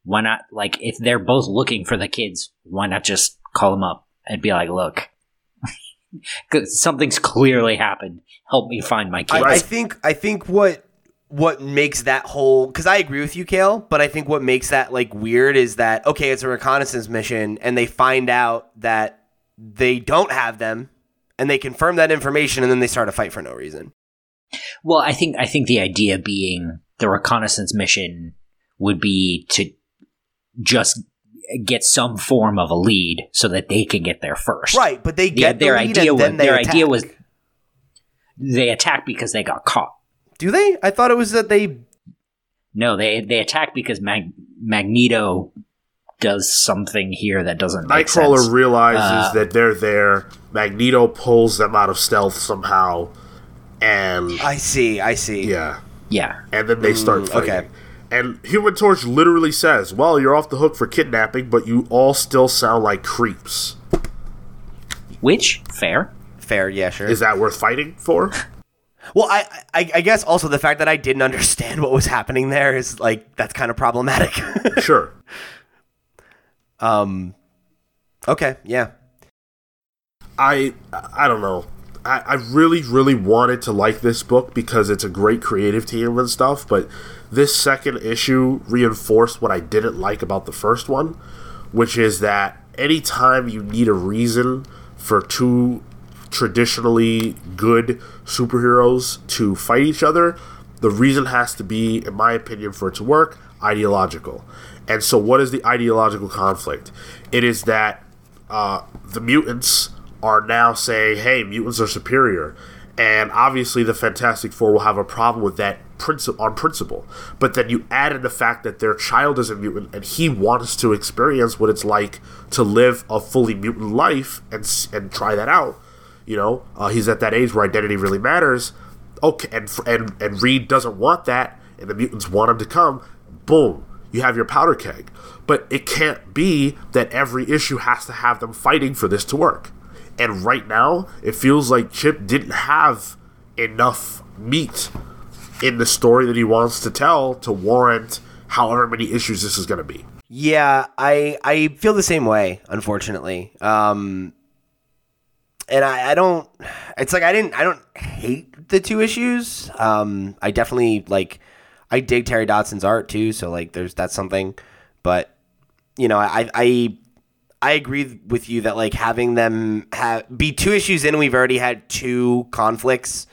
why not like if they're both looking for the kids, why not just call them up and be like, "Look, something's clearly happened. Help me find my kids." I, I think I think what what makes that whole because I agree with you, Cale, but I think what makes that like weird is that okay, it's a reconnaissance mission, and they find out that they don't have them, and they confirm that information, and then they start a fight for no reason. Well, I think I think the idea being the reconnaissance mission would be to just get some form of a lead so that they can get there first. Right, but they The- get their the lead idea and was they their attack. idea was they attack because they got caught. Do they? I thought it was that they. No, they they attack because Mag- Magneto does something here that doesn't make sense. Nightcrawler sense. realizes Uh, that they're there. Magneto pulls them out of stealth somehow, and I see. I see. yeah, yeah, and then they start Mm, fighting. okay. And Human Torch literally says, "Well, you're off the hook for kidnapping, but you all still sound like creeps. which fair. Fair. Yeah. Sure. Is that worth fighting for?" <laughs> Well, I, I I guess also the fact that I didn't understand what was happening there is like that's kind of problematic. <laughs> sure. um. Okay. Yeah. I I don't know. I, I really, really wanted to like this book because it's a great creative team and stuff, but this second issue reinforced what I didn't like about the first one, which is that anytime you need a reason for two traditionally good superheroes to fight each other, the reason has to be, in my opinion, for it to work, ideological. And so, what is the ideological conflict? It is that uh, the mutants are now saying, hey, mutants are superior. And obviously, the Fantastic Four will have a problem with that princi- on principle. But then you add in the fact that their child is a mutant and he wants to experience what it's like to live a fully mutant life and, and try that out. You know, uh, he's at that age where identity really matters. Okay, and, and, and Reed doesn't want that, and the mutants want him to come. Boom. you have your powder keg. But it can't be that every issue has to have them fighting for this to work. And right now, it feels like Chip didn't have enough meat in the story that he wants to tell to warrant however many issues this is going to be. Yeah, I I feel the same way, unfortunately. Um, and I, I don't. It's like I didn't. I don't hate the two issues. Um, I definitely like. I dig Terry Dodson's art too, so like, there's that's something. But you know, I I I agree with you that like having them have be two issues in, we've already had two conflicts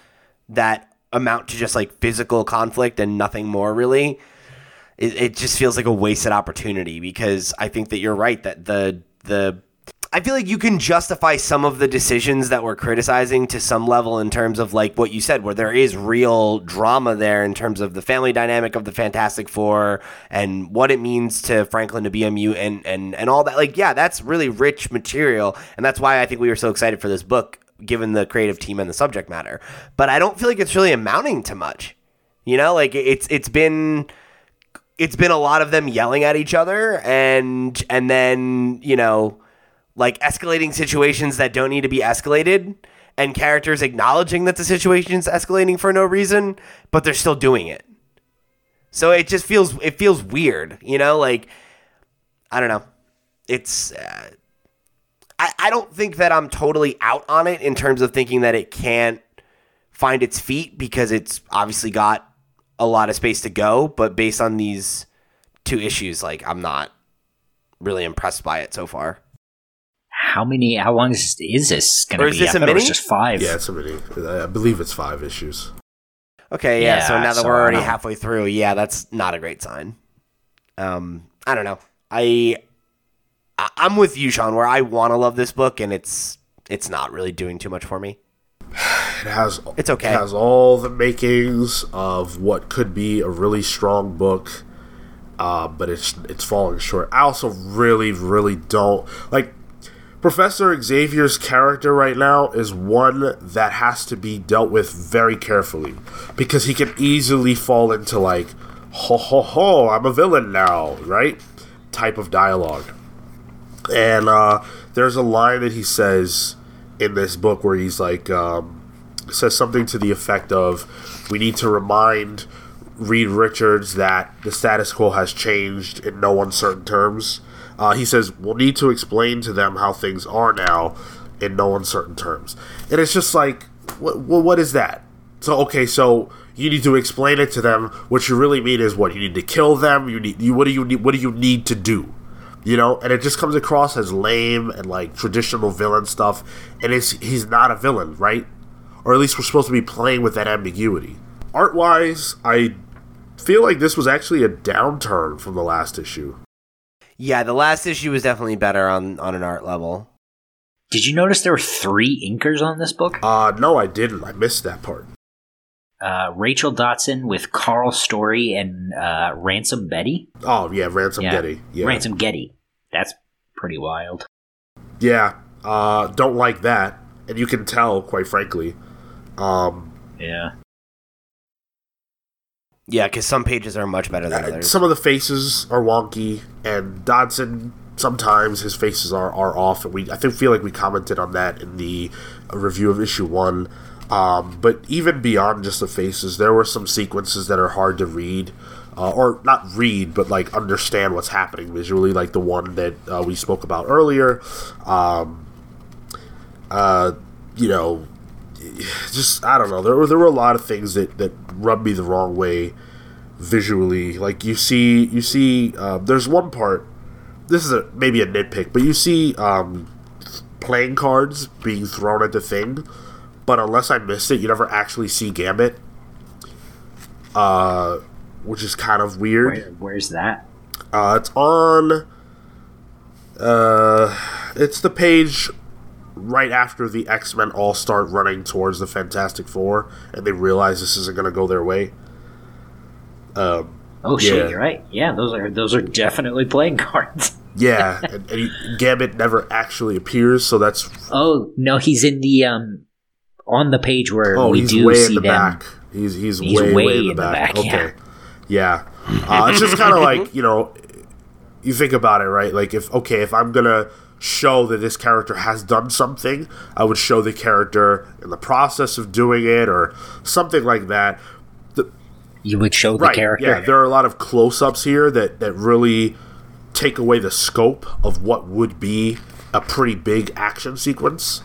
that amount to just like physical conflict and nothing more really. It, it just feels like a wasted opportunity because I think that you're right that the the I feel like you can justify some of the decisions that we're criticizing to some level in terms of like what you said, where there is real drama there in terms of the family dynamic of the Fantastic Four and what it means to Franklin to be a mutant and and all that. Like, yeah, that's really rich material, and that's why I think we were so excited for this book, given the creative team and the subject matter. But I don't feel like it's really amounting to much. You know, like it's it's been it's been a lot of them yelling at each other and and then you know like escalating situations that don't need to be escalated and characters acknowledging that the situation's escalating for no reason but they're still doing it. So it just feels it feels weird you know? Like i don't know. It's uh, I, I don't think that i'm totally out on it in terms of thinking that it can't find its feet because it's obviously got a lot of space to go but based on these two issues like i'm not really impressed by it so far How many? How long is, is this going Or to is be? this I a thought it was mini? just five. Yeah, it's a mini. I believe it's five issues. Okay, yeah. so now that so we're already don't- halfway through, yeah, that's not a great sign. Um, I don't know. I, I I'm with you, Sean. Where I want to love this book, and it's it's not really doing too much for me. It has It's okay. It has all the makings of what could be a really strong book, uh, but it's it's falling short. I also really, really don't like Professor Xavier's character right now is one that has to be dealt with very carefully because he can easily fall into like ho ho ho I'm a villain now right type of dialogue. And uh, there's a line that he says in this book where he's like, um, says something to the effect of, "We need to remind Reed Richards that the status quo has changed in no uncertain terms." Uh, he says, "We'll need to explain to them how things are now in no uncertain terms," and it's just like, what, what is that? So okay, so you need to explain it to them. What you really mean is what you need to kill them. You need you. What do you need? What do you need to do? You know, and it just comes across as lame and like traditional villain stuff. And it's he's not a villain, right? Or at least we're supposed to be playing with that ambiguity. Art wise, I feel like this was actually a downturn from the last issue. Yeah, the last issue was definitely better on on an art level. Did you notice there were three inkers on this book? Uh no, I didn't. I missed that part. Uh, Rachel Dodson with Karl Story and uh, Ransom Getty. Oh yeah, Ransom Yeah. Getty. Yeah, Ransom Getty. That's pretty wild. yeah. Uh, don't like that, and you can tell, quite frankly. Um, Yeah. Yeah, because some pages are much better than others. Some of the faces are wonky, and Dodson sometimes his faces are, are off, and we I think feel like we commented on that in the review of issue one. Um, but even beyond just the faces, there were some sequences that are hard to read, uh, or not read, but like understand what's happening visually, like the one that uh, we spoke about earlier. Um, uh, you know, just I don't know. There were there were a lot of things that that rubbed me the wrong way visually. Like you see, you see. Uh, there's one part. This is a maybe a nitpick, but you see um, playing cards being thrown at the thing, but unless I missed it, you never actually see Gambit. Uh, which is kind of weird. Where, where's that? Uh, it's on. Uh, it's the page right after the X Men all start running towards the Fantastic Four, and they realize this isn't going to go their way. Um, Oh shit, Yeah. you're right. Yeah, those are those are definitely playing <laughs> cards. yeah, and, and he, Gambit never actually appears, so that's Oh no, he's in the um on the page where oh, we he's do way see in the them. back. He's he's, He's way, way way in the in the back. back, okay, yeah. Uh, it's just kind of like you know, you think about it, right? Like if okay, if I'm gonna show that this character has done something, I would show the character in the process of doing it or something like that. The, You would show the character. Yeah, there are a lot of close-ups here that that really take away the scope of what would be a pretty big action sequence.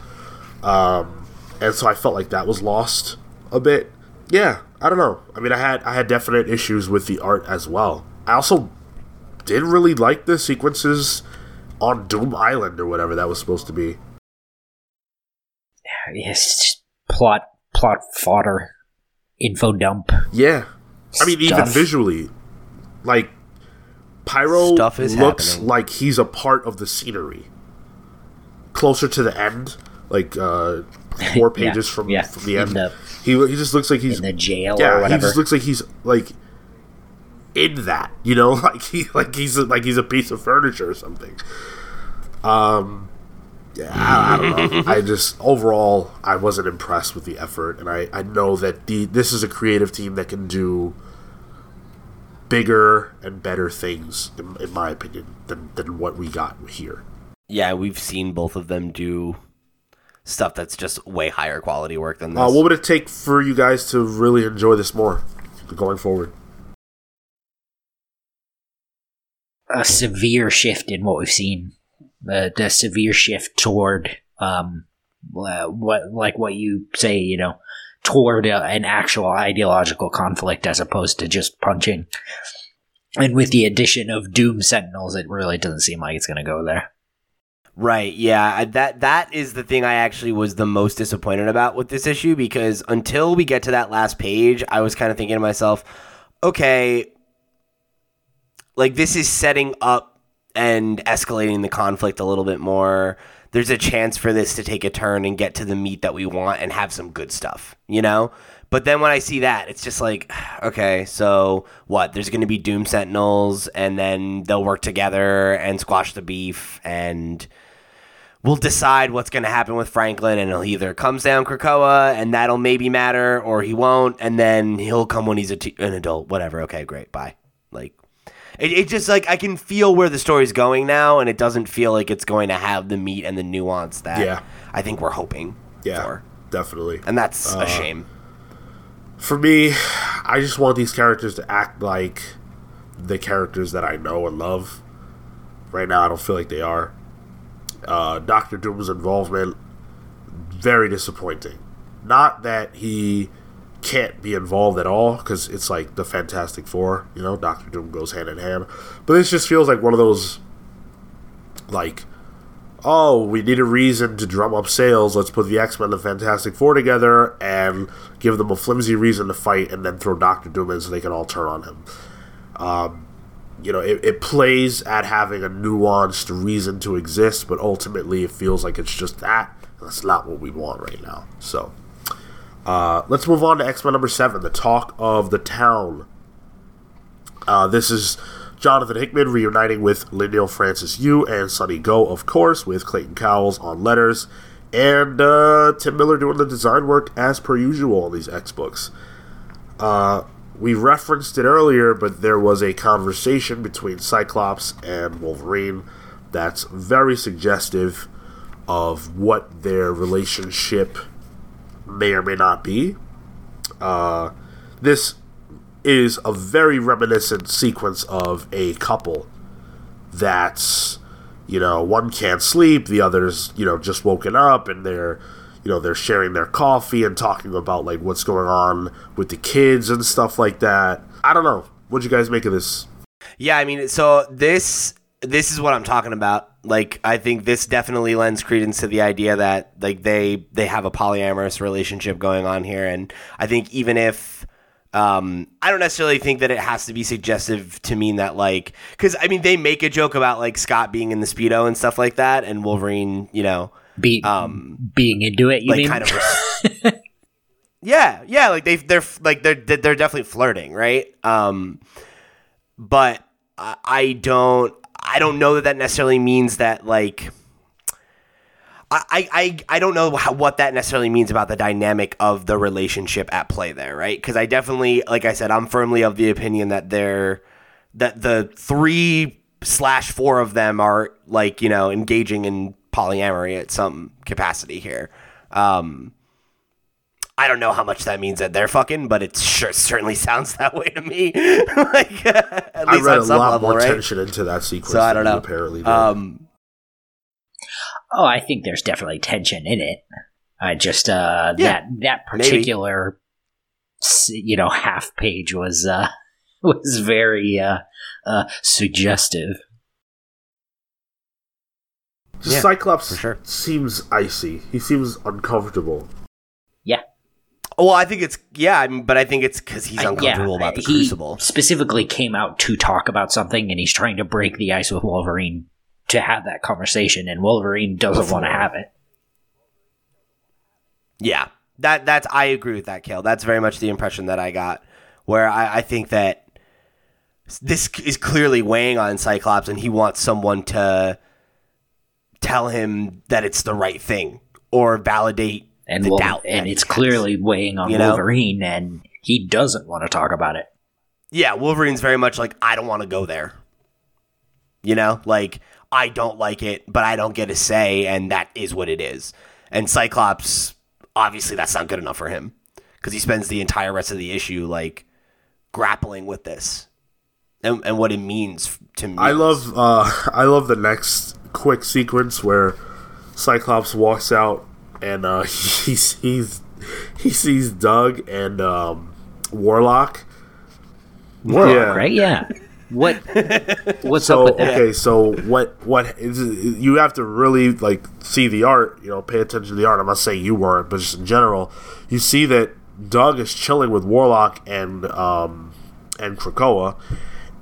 Um, and so I felt like that was lost a bit. Yeah, I don't know. I mean, I had I had definite issues with the art as well. I also didn't really like the sequences on Doom Island or whatever that was supposed to be. It's just plot plot fodder, info dump. Yeah, I mean, even visually, like Pyro Stuff is looks happening. like he's a part of the scenery. Closer to the end, like uh, four <laughs> Yeah, pages from, yeah, from the end, the- he he just looks like he's in the jail yeah, or he just looks like he's like in that, you know, <laughs> like he like he's a, like he's a piece of furniture or something. Um, yeah, I, I don't know. <laughs> I just overall I wasn't impressed with the effort, and I I know that the this is a creative team that can do bigger and better things, in, in my opinion, than than what we got here. Yeah, we've seen both of them do stuff that's just way higher quality work than this. Uh, what would it take for you guys to really enjoy this more going forward? A severe shift in what we've seen. The the severe shift toward um uh, what like what you say, you know, toward uh, an actual ideological conflict as opposed to just punching. And with the addition of Doom Sentinels, it really doesn't seem like it's going to go there. Right. Yeah. That that is the thing I actually was the most disappointed about with this issue because until we get to that last page, I was kind of thinking to myself, okay, like this is setting up and escalating the conflict a little bit more. There's a chance for this to take a turn and get to the meat that we want and have some good stuff, you know? But then when I see that, it's just like, <sighs> okay, so what? There's going to be Doom Sentinels, and then they'll work together and squash the beef, and we'll decide what's going to happen with Franklin, and he'll either comes down Krakoa, and that'll maybe matter, or he won't, and then he'll come when he's an adult. Whatever. Okay, great. Bye. Like, it, it just like I can feel where the story's going now, and it doesn't feel like it's going to have the meat and the nuance that Yeah. I think we're hoping Yeah, for, definitely. and that's a shame. For me, I just want these characters to act like the characters that I know and love. Right now, I don't feel like they are. Uh, Doctor Doom's involvement very disappointing. Not that he can't be involved at all, because it's like the Fantastic Four. You know, Doctor Doom goes hand in hand. But this just feels like one of those, like, oh, we need a reason to drum up sales. Let's put the X Men and the Fantastic Four together and give them a flimsy reason to fight, and then throw Doctor Doom in so they can all turn on him. Um, you know, it, it plays at having a nuanced reason to exist, but ultimately it feels like it's just that. That's not what we want right now. So, uh, let's move on to X Men number seven, the talk of the town. Uh, this is Jonathan Hickman reuniting with Leinil Francis Yu and Sunny Gho, of course, with Clayton Cowles on letters, and uh, Tom Muller doing the design work as per usual on these X books. Uh, we referenced it earlier, but there was a conversation between Cyclops and Wolverine that's very suggestive of what their relationship may or may not be. Uh, this is a very reminiscent sequence of a couple that's you know one can't sleep the other's you know just woken up and they're you know they're sharing their coffee and talking about like what's going on with the kids and stuff like that i don't know what'd you guys make of this Yeah, I mean, so this this is what I'm talking about. Like, I think this definitely lends credence to the idea that like they they have a polyamorous relationship going on here, and I think even if um, I don't necessarily think that it has to be suggestive to mean that like because I mean they make a joke about like Scott being in the speedo and stuff like that, and Wolverine, you know, Be, um, being into it, you like mean? kind of. <laughs> <laughs> yeah, yeah, like they they're like they're they're definitely flirting, right? Um, but I, I don't I don't know that that necessarily means that like. I, I, I don't know how, what that necessarily means about the dynamic of the relationship at play there, right? Because I definitely, like I said, I'm firmly of the opinion that they're that the three slash four of them are like you know engaging in polyamory at some capacity here. Um, I don't know how much that means that they're fucking, but it sure certainly <laughs> sounds that way to me. <laughs> like at I read on a some lot level, more right? tension into that sequence. So I don't know. Apparently, did. Um, Oh, I think there's definitely tension in it. I just uh, Yeah, that that particular s- you know half page was uh, <laughs> was very uh, uh, suggestive. yeah, Cyclops sure. seems icy. He seems uncomfortable. Well, I think it's yeah, I mean, but I think it's because he's uncomfortable yeah, about the he crucible. specifically came out to talk about something, and he's trying to break the ice with Wolverine to have that conversation, and Wolverine doesn't want to have it. Yeah, that that's I agree with that, Cale. That's very much the impression that I got, where I, I think that this is clearly weighing on Cyclops, and he wants someone to tell him that it's the right thing or validate And the Wol- doubt, and it's has. clearly weighing on You know? Wolverine, and he doesn't want to talk about it. yeah. Wolverine's very much like I don't want to go there. You know, like I don't like it, but I don't get a say, and that is what it is. And Cyclops, obviously, that's not good enough for him because he spends the entire rest of the issue like grappling with this and, and what it means to me. I love uh, <laughs> I love the next quick sequence where Cyclops walks out and uh, <laughs> he sees he sees Doug and um, Warlock. Warlock, Yeah. right? Yeah. What? <laughs> What's So up with that? okay, so what what is you have to really like see the art, you know, pay attention to the art. I'm not saying you weren't, but just in general, you see that Doug is chilling with Warlock and um and Krakoa,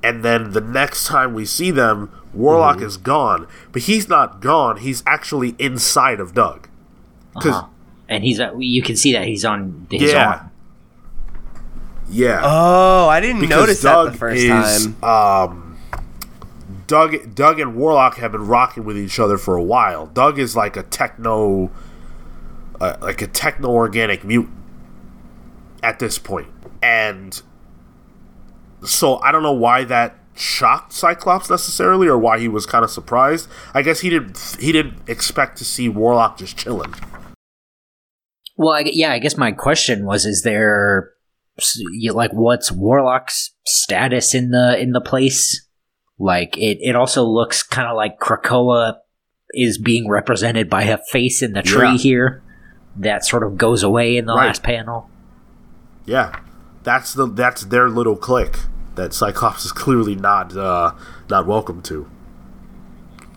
and then the next time we see them, Warlock Mm-hmm. is gone, but he's not gone. He's actually inside of Doug. Because Uh-huh. And he's uh, you can see that he's on his yeah, arm. yeah. Oh, I didn't because notice Doug that the first is, time. Um, Doug, Doug and Warlock have been rocking with each other for a while. Doug is like a techno, uh, like a techno organic mutant at this point, and so I don't know why that shocked Cyclops necessarily, or why he was kind of surprised. I guess he didn't he didn't expect to see Warlock just chilling. Well, I, yeah, I guess my question was: Is there like what's Warlock's status in the in the place? Like it, it also looks kind of like Krakoa is being represented by a face in the tree Yeah. here. That sort of goes away in the Right. last panel. Yeah, that's the that's their little clique that Cyclops is <laughs> clearly not uh, not welcome to.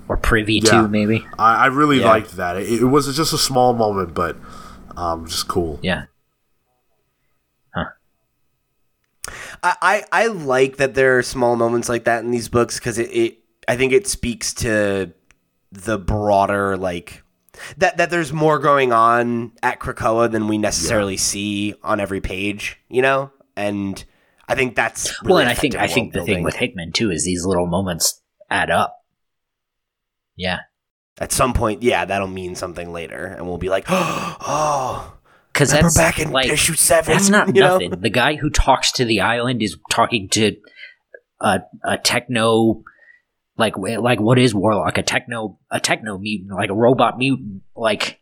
Or privy Yeah. to, maybe. I, I really Yeah. liked that. It, it was just a small moment, but um, just cool. Yeah. I, I, I like that there are small moments like that in these books because it, it I think it speaks to the broader like that that there's more going on at Krakoa than we necessarily see on every page, you know? And I think that's well, and I think I think the world thing with Hickman too is these little moments add up. Yeah, at some point, yeah, that'll mean something later, and we'll be like, <gasps> oh, because that's back in like issue seven. That's <laughs> not you know? nothing. The guy who talks to the island is talking to a a techno like like what is Warlock? A techno a techno mutant, like a robot mutant. Like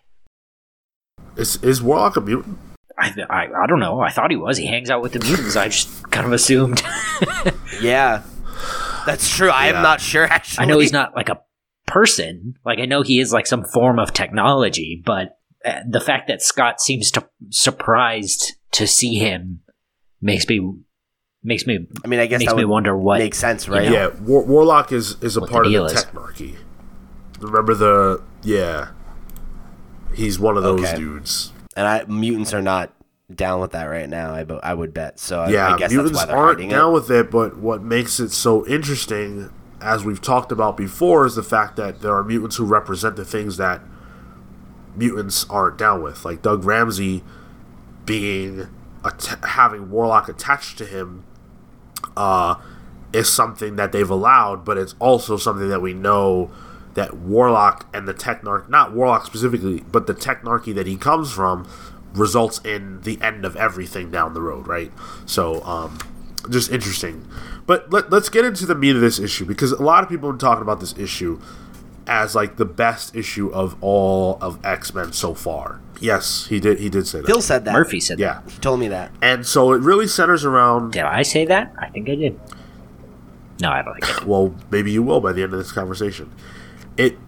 Is is Warlock a mutant? I I, I don't know. I thought he was. He hangs out with the mutants. I just kind of assumed. <laughs> Yeah, that's true. I Yeah. am not sure. Actually, I know he's not like a person. Like I know he is like some form of technology, but uh, the fact that Scott seems to surprised to see him makes me makes me I mean, I guess makes that me would wonder what makes sense, right? know? Yeah, War- Warlock is is a What the part of the deal is. Technarchy. Remember the yeah. He's one of those Okay. dudes. And I, mutants are not down with that right now. I, bo- I would bet. So I, Yeah, I guess mutants that's why they're aren't down it. with it. But what makes it so interesting, as we've talked about before, is the fact that there are mutants who represent the things that mutants aren't down with. Like Doug Ramsey being att- having Warlock attached to him uh, is something that they've allowed, but it's also something that we know that Warlock and the Technarch, not Warlock specifically, but the Technarchy that he comes from, results in the end of everything down the road, right? So, um, just interesting. But let, let's get into the meat of this issue because a lot of people have been talking about this issue as like the best issue of all of X Men so far. Yes, he did. He did say that. Phil said that. Murphy said yeah, He told me that. and so it really centers around. Did I say that? I think I did. No, I don't think I did. Well, maybe you will by the end of this conversation. It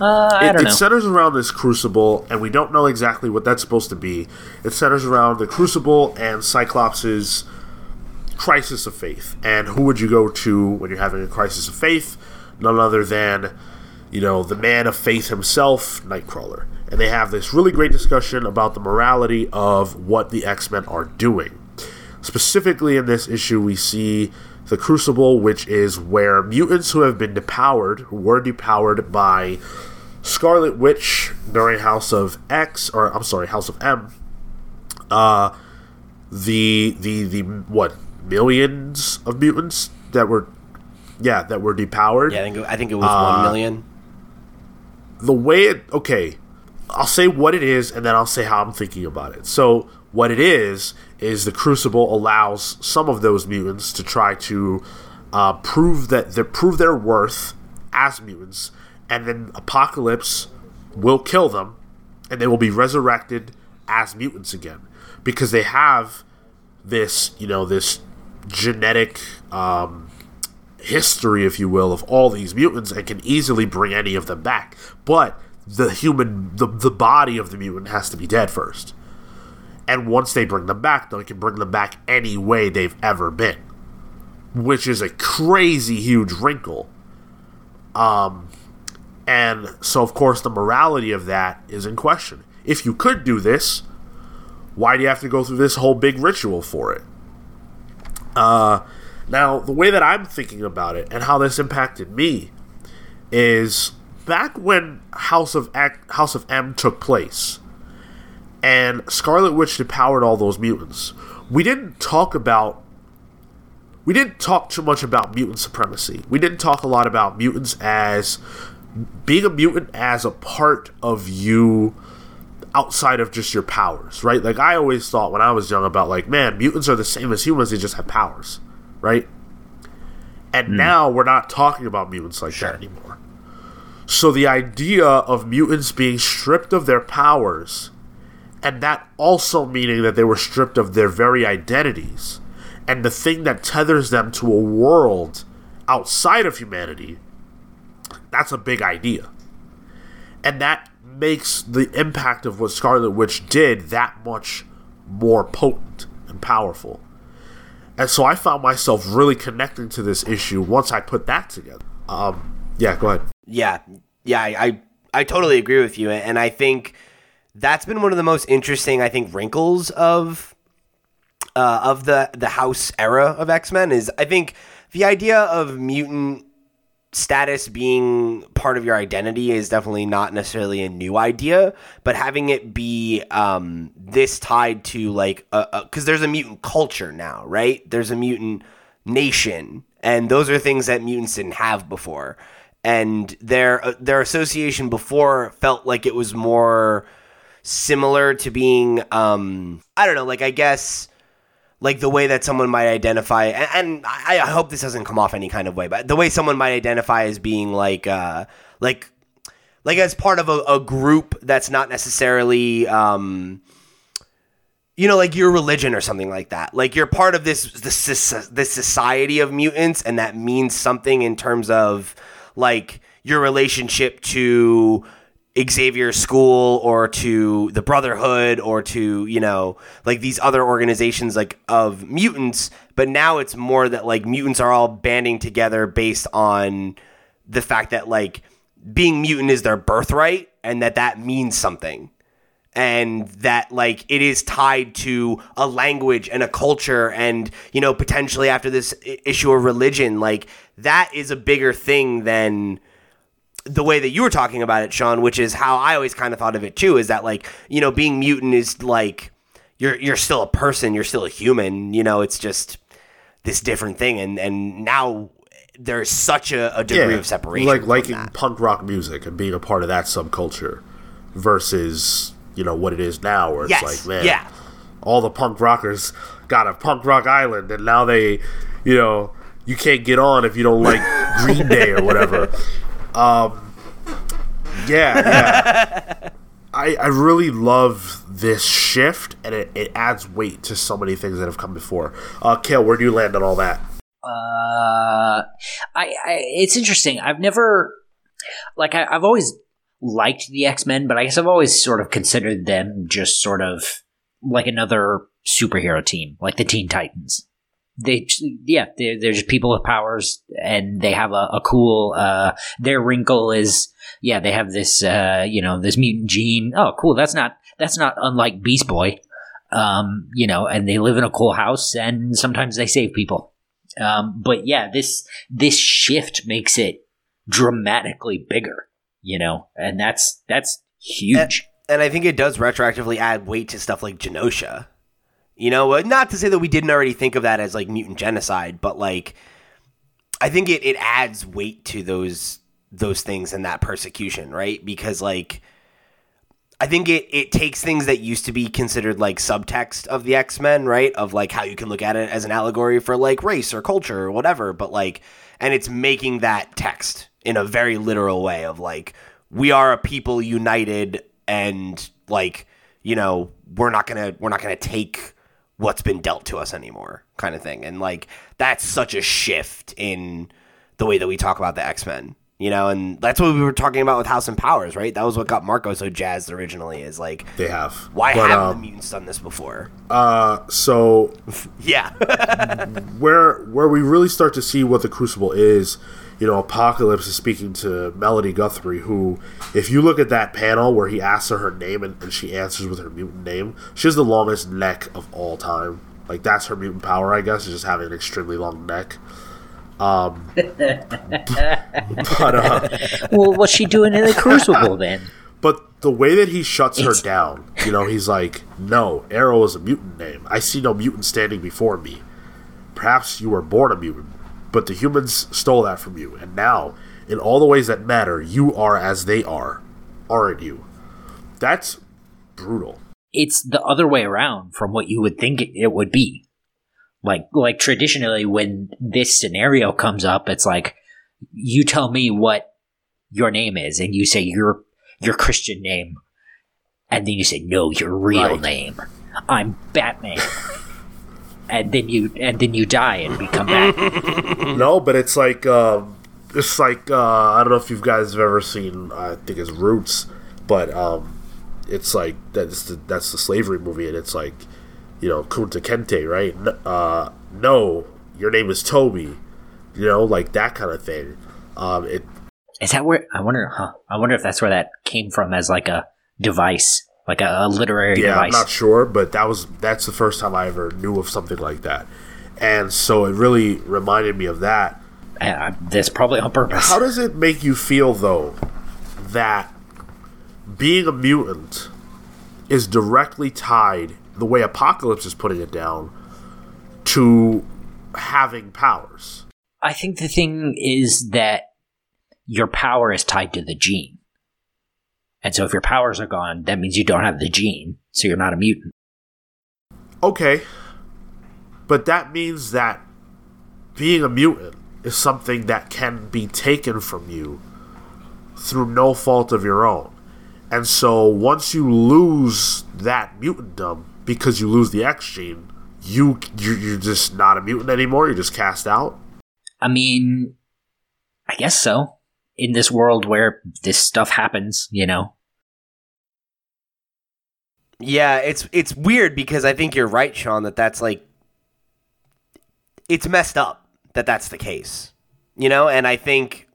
Uh, I it, don't it centers around this crucible, and we don't know exactly what that's supposed to be. It centers around the crucible and Cyclops' crisis of faith. And who would you go to when you're having a crisis of faith? None other than, you know, the man of faith himself, Nightcrawler. And they have this really great discussion about the morality of what the X Men are doing. Specifically, in this issue, we see the Crucible, which is where mutants who have been depowered, who were depowered by Scarlet Witch during House of X, or I'm sorry, House of M. Uh, the the the what millions of mutants that were, yeah, that were depowered. Yeah, I think it, I think it was Uh, one million. the way it okay i'll say what it is and then i'll say how i'm thinking about it so what it is is the crucible allows some of those mutants to try to uh, prove that they prove their worth as mutants and then apocalypse will kill them and they will be resurrected as mutants again because they have this you know this genetic um, history, if you will, of all these mutants and can easily bring any of them back. But the human, the, the body of the mutant has to be dead first. And once they bring them back, they can bring them back any way they've ever been, which is a crazy huge wrinkle. Um, and so, of course, the morality of that is in question. If you could do this, why do you have to go through this whole big ritual for it? Uh, now, the way that I'm thinking about it and how this impacted me is back when House of X, House of M took place, and Scarlet Witch depowered all those mutants. We didn't talk about. We didn't talk too much about mutant supremacy. We didn't talk a lot about mutants as being a mutant as a part of you outside of just your powers, right? Like I always thought when I was young about like, man, mutants are the same as humans, they just have powers, right? And hmm. now we're not talking about mutants like that anymore. So the idea of mutants being stripped of their powers and that also meaning that they were stripped of their very identities and the thing that tethers them to a world outside of humanity that's a big idea and that makes the impact of what Scarlet Witch did that much more potent and powerful. And so I found myself really connecting to this issue once I put that together. Um, yeah, go ahead. Yeah, yeah, I, I totally agree with you, and I think that's been one of the most interesting, I think, wrinkles of uh, of the the House era of X Men is I think the idea of mutant status being part of your identity is definitely not necessarily a new idea, but having it be um, this tied to like because there's a mutant culture now, right? There's a mutant nation, and those are things that mutants didn't have before, and their uh, their association before felt like it was more similar to being um, I don't know, like I guess like the way that someone might identify and, and I, I hope this doesn't come off any kind of way but the way someone might identify as being like uh like like as part of a, a group that's not necessarily um you know like your religion or something like that. Like you're part of this this this society of mutants and that means something in terms of like your relationship to Xavier School or to the Brotherhood or to, you know, like these other organizations like of mutants, but now it's more that like mutants are all banding together based on the fact that like being mutant is their birthright and that that means something. And that like it is tied to a language and a culture and you know potentially after this issue of religion like that is a bigger thing than the way that you were talking about it, Sean, which is how I always kind of thought of it too, is that like, you know, being mutant is like you're you're still a person, you're still a human, you know, it's just this different thing and and now there's such a, a degree of separation. like liking that. punk rock music and being a part of that subculture versus you know what it is now, where it's Yes. like, man, yeah. all the punk rockers got a punk rock island, and now they, you know, you can't get on if you don't like <laughs> Green Day or whatever. Um, yeah, yeah. <laughs> I, I really love this shift, and it, it adds weight to so many things that have come before. Uh, Cale, where do you land on all that? Uh, I, I it's interesting. I've never like I, I've always liked the X Men, but I guess I've always sort of considered them just sort of like another superhero team, like the Teen Titans. They, yeah, they're, they're just people with powers, and they have a, a cool. Uh, their wrinkle is, yeah, they have this, uh, you know, this mutant gene. Oh, cool. That's not that's not unlike Beast Boy. Um, you know, and they live in a cool house, and sometimes they save people. Um, but yeah, this this shift makes it dramatically bigger, you know, and that's that's huge. And, and I think it does retroactively add weight to stuff like Genosha. You know, uh, not to say that we didn't already think of that as like mutant genocide, but like I think it, it adds weight to those those things and that persecution, right? Because like I think it, it takes things that used to be considered like subtext of the X Men, right? Of like how you can look at it as an allegory for like race or culture or whatever, but like, and it's making that text in a very literal way of like, we are a people united and like, you know, we're not gonna, we're not gonna take what's been dealt to us anymore kind of thing. And like, that's such a shift in the way that we talk about the X Men you know, and that's what we were talking about with House and Powers, right? That was what got Marco so jazzed originally. Is like they have why but, haven't um, the mutants done this before? Uh, so <laughs> yeah, <laughs> where where we really start to see what the Crucible is, you know, Apocalypse is speaking to Melody Guthrie, who, if you look at that panel where he asks her her name and, and she answers with her mutant name, she has the longest neck of all time. Like that's her mutant power, I guess, is just having an extremely long neck. Um, <laughs> but uh, well, what's she doing in the Crucible <laughs> then? But the way that he shuts it's... her down, you know, he's like, "No, Aero is a mutant name. I see no mutant standing before me. Perhaps you were born a mutant, but the humans stole that from you, and now, in all the ways that matter, you are as they are, aren't you?" That's brutal. It's the other way around from what you would think it would be. Like like traditionally when this scenario comes up, it's like you tell me what your name is and you say your your Christian name and then you say no your real right. name. I'm Batman. <laughs> and then you and then you die and become Batman. <laughs> no, but it's like um, it's like uh, I don't know if you guys have ever seen I think it's Roots, but um, it's like that's the that's the slavery movie and it's like you know, Kunta Kinte, right? Uh, no, your name is Toby. You know, like that kind of thing. Um, it is that where I wonder. Huh? I wonder if that's where that came from as like a device, like a, a literary yeah, device. I'm not sure, but that was that's the first time I ever knew of something like that, and so it really reminded me of that. And uh, that's probably on purpose. How does it make you feel though that being a mutant is directly tied the way Apocalypse is putting it down, to having powers. I think the thing is that your power is tied to the gene. And so if your powers are gone, that means you don't have the gene, so you're not a mutant. Okay. But that means that being a mutant is something that can be taken from you through no fault of your own. And so once you lose that mutantdom, because you lose the X gene, you you're, you're just not a mutant anymore. You're just cast out. I mean, I guess so. In this world where this stuff happens, you know. Yeah, it's it's weird because I think you're right, Sean. That that's like it's messed up that that's the case, you know. And I think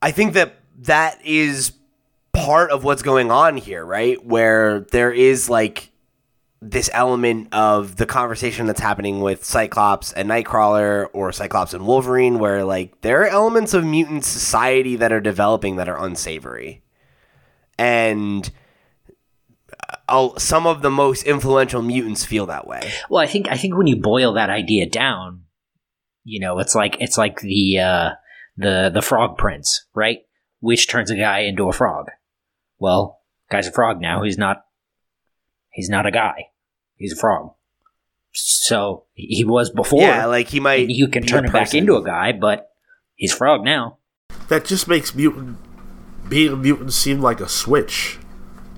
I think that that is part of what's going on here, right? Where there is like this element of the conversation that's happening with Cyclops and Nightcrawler or Cyclops and Wolverine, where like there are elements of mutant society that are developing that are unsavory. And uh, some of the most influential mutants feel that way. Well, I think I think when you boil that idea down, you know, it's like it's like the uh, the the frog prince, right? Which turns a guy into a frog. Well, Guy's a frog now. He's not. He's not a guy. He's a frog. So he was before. Yeah, like he might. you can turn a him back into a guy, but he's frog now. That just makes mutant being a mutant seem like a switch.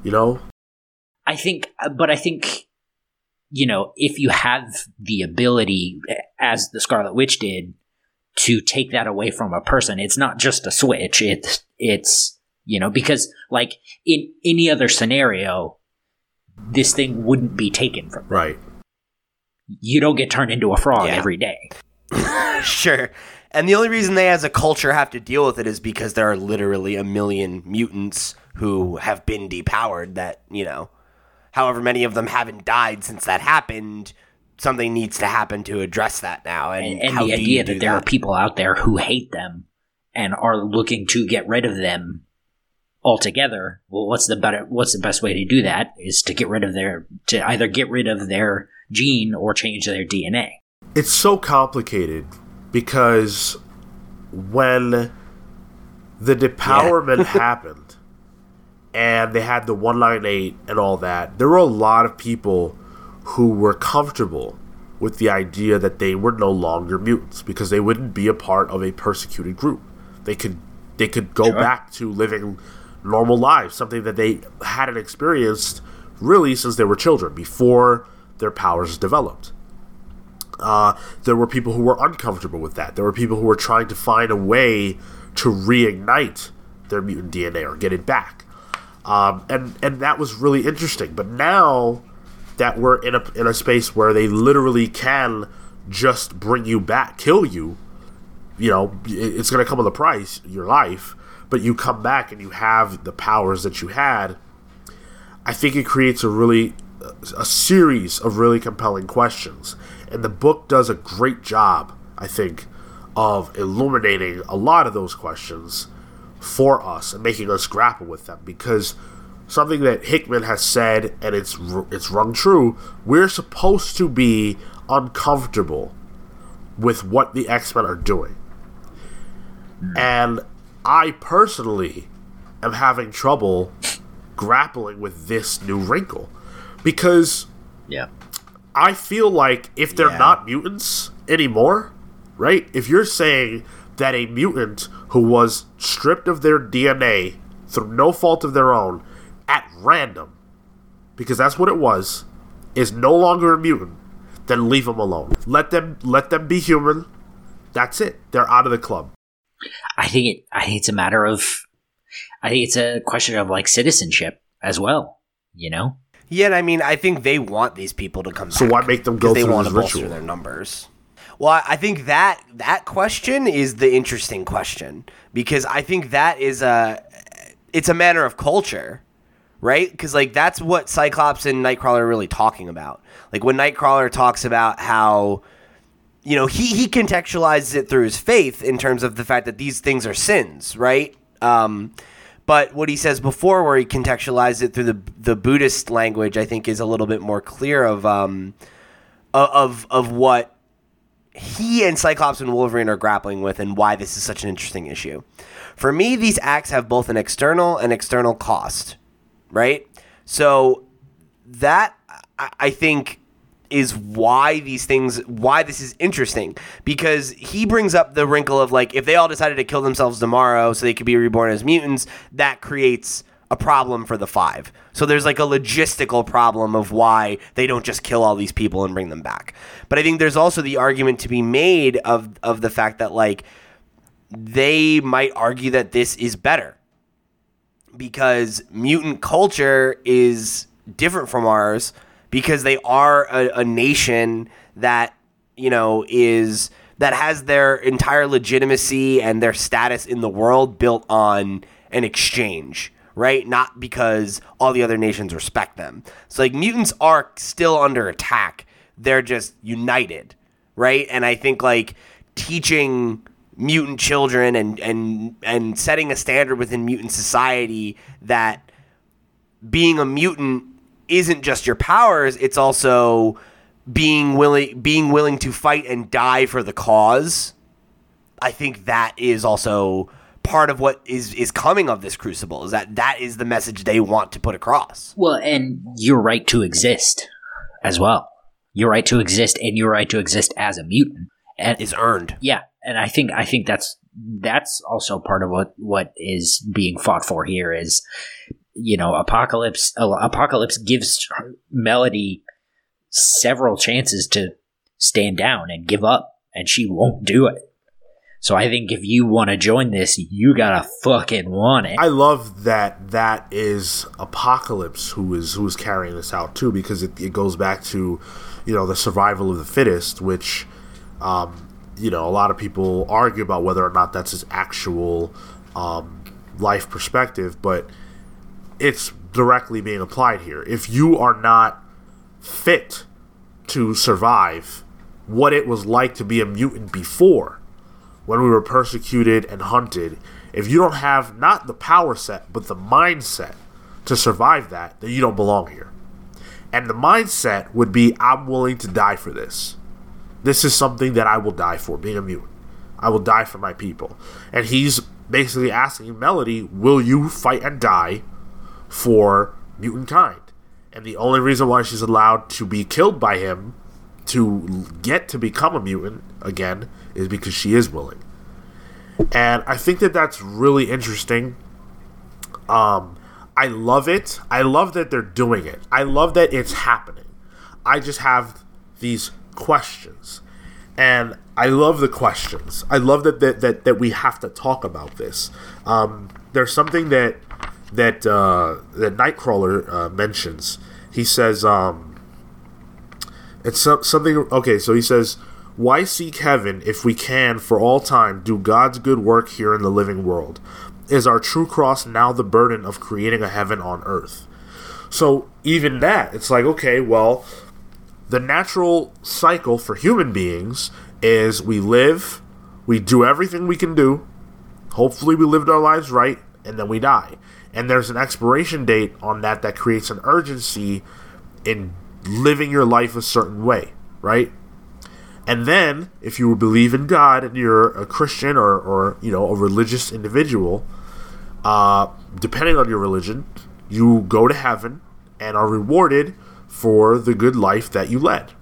You know? I think, but I think, you know, if you have the ability, as the Scarlet Witch did, to take that away from a person, it's not just a switch. It's it's you know because like in any other scenario, this thing wouldn't be taken from. Right. You don't get turned into a frog Yeah. every day. <laughs> Sure. And the only reason they, as a culture, have to deal with it is because there are literally a million mutants who have been depowered. That you know, however many of them haven't died since that happened. Something needs to happen to address that now. And, And, and how the idea that do there are people out there who hate them and are looking to get rid of them altogether. Well, what's the better? What's the best way to do that? Is to get rid of their to either get rid of their gene or change their DNA. It's so complicated because when the depowerment <laughs> happened and they had the 198 and all that, there were a lot of people who were comfortable with the idea that they were no longer mutants because they wouldn't be a part of a persecuted group. They could they could go Sure. back to living normal lives, something that they hadn't experienced really since they were children before their powers developed. Uh, there were people who were uncomfortable with that. There were people who were trying to find a way to reignite their mutant DNA or get it back. Um, and and that was really interesting. But now that we're in a in a space where they literally can just bring you back, kill you, you know, it's going to come with a price, your life. But you come back and you have the powers that you had. I think it creates a really a series of really compelling questions, and the book does a great job, I think, of illuminating a lot of those questions for us and making us grapple with them. Because something that Hickman has said, and it's it's rung true, we're supposed to be uncomfortable with what the X Men are doing, and I personally am having trouble grappling with this new wrinkle because Yeah. I feel like if they're Yeah. not mutants anymore, right? If you're saying that a mutant who was stripped of their DNA through no fault of their own at random, because that's what it was, is no longer a mutant, then leave them alone. Let them let them be human. That's it. They're out of the club. I think it. I think it's a matter of. I think it's a question of like citizenship as well. You know. Yeah, and I mean, I think they want these people to come So back. why make them go because they want to bolster ritual? their numbers. Well, I- I think that that question is the interesting question because I think that is a it's a matter of culture, right? Because like that's what Cyclops and Nightcrawler are really talking about. Like when Nightcrawler talks about how you know he he contextualizes it through his faith in terms of the fact that these things are sins, right? Um, but what he says before, where he contextualizes it through the the Buddhist language, I think is a little bit more clear of um, of of what he and Cyclops and Wolverine are grappling with, and why this is such an interesting issue. For me, these acts have both an external and external cost, right? So that I- I think is why these things why this is interesting. Because he brings up the wrinkle of like if they all decided to kill themselves tomorrow so they could be reborn as mutants that creates a problem for the five. So there's like a logistical problem of why they don't just kill all these people and bring them back. But i think there's also the argument to be made of of the fact that like they might argue that this is better. Because mutant culture is different from ours because they are a, a nation that you know is that has their entire legitimacy and their status in the world built on an exchange right? Not because all the other nations respect them. So like mutants are still under attack. They're just united right? And i think like teaching mutant children and and and setting a standard within mutant society that being a mutant isn't just your powers it's also being willing being willing to fight and die for the cause i think that is also part of what is is coming of this crucible is that that is the message they want to put across. Well, and your right to exist as well. Your right to exist and your right to exist as a mutant and Is earned. yeah, and I think I think that's that's also part of what what is being fought for here is you know apocalypse apocalypse gives melody several chances to stand down and give up and she won't do it. So i think if you want to join this you gotta fucking want it. I love that that is Apocalypse who is who is carrying this out too, because it, it goes back to, you know, the survival of the fittest, which, um, you know, a lot of people argue about whether or not that's his actual um, life perspective, but it's directly being applied here. If you are not fit to survive what it was like to be a mutant before, when we were persecuted and hunted, if you don't have not the power set, but the mindset to survive that, then you don't belong here. And the mindset would be I'm willing to die for this. This is something that I will die for, being a mutant. I will die for my people. And he's basically asking Melody, Will you fight and die for mutant kind? And the only reason why she's allowed to be killed by him to get to become a mutant again is because she is willing. And I think that that's really interesting. Um, I love it. I love that they're doing it. I love that it's happening. I just have these questions. And I love the questions. I love that that, that, that we have to talk about this. Um, there's something that that uh, that Nightcrawler uh, mentions. He says, um, it's some, something. Okay, so he says, "Why seek heaven if we can, for all time, do God's good work here in the living world? Is our true cross now the burden of creating a heaven on earth?" So even that, it's like, okay, well, the natural cycle for human beings is we live, we do everything we can do. Hopefully, we lived our lives right, and then we die. And there's an expiration date on that that creates an urgency in living your life a certain way, right? And then, if you believe in God and you're a Christian or, or you know, a religious individual, uh, depending on your religion, you go to heaven and are rewarded for the good life that you led.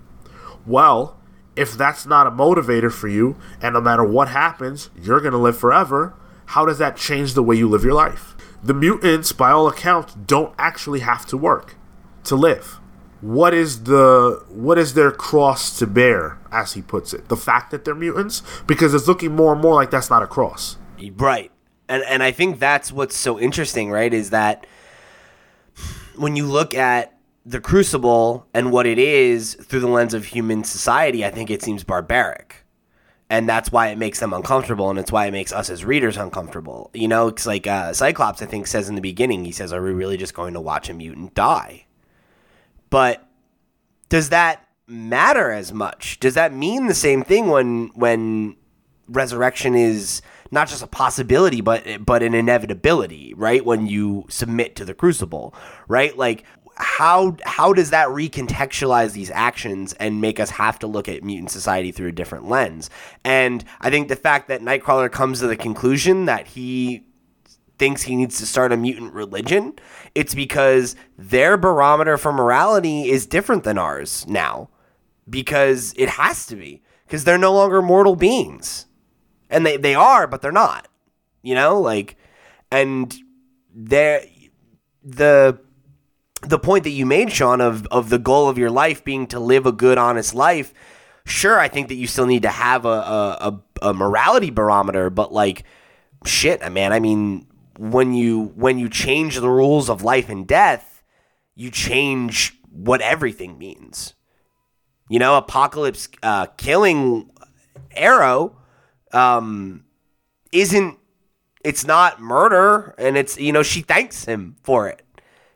Well, if that's not a motivator for you, and no matter what happens, you're going to live forever, how does that change the way you live your life? The mutants, by all accounts, don't actually have to work to live. What is the what is their cross to bear, as he puts it? The fact that they're mutants, because it's looking more and more like that's not a cross. Right. And and I think that's what's so interesting, right? Is that when you look at the crucible and what it is through the lens of human society, I think it seems barbaric. And that's why it makes them uncomfortable, and it's why it makes us as readers uncomfortable. You know, it's like uh, Cyclops, I think, says in the beginning, he says, Are we really just going to watch a mutant die? But does that matter as much? Does that mean the same thing when when resurrection is not just a possibility but but an inevitability, right? When you submit to the crucible, right? Like how how does that recontextualize these actions and make us have to look at mutant society through a different lens? And I think the fact that Nightcrawler comes to the conclusion that he thinks he needs to start a mutant religion, it's because their barometer for morality is different than ours now. Because it has to be. Because they're no longer mortal beings. And they, they are, but they're not. You know, like and they're the the point that you made, Sean, of of the goal of your life being to live a good, honest life. Sure, I think that you still need to have a a, a, morality barometer, but like shit, man. I mean, when you when you change the rules of life and death, you change what everything means. You know, Apocalypse uh, killing Aero um, isn't. It's not murder, and it's you know she thanks him for it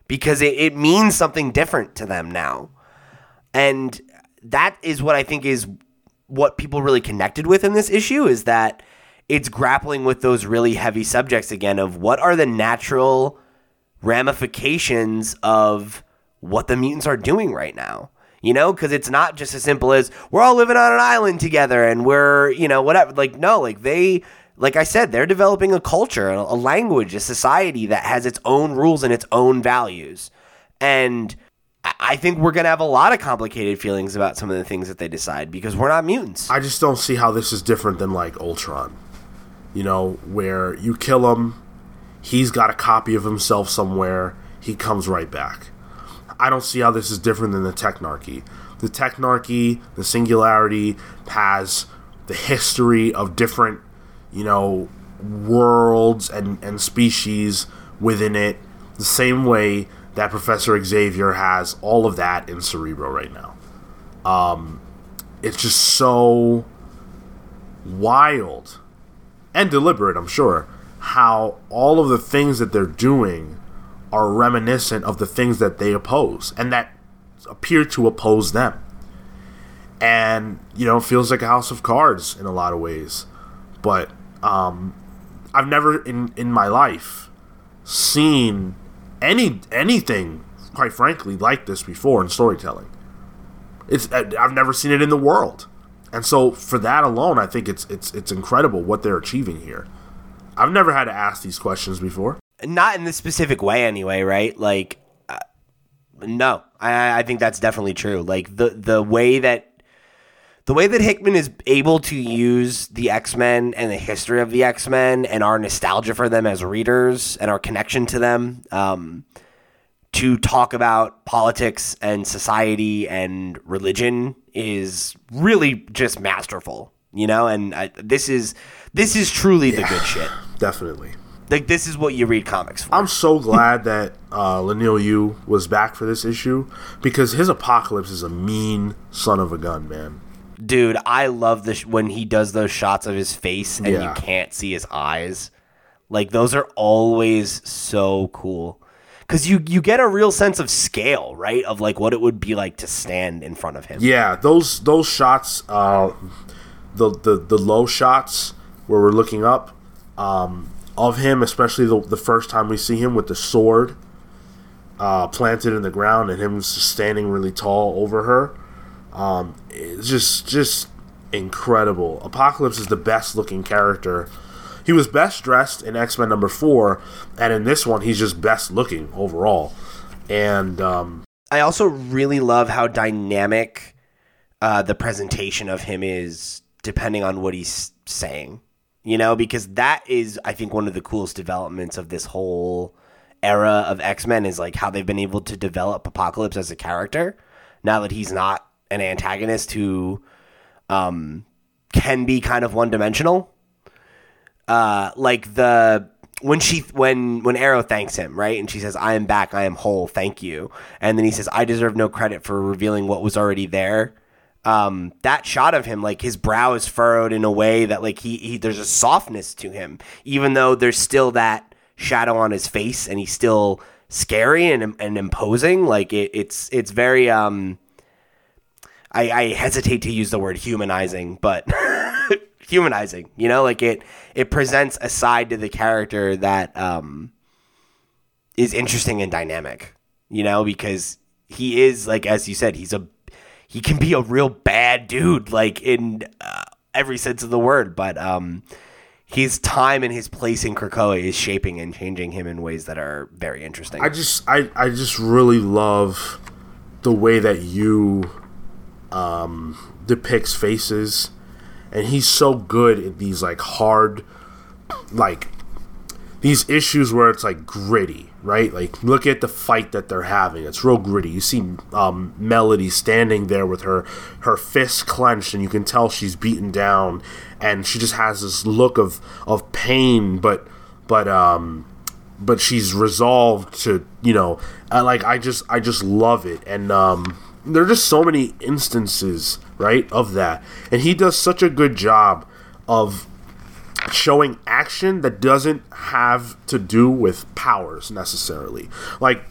because it, it means something different to them now, and that is what I think is what people really connected with in this issue is that it's grappling with those really heavy subjects again of what are the natural ramifications of what the mutants are doing right now. You know, because it's not just as simple as we're all living on an island together and we're, you know, whatever. Like, no, like they like I said, they're developing a culture, a language, a society that has its own rules and its own values. And I think we're going to have a lot of complicated feelings about some of the things that they decide because we're not mutants. I just don't see how this is different than like Ultron. You know, where you kill him, he's got a copy of himself somewhere, he comes right back. I don't see how this is different than the Technarchy. The Technarchy, the Singularity, has the history of different, you know, worlds and, and species within it, the same way that Professor Xavier has all of that in Cerebro right now. Um, it's just so wild and deliberate, I'm sure, how all of the things that they're doing are reminiscent of the things that they oppose and that appear to oppose them. And, you know, it feels like a house of cards in a lot of ways. But um, I've never in, in my life seen any anything, quite frankly, like this before in storytelling. It's I've never seen it in the world. And so for that alone, I think it's it's it's incredible what they're achieving here. I've never had to ask these questions before. not in this specific way anyway right like uh, no I, I think that's definitely true like the the way that the way that hickman is able to use the x-men and the history of the x-men and our nostalgia for them as readers and our connection to them um, to talk about politics and society and religion is really just masterful you know and I, this is this is truly the good shit <sighs> Definitely. like this is what you read comics for I'm so glad <laughs> that uh, Leinil Yu was back for this issue because his apocalypse is a mean son of a gun, man. Dude, I love this when he does those shots of his face and Yeah. you can't see his eyes. Like those are always so cool. Cuz you you get a real sense of scale, right? Of like what it would be like to stand in front of him. Yeah, those those shots, uh, the, the the low shots where we're looking up um, of him, especially the, the first time we see him with the sword uh, planted in the ground and him standing really tall over her. Um, it's just just incredible. Apocalypse is the best looking character. He was best dressed in X Men number four, and in this one, he's just best looking overall. And um, I also really love how dynamic uh, the presentation of him is, depending on what he's saying. You know, because that is, I think, one of the coolest developments of this whole era of X Men is like how they've been able to develop Apocalypse as a character. Now that he's not an antagonist who um, can be kind of one dimensional. Uh, like the when she when when Aero thanks him, right? And she says, "I am back. I am whole. Thank you." And then he says, "I deserve no credit for revealing what was already there." Um, that shot of him, like his brow is furrowed in a way that like he, he there's a softness to him, even though there's still that shadow on his face, and he's still scary and and imposing. Like it, it's it's very um. I, I hesitate to use the word humanizing, but <laughs> humanizing. You know, like it it presents a side to the character that um is interesting and dynamic. You know, because he is like as you said, he's a he can be a real bad dude, like in uh, every sense of the word. But um, his time and his place in Krakoa is shaping and changing him in ways that are very interesting. I just I, I just really love the way that Yu um, depicts faces, and he's so good at these like hard, like these issues where it's like gritty, right? Like look at the fight that they're having; it's real gritty. You see um, Melody standing there with her her fists clenched, and you can tell she's beaten down, and she just has this look of of pain, but but um but she's resolved to you know I, like i just i just love it and um there are just so many instances right of that. And he does such a good job of showing action that doesn't have to do with powers necessarily. Like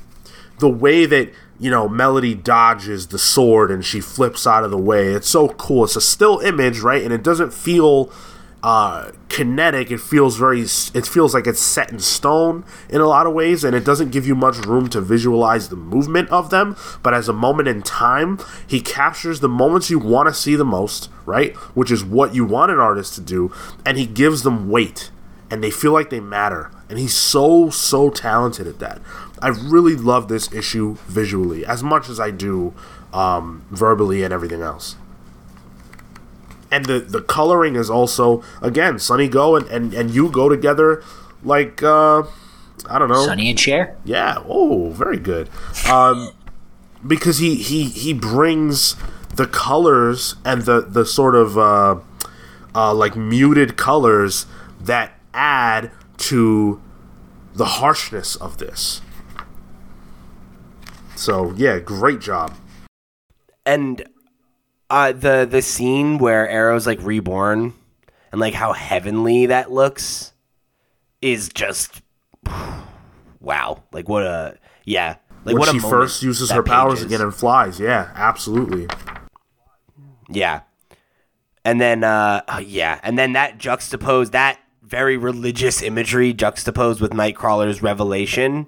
the way that you know melody dodges the sword and she flips out of the way it's so cool. It's a still image right and it doesn't feel uh kinetic. It feels very. It feels like it's set in stone in a lot of ways, and it doesn't give you much room to visualize the movement of them. But as a moment in time, he captures the moments you want to see the most, right? Which is what you want an artist to do, and he gives them weight, and they feel like they matter. And he's so so talented at that. I really love this issue visually as much as I do um, verbally and everything else and the the coloring is also again Sunny Gho and and, and Yu go together like uh I don't know Sunny and Cher. Yeah. Oh, very good. Um, because he he he brings the colors and the the sort of uh, uh, like muted colors that add to the harshness of this. So yeah, great job. And uh, the the scene where Aero's like reborn and like how heavenly that looks is just <sighs> wow. Like what a yeah. Like when what she a first uses her powers again and flies, yeah, absolutely. Yeah. And then uh oh, yeah, and then that juxtaposed that very religious imagery juxtaposed with Nightcrawler's revelation.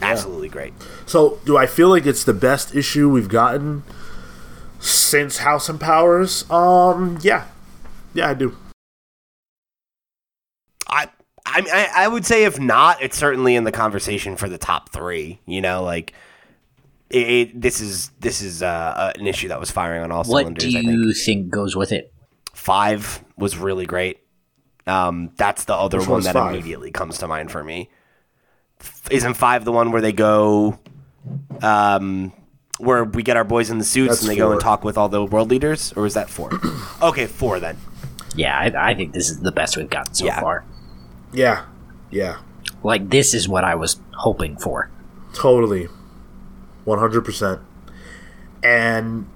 Absolutely great. So, do I feel like it's the best issue we've gotten since House and Powers? Um, yeah, yeah, I do. I I mean, I, I would say if not, it's certainly in the conversation for the top three. You know, like it, it this is this is uh, an issue that was firing on all What cylinders. What do I think you think goes with it? five was really great. Um, that's the other Which one that five? immediately comes to mind for me. F- Isn't five the one where they go, um, where we get our boys in the suits That's and they go and talk with all the world leaders, or is that four? <clears throat> okay, four then. Yeah, I, I think this is the best we've gotten so Yeah. far. Yeah, yeah, Like this is what I was hoping for. totally, one hundred percent. And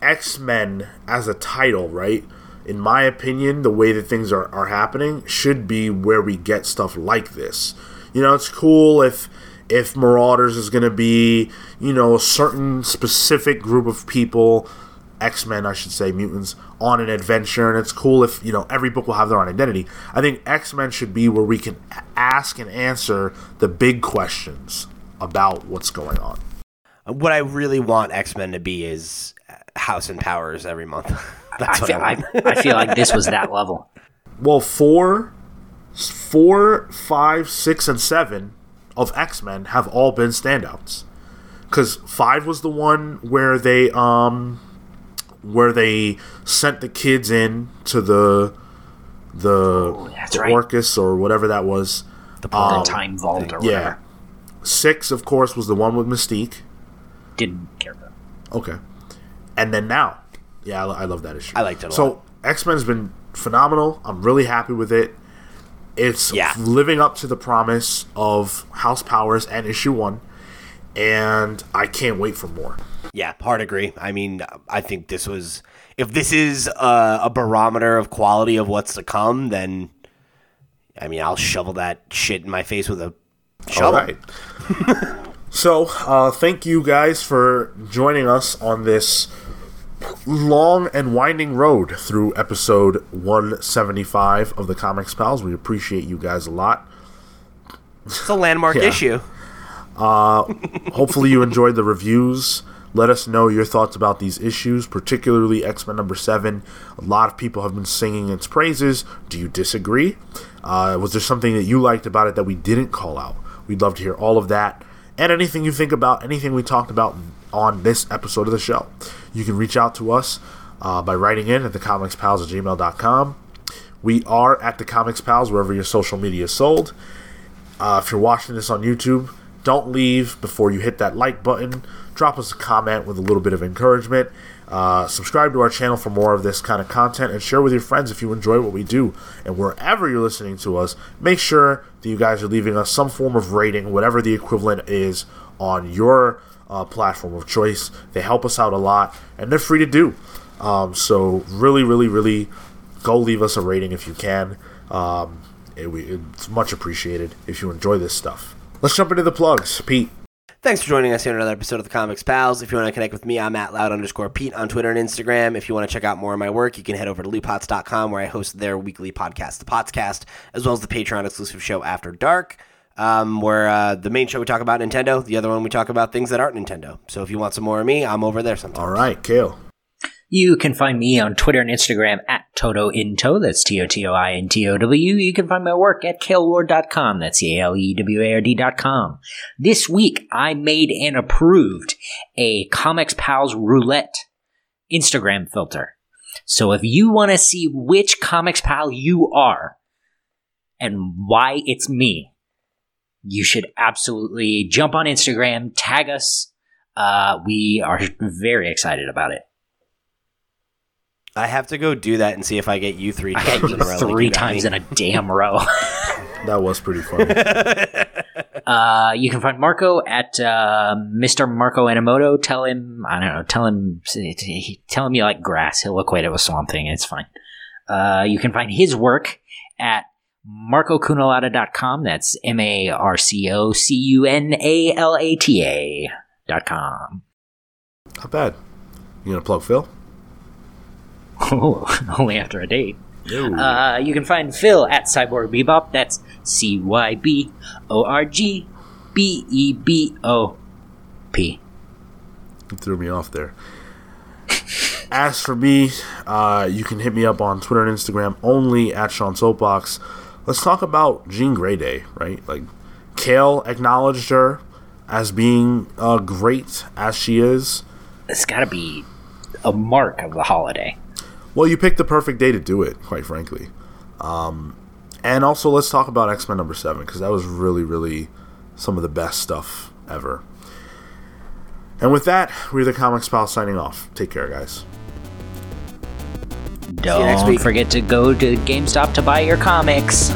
X Men as a title, right? In my opinion, the way that things are, are happening should be where we get stuff like this. You know, it's cool if if Marauders is going to be, you know, a certain specific group of people, X Men, I should say, mutants, on an adventure, and it's cool if, you know, every book will have their own identity. I think X Men should be where we can ask and answer the big questions about what's going on. What I really want X Men to be is House and Powers every month. <laughs> That's I what feel, I I. I feel like this was that level. Well, four, four, five, six, and seven of X Men have all been standouts. Because five was the one where they um, where they sent the kids in to the the, the right. Orcus or whatever that was. The Um, time vault or yeah. Six, of course, was the one with Mystique. Didn't care about. Okay. And then now, yeah, I, I love that issue. I liked it a so, lot. X Men's been phenomenal. I'm really happy with it. It's Yeah. living up to the promise of House Powers and issue one, and I can't wait for more. Yeah, hard agree. I mean, I think this was if this is a, a barometer of quality of what's to come, then I mean, I'll shovel that shit in my face with a shovel. right. <laughs> so, uh, thank you guys for joining us on this long and winding road through episode 175 of the Comics Pals. We appreciate you guys a lot. It's a landmark <laughs> Yeah. issue. Hopefully, you enjoyed the reviews. Let us know your thoughts about these issues, particularly X Men number seven. A lot of people have been singing its praises. Do you disagree? Uh, was there something that you liked about it that we didn't call out? We'd love to hear all of that and anything you think about anything we talked about on this episode of the show. You can reach out to us uh, by writing in at thecomicspals at gmail.com. We are at the Comics Pals wherever your social media is sold. Uh, if you're watching this on YouTube, don't leave before you hit that like button. Drop us a comment with a little bit of encouragement. Uh, subscribe to our channel for more of this kind of content and share with your friends if you enjoy what we do. And wherever you're listening to us, make sure that you guys are leaving us some form of rating, whatever the equivalent is on your uh, platform of choice. They help us out a lot and they're free to do. Um, so, really, really, really go leave us a rating if you can. Um, it, it's much appreciated if you enjoy this stuff. Let's jump into the plugs. Pete. Thanks for joining us here on another episode of the Comics Pals. If you want to connect with me, I'm at loud underscore Pete on Twitter and Instagram. If you want to check out more of my work, you can head over to lootpots.com where I host their weekly podcast, The Potscast, as well as the Patreon exclusive show After Dark, um, where uh, the main show we talk about Nintendo, the other one we talk about things that aren't Nintendo. So if you want some more of me, I'm over there sometimes. All right, Cale. You can find me on Twitter and Instagram at Toto Into. That's T O T O I N T O W. You can find my work at caleward.com. That's C A L E W A R D.com. This week, I made and approved a Comics Pals Roulette Instagram filter. So if you want to see which Comics Pal you are and why it's me, you should absolutely jump on Instagram, tag us. Uh, we are very excited about it. I have to go do that and see if I get you three I times got you in a row. like three you times in a damn row. <laughs> That was pretty funny. <laughs> uh, you can find Marco at uh, Mr. Marco Animoto. Tell him, I don't know, tell him, tell him you like grass. He'll equate it with Swamp Thing. It's fine. Uh, you can find his work at marcocunalata.com. That's M A R C O C U N A L A T A dot com. Not bad. You gonna plug Phil? Oh, <laughs> only after a date. Uh, you can find Phil at Cyborg Bebop. That's C Y B O R G B E B O P. You threw me off there. As for me, uh, you can hit me up on Twitter and Instagram only at Sean Soapbox. Let's talk about Jean Grey Day, right? Like, Cale acknowledged her as being uh, great as she is. It's got to be a mark of the holiday. Well, you picked the perfect day to do it, quite frankly. Um, and also, let's talk about X Men number seven because that was really, really some of the best stuff ever. And with that, we're the Comics Pal signing off. Take care, guys. Don't week. forget to go to GameStop to buy your comics.